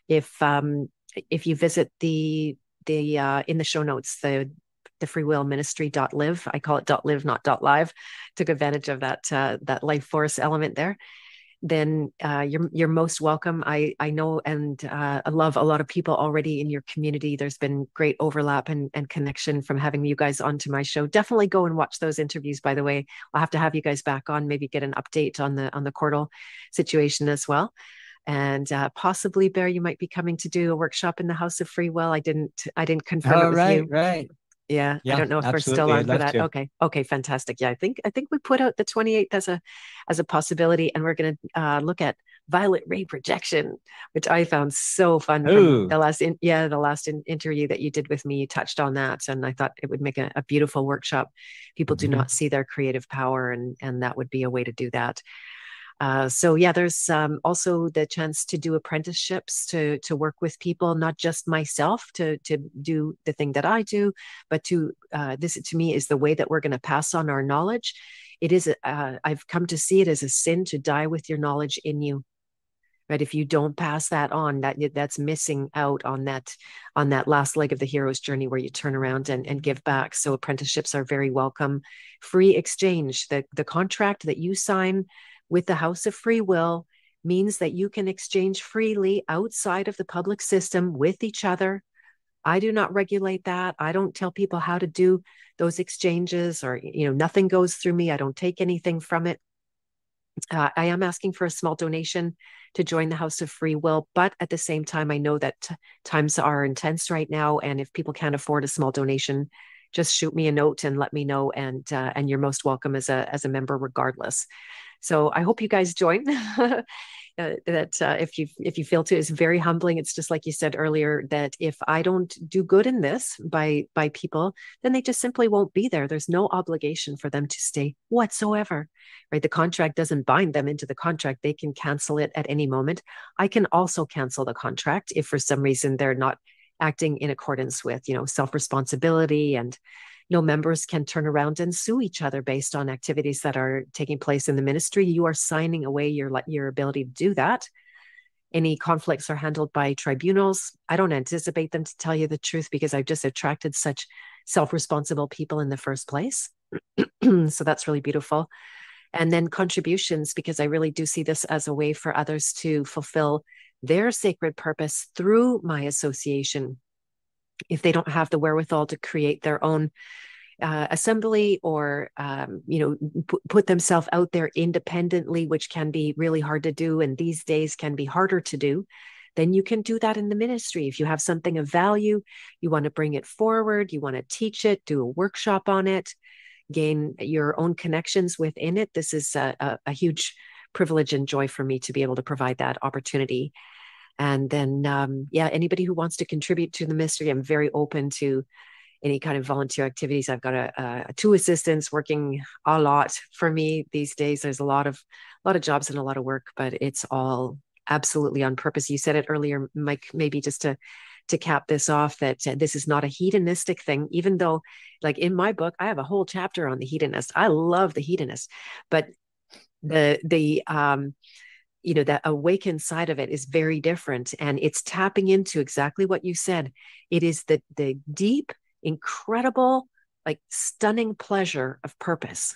If um, if you visit the the uh, in the show notes the the free will ministry live i call it dot live not dot live took advantage of that uh, that life force element there then uh, you're you're most welcome. I I know and uh, I love a lot of people already in your community. There's been great overlap and, and connection from having you guys onto my show. Definitely go and watch those interviews. By the way, I'll have to have you guys back on. Maybe get an update on the on the Cordal situation as well. And uh, possibly, Bear, you might be coming to do a workshop in the House of Free Will. I didn't I didn't confirm oh, right, you. Right, yeah, yeah, I don't know if we're still on for that. To. Okay, okay, fantastic. Yeah, I think I think we put out the 28th as a as a possibility, and we're going to uh, look at violet ray projection, which I found so fun. The last, in, yeah, the last in, interview that you did with me, you touched on that, and I thought it would make a, a beautiful workshop. People mm-hmm. do not see their creative power, and and that would be a way to do that. Uh, so yeah, there's um, also the chance to do apprenticeships to to work with people, not just myself to to do the thing that I do, but to uh, this to me is the way that we're going to pass on our knowledge. It is uh, I've come to see it as a sin to die with your knowledge in you. Right, if you don't pass that on, that that's missing out on that on that last leg of the hero's journey where you turn around and, and give back. So apprenticeships are very welcome. Free exchange, the the contract that you sign with the House of Free Will means that you can exchange freely outside of the public system with each other. I do not regulate that. I don't tell people how to do those exchanges or, you know, nothing goes through me. I don't take anything from it. Uh, I am asking for a small donation to join the House of Free Will, but at the same time, I know that t- times are intense right now, and if people can't afford a small donation, just shoot me a note and let me know, and uh, and you're most welcome as a as a member, regardless. So I hope you guys join. Uh, that uh, if you if you feel to is very humbling. It's just like you said earlier that if i don't do good in this by by people then they just simply won't be there. There's no obligation for them to stay whatsoever right? The contract doesn't bind them into the contract. They can cancel it at any moment. I can also cancel the contract if for some reason they're not acting in accordance with you know self responsibility and no members can turn around and sue each other based on activities that are taking place in the ministry. You are signing away your your ability to do that. Any conflicts are handled by tribunals. I don't anticipate them to tell you the truth because I've just attracted such self-responsible people in the first place. so that's really beautiful. And then contributions, because I really do see this as a way for others to fulfill their sacred purpose through my association if they don't have the wherewithal to create their own uh, assembly or um, you know p- put themselves out there independently which can be really hard to do and these days can be harder to do then you can do that in the ministry. If you have something of value you want to bring it forward you want to teach it do a workshop on it gain your own connections within it this is a, a, a huge privilege and joy for me to be able to provide that opportunity and then, um, yeah, anybody who wants to contribute to the mystery, I'm very open to any kind of volunteer activities. I've got a, a, two assistants working a lot for me these days. There's a lot of a lot of jobs and a lot of work, but it's all absolutely on purpose. You said it earlier, Mike. Maybe just to to cap this off, that this is not a hedonistic thing. Even though, like in my book, I have a whole chapter on the hedonist. I love the hedonist, but the the um you know that awakened side of it is very different and it's tapping into exactly what you said. It is the the deep incredible like stunning pleasure of purpose.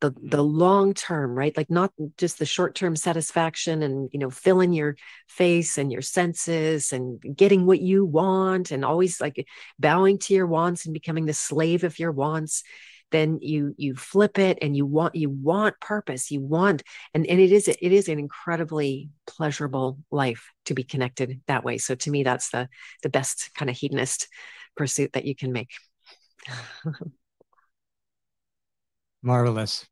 The mm-hmm. the long term right? Like not just the short term satisfaction and you know filling your face and your senses and getting what you want and always like bowing to your wants and becoming the slave of your wants then you you flip it and you want you want purpose you want and and it is it is an incredibly pleasurable life to be connected that way. So to me that's the the best kind of hedonist pursuit that you can make. Marvelous.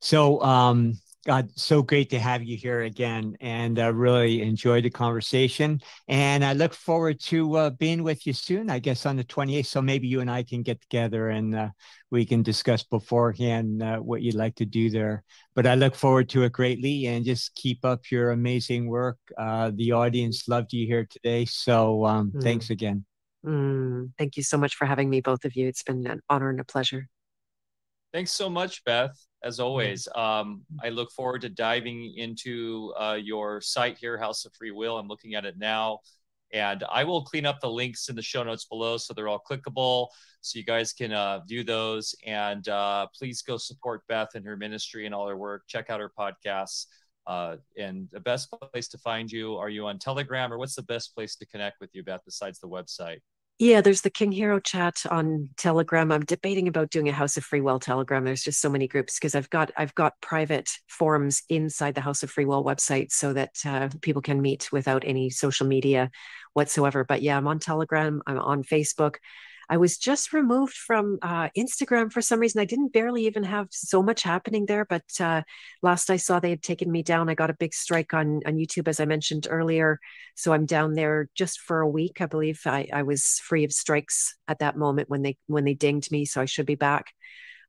So um God, so great to have you here again, and uh, really enjoyed the conversation. And I look forward to uh, being with you soon. I guess on the 28th. So maybe you and I can get together and uh, we can discuss beforehand uh, what you'd like to do there. But I look forward to it greatly, and just keep up your amazing work. Uh, the audience loved you here today, so um, mm. thanks again. Mm. Thank you so much for having me, both of you. It's been an honor and a pleasure. Thanks so much, Beth as always. Um, I look forward to diving into uh, your site here, House of Free Will. I'm looking at it now. And I will clean up the links in the show notes below so they're all clickable so you guys can uh, view those. And uh, please go support Beth and her ministry and all her work. Check out her podcasts. Uh, and the best place to find you, are you on Telegram or what's the best place to connect with you, Beth, besides the website? Yeah, there's the King Hero chat on Telegram. I'm debating about doing a House of Free Will Telegram. There's just so many groups because I've got I've got private forums inside the House of Free Will website so that uh, people can meet without any social media whatsoever. But yeah, I'm on Telegram. I'm on Facebook. I was just removed from uh, Instagram for some reason. I didn't barely even have so much happening there, but uh, last I saw, they had taken me down. I got a big strike on on YouTube, as I mentioned earlier. So I'm down there just for a week. I believe I, I was free of strikes at that moment when they when they dinged me. So I should be back.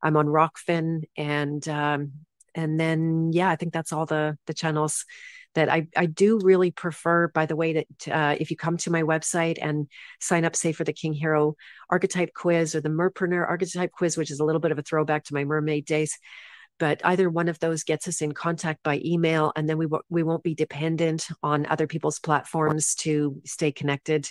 I'm on Rokfin, and um, and then yeah, I think that's all the the channels that I, I do really prefer, by the way, that uh, if you come to my website and sign up, say, for the King Hero archetype quiz or the Merpreneur archetype quiz, which is a little bit of a throwback to my mermaid days, but either one of those gets us in contact by email, and then we, w- we won't be dependent on other people's platforms to stay connected.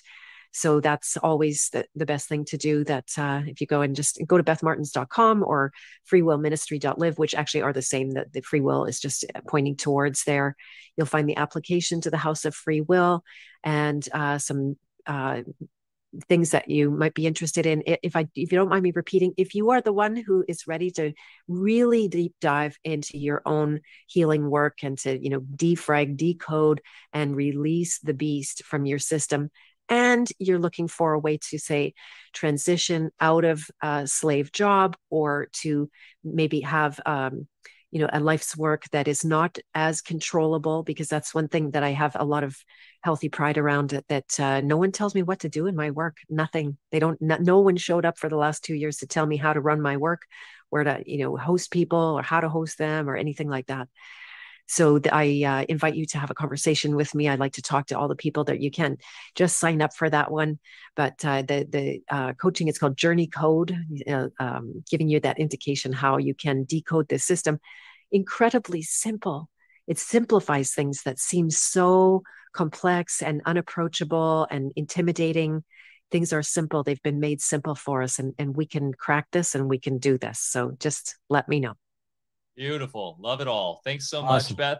So that's always the, the best thing to do. That uh, if you go and just go to bethmartens.com or freewillministry.live, which actually are the same, that the free will is just pointing towards there, you'll find the application to the House of Free Will and uh, some uh, things that you might be interested in if i if you don't mind me repeating if you are the one who is ready to really deep dive into your own healing work and to you know defrag decode and release the beast from your system and you're looking for a way to say transition out of a slave job or to maybe have um, you know a life's work that is not as controllable because that's one thing that i have a lot of healthy pride around it that uh, no one tells me what to do in my work nothing. They don't no one showed up for the last two years to tell me how to run my work where to you know host people or how to host them or anything like that so I uh, invite you to have a conversation with me. I'd like to talk to all the people that you can. Just sign up for that one. But uh, the the uh, coaching is called Journey Code, uh, um, giving you that indication how you can decode this system. Incredibly simple. It simplifies things that seem so complex and unapproachable and intimidating things are simple. They've been made simple for us, and, and we can crack this and we can do this. So just let me know. Beautiful. Love it all. Thanks so awesome. much, Beth.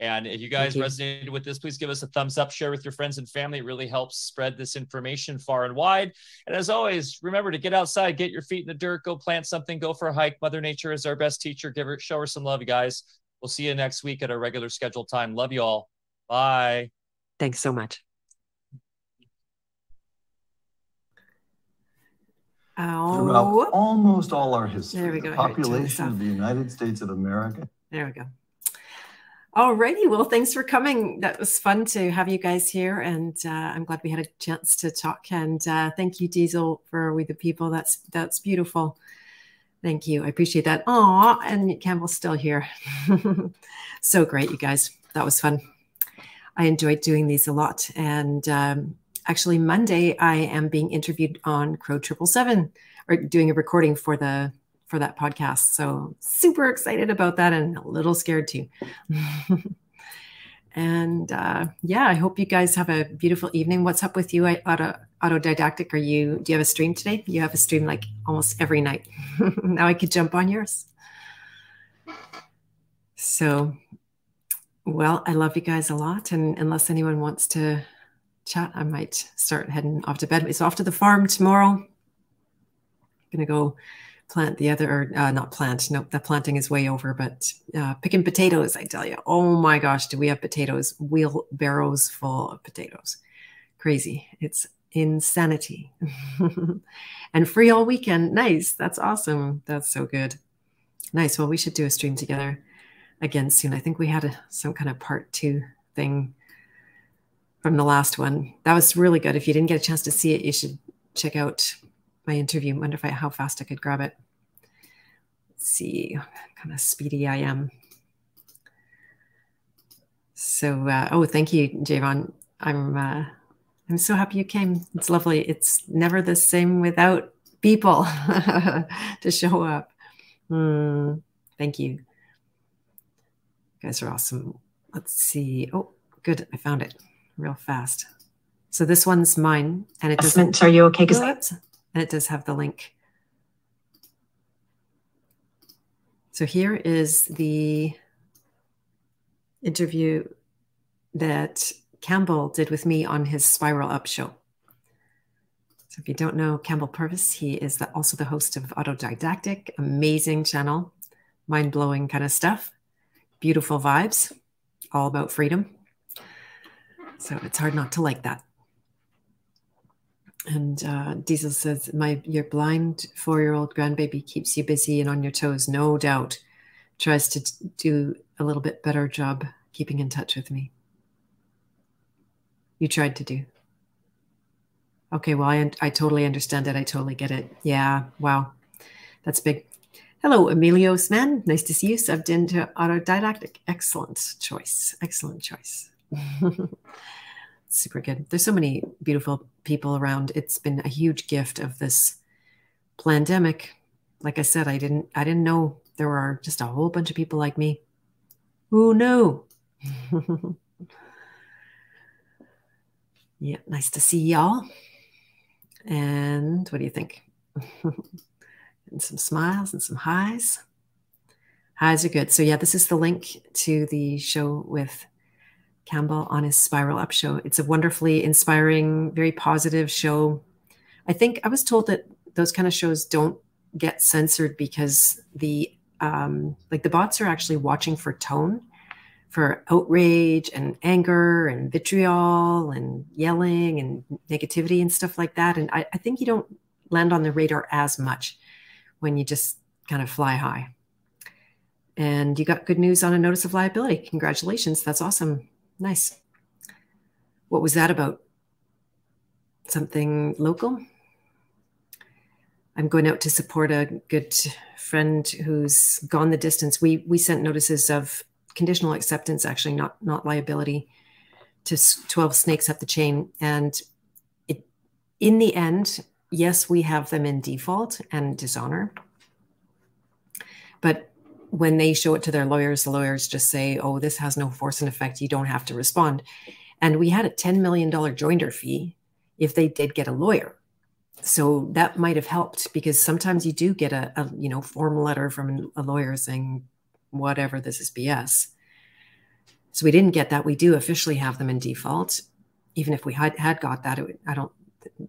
And if you guys resonated with this, please give us a thumbs up, share with your friends and family. It really helps spread this information far and wide. And as always, remember to get outside, get your feet in the dirt, go plant something, go for a hike. Mother Nature is our best teacher. Give her, show her some love, you guys. We'll see you next week at our regular scheduled time. Love you all. Bye. Thanks so much. Oh. Throughout almost all our history, there we go. the population of the United States of America. There we go. Alrighty, well, thanks for coming. That was fun to have you guys here, and uh, I'm glad we had a chance to talk. And uh, thank you, Diesel, for We the People. That's that's beautiful. Thank you. I appreciate that. Aw, and Campbell's still here. so great, you guys. That was fun. I enjoyed doing these a lot, and um, actually Monday I am being interviewed on Crow Triple Seven or doing a recording for the for that podcast. So super excited about that and a little scared too. and uh, yeah, I hope you guys have a beautiful evening. What's up with you, I auto autodidactic? Are you do you have a stream today? You have a stream like almost every night. now I could jump on yours. So well, I love you guys a lot. And unless anyone wants to chat, I might start heading off to bed. It's off to the farm tomorrow. I'm gonna go plant the other, or uh, not plant. Nope, the planting is way over. But uh, picking potatoes, I tell you, oh my gosh, do we have potatoes? Wheelbarrows full of potatoes. Crazy. It's insanity. and free all weekend. Nice. That's awesome. That's so good. Nice. Well, we should do a stream together again soon. I think we had a, some kind of part two thing from the last one. That was really good. If you didn't get a chance to see it, you should check out my interview. Wonder if I, how fast I could grab it. Let's see, kind of speedy I am. So, uh, oh, thank you, Javon. I'm uh, I'm so happy you came. It's lovely. It's never the same without people to show up. Mm, thank you. You guys are awesome. Let's see. Oh, good. I found it real fast. So this one's mine, and it doesn't. Are you okay? Because and it does have the link. So here is the interview that Campbell did with me on his Spiral Up show. So if you don't know Campbell Purvis, he is the, also the host of Autodidactic, amazing channel, mind-blowing kind of stuff, beautiful vibes, all about freedom. So it's hard not to like that. And uh, Diesel says, "My your blind four-year-old grandbaby keeps you busy and on your toes, no doubt. Tries to do a little bit better job keeping in touch with me." you tried to do. Okay, well, I, I totally understand it. I totally get it. Yeah, wow. That's big. Hello, Emilio's man. Nice to see you. Subbed into autodidactic. Excellent choice. Excellent choice. Super good. There's so many beautiful people around. It's been a huge gift of this pandemic. Like I said, I didn't I didn't know there were just a whole bunch of people like me. Who knew? Yeah, nice to see y'all. And what do you think? and some smiles and some highs. Highs are good. So, yeah, this is the link to the show with Campbell on his Spiral Up show. It's a wonderfully inspiring, very positive show. I think I was told that those kind of shows don't get censored because the um, like the bots are actually watching for tone for outrage and anger and vitriol and yelling and negativity and stuff like that. And I, I think you don't land on the radar as much when you just kind of fly high. And you got good news on a notice of liability. Congratulations. That's awesome. Nice. What was that about? Something local? I'm going out to support a good friend who's gone the distance. We we sent notices of conditional acceptance, actually, not not liability, to 12 snakes up the chain. And it, in the end, yes, we have them in default and dishonor. But when they show it to their lawyers, the lawyers just say, oh, this has no force and effect. You don't have to respond. And we had a $10 million joinder fee if they did get a lawyer. So that might have helped because sometimes you do get a, a you know formal letter from a lawyer saying whatever, this is BS. So we didn't get that. We do officially have them in default. Even if we had, had got that, would, I don't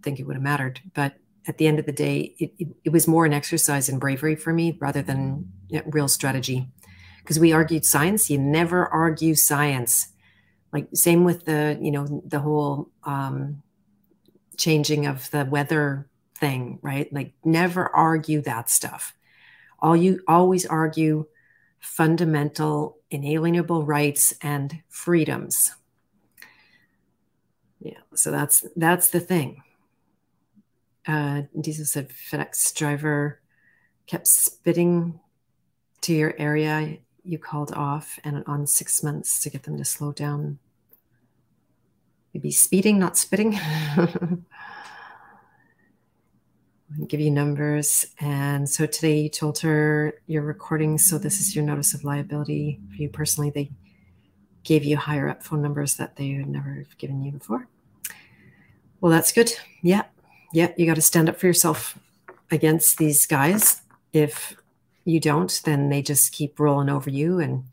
think it would have mattered. But at the end of the day, it, it, it was more an exercise in bravery for me rather than you know, real strategy. Because we argued science. You never argue science. Like same with the, you know, the whole um, changing of the weather thing, right? Like never argue that stuff. All you always argue fundamental inalienable rights and freedoms. Yeah, so that's that's the thing. Uh, Diesel said FedEx driver kept spitting to your area. You called off and on six months to get them to slow down. Maybe speeding, not spitting. give you numbers. And so today you told her you're recording. So this is your notice of liability for you personally. They gave you higher up phone numbers that they had never given you before. Well, that's good. Yeah. Yeah. You got to stand up for yourself against these guys. If you don't, then they just keep rolling over you and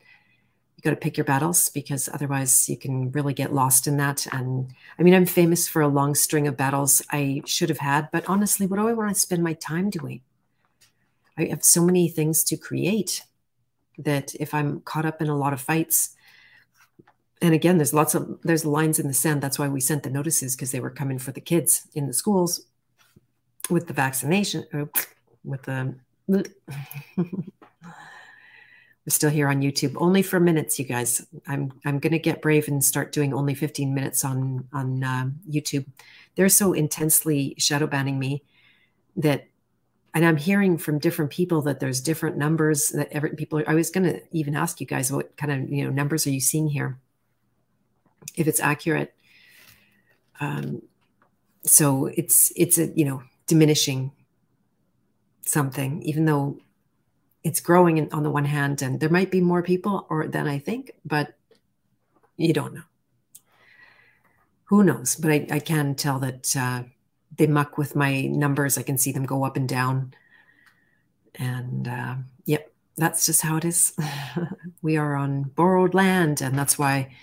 you got to pick your battles because otherwise you can really get lost in that. And I mean, I'm famous for a long string of battles I should have had, but honestly, what do I want to spend my time doing? I have so many things to create that if I'm caught up in a lot of fights, and again, there's lots of there's lines in the sand. That's why we sent the notices because they were coming for the kids in the schools with the vaccination, uh, with the. We're still here on YouTube, only for minutes, you guys. I'm I'm gonna get brave and start doing only 15 minutes on on uh, YouTube. They're so intensely shadow banning me that and I'm hearing from different people that there's different numbers that every people. I was going to even ask you guys what kind of you know numbers are you seeing here, if it's accurate. Um, so it's it's a you know diminishing something, even though it's growing in, on the one hand, and there might be more people or than I think, but you don't know. Who knows? But I, I can tell that uh, they muck with my numbers. I can see them go up and down. And uh, yep, that's just how it is. we are on borrowed land, and that's why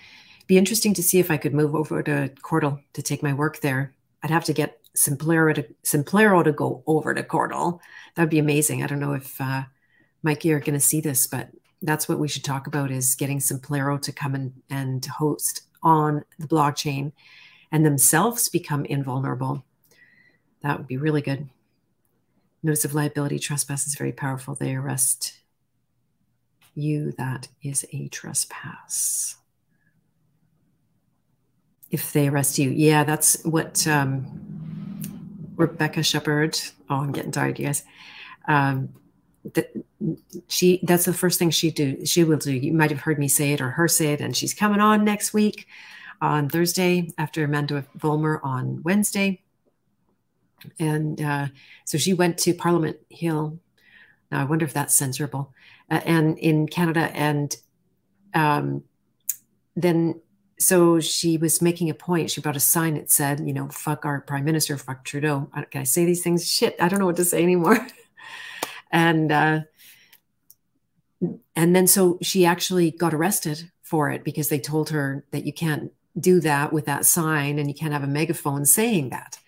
be interesting to see if I could move over to Cordal to take my work there. I'd have to get Simplero to Simplero to go over to Cordal. That'd be amazing. I don't know if uh, Mike, you're going to see this, but that's what we should talk about: is getting Simplero to come and and host on the blockchain, and themselves become invulnerable that would be really good. Notice of liability trespass is very powerful. They arrest you. That is a trespass. If they arrest you. Yeah, that's what um, Rebecca Shepard. Oh, I'm getting tired, you guys. Um, that she that's the first thing she do she will do you might have heard me say it or her say it and she's coming on next week on thursday after amanda Vollmer on wednesday and uh, so she went to Parliament Hill. Now I wonder if that's censorable, uh, and in Canada, and um, then so she was making a point. She brought a sign that said, you know, fuck our prime minister, fuck Trudeau. Can I say these things? Shit, I don't know what to say anymore. and uh, and then so she actually got arrested for it because they told her that you can't do that with that sign and you can't have a megaphone saying that.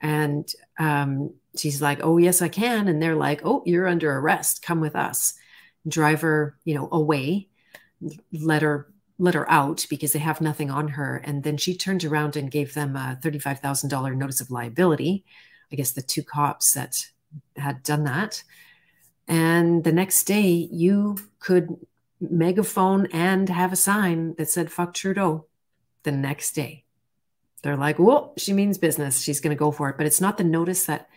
And um, she's like, "Oh yes, I can." And they're like, "Oh, you're under arrest. Come with us." Drive her, you know, away. Let her let her out because they have nothing on her. And then she turned around and gave them a thirty-five thousand dollar notice of liability. I guess the two cops that had done that. And the next day, you could megaphone and have a sign that said "fuck Trudeau." The next day, they're like, well, she means business. She's going to go for it. But it's not the notice that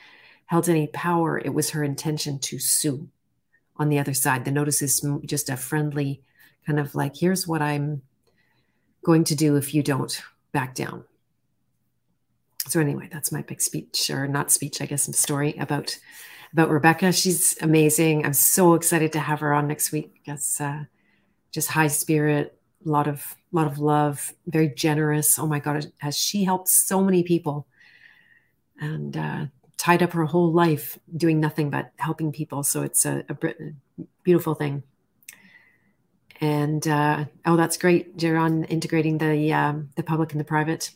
held any power. It was her intention to sue on the other side. The notice is just a friendly kind of like, here's what I'm going to do if you don't back down. So anyway, that's my big speech or not speech, I guess, some story about about Rebecca. She's amazing. I'm so excited to have her on next week. That's uh, just high spirit, a lot of lot of love, very generous. Oh my God, has she helped so many people and uh, tied up her whole life doing nothing but helping people. So it's a, a beautiful thing. And uh, oh, that's great, Jaron, integrating the um, the public and the private.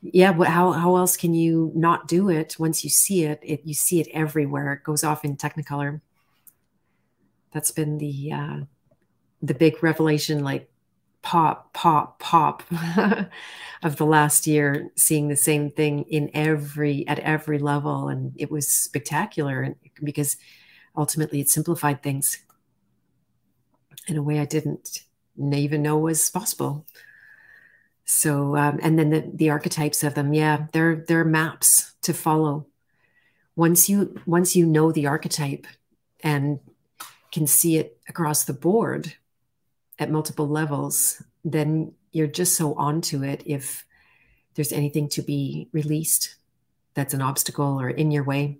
Yeah, but how how else can you not do it once you see it? It you see it everywhere. It goes off in Technicolor. That's been the uh, the big revelation, like pop, pop, pop of the last year, seeing the same thing in every at every level, and it was spectacular. Because ultimately, it simplified things in a way I didn't even know was possible. So, um, and then the, the archetypes of them, yeah, they're they're maps to follow. Once you once you know the archetype and can see it across the board, at multiple levels, then you're just so onto it if there's anything to be released that's an obstacle or in your way.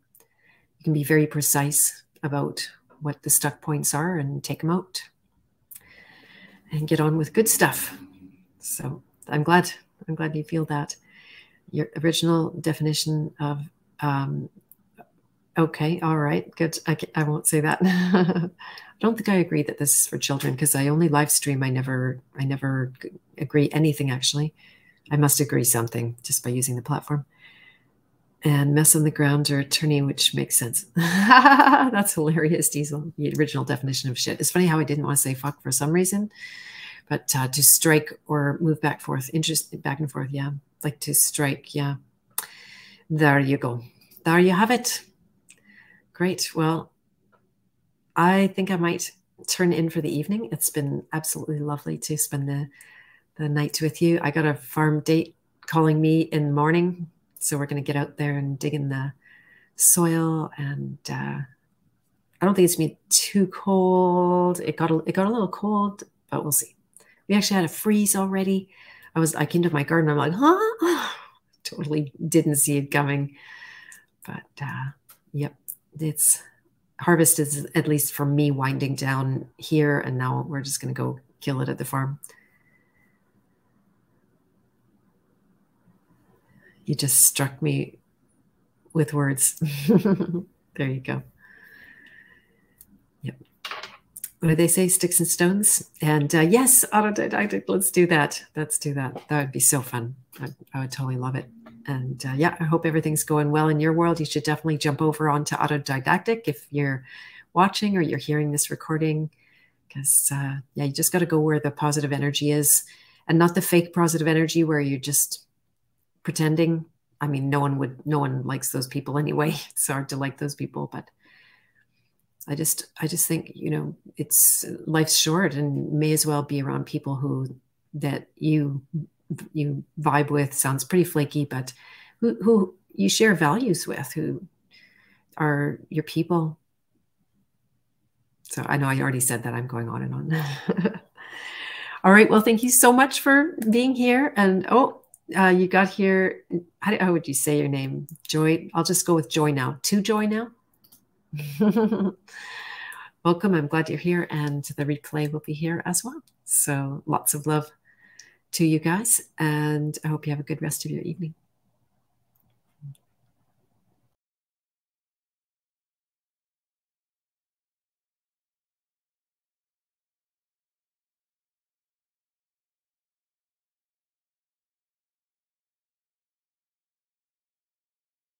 You can be very precise about what the stuck points are and take them out and get on with good stuff. So I'm glad. I'm glad you feel that. Your original definition of um, okay, all right, good. I, I won't say that. I don't think I agree that this is for children because I only live stream. I never, I never agree anything actually. I must agree something just by using the platform. And mess on the ground or attorney, which makes sense. That's hilarious, Diesel. The original definition of shit. It's funny how I didn't want to say fuck for some reason, but uh, to strike or move back forth, interest back and forth, yeah, like to strike, yeah. There you go. There you have it. Great. Well, I think I might turn in for the evening. It's been absolutely lovely to spend the the night with you. I got a farm date calling me in the morning so we're going to get out there and dig in the soil. And uh, I don't think it's to be too cold. It got a, it got a little cold, but we'll see. We actually had a freeze already. I was I came to my garden. I'm like, huh? totally didn't see it coming. But uh, yep, it's harvest is at least for me winding down here, and now we're just going to go kill it at the farm. You just struck me with words. there you go. Yep. What do they say? Sticks and stones. And uh, yes, autodidactic. Let's do that. Let's do that. That would be so fun. I, I would totally love it. And uh, yeah, I hope everything's going well in your world. You should definitely jump over onto autodidactic if you're watching or you're hearing this recording, because uh, yeah, you just got to go where the positive energy is, and not the fake positive energy where you just pretending. I mean, no one would, no one likes those people anyway. It's hard to like those people, but I just, I just think, you know, it's life's short and may as well be around people who that you, you vibe with sounds pretty flaky, but who, who you share values with, who are your people. So I know I already said that I'm going on and on. All right. Well, thank you so much for being here. And oh, uh, you got here. How, how, would you say your name? Joy. I'll just go with Joy now. To Joy now. Welcome. I'm glad you're here, and the replay will be here as well. So lots of love to you guys, and I hope you have a good rest of your evening.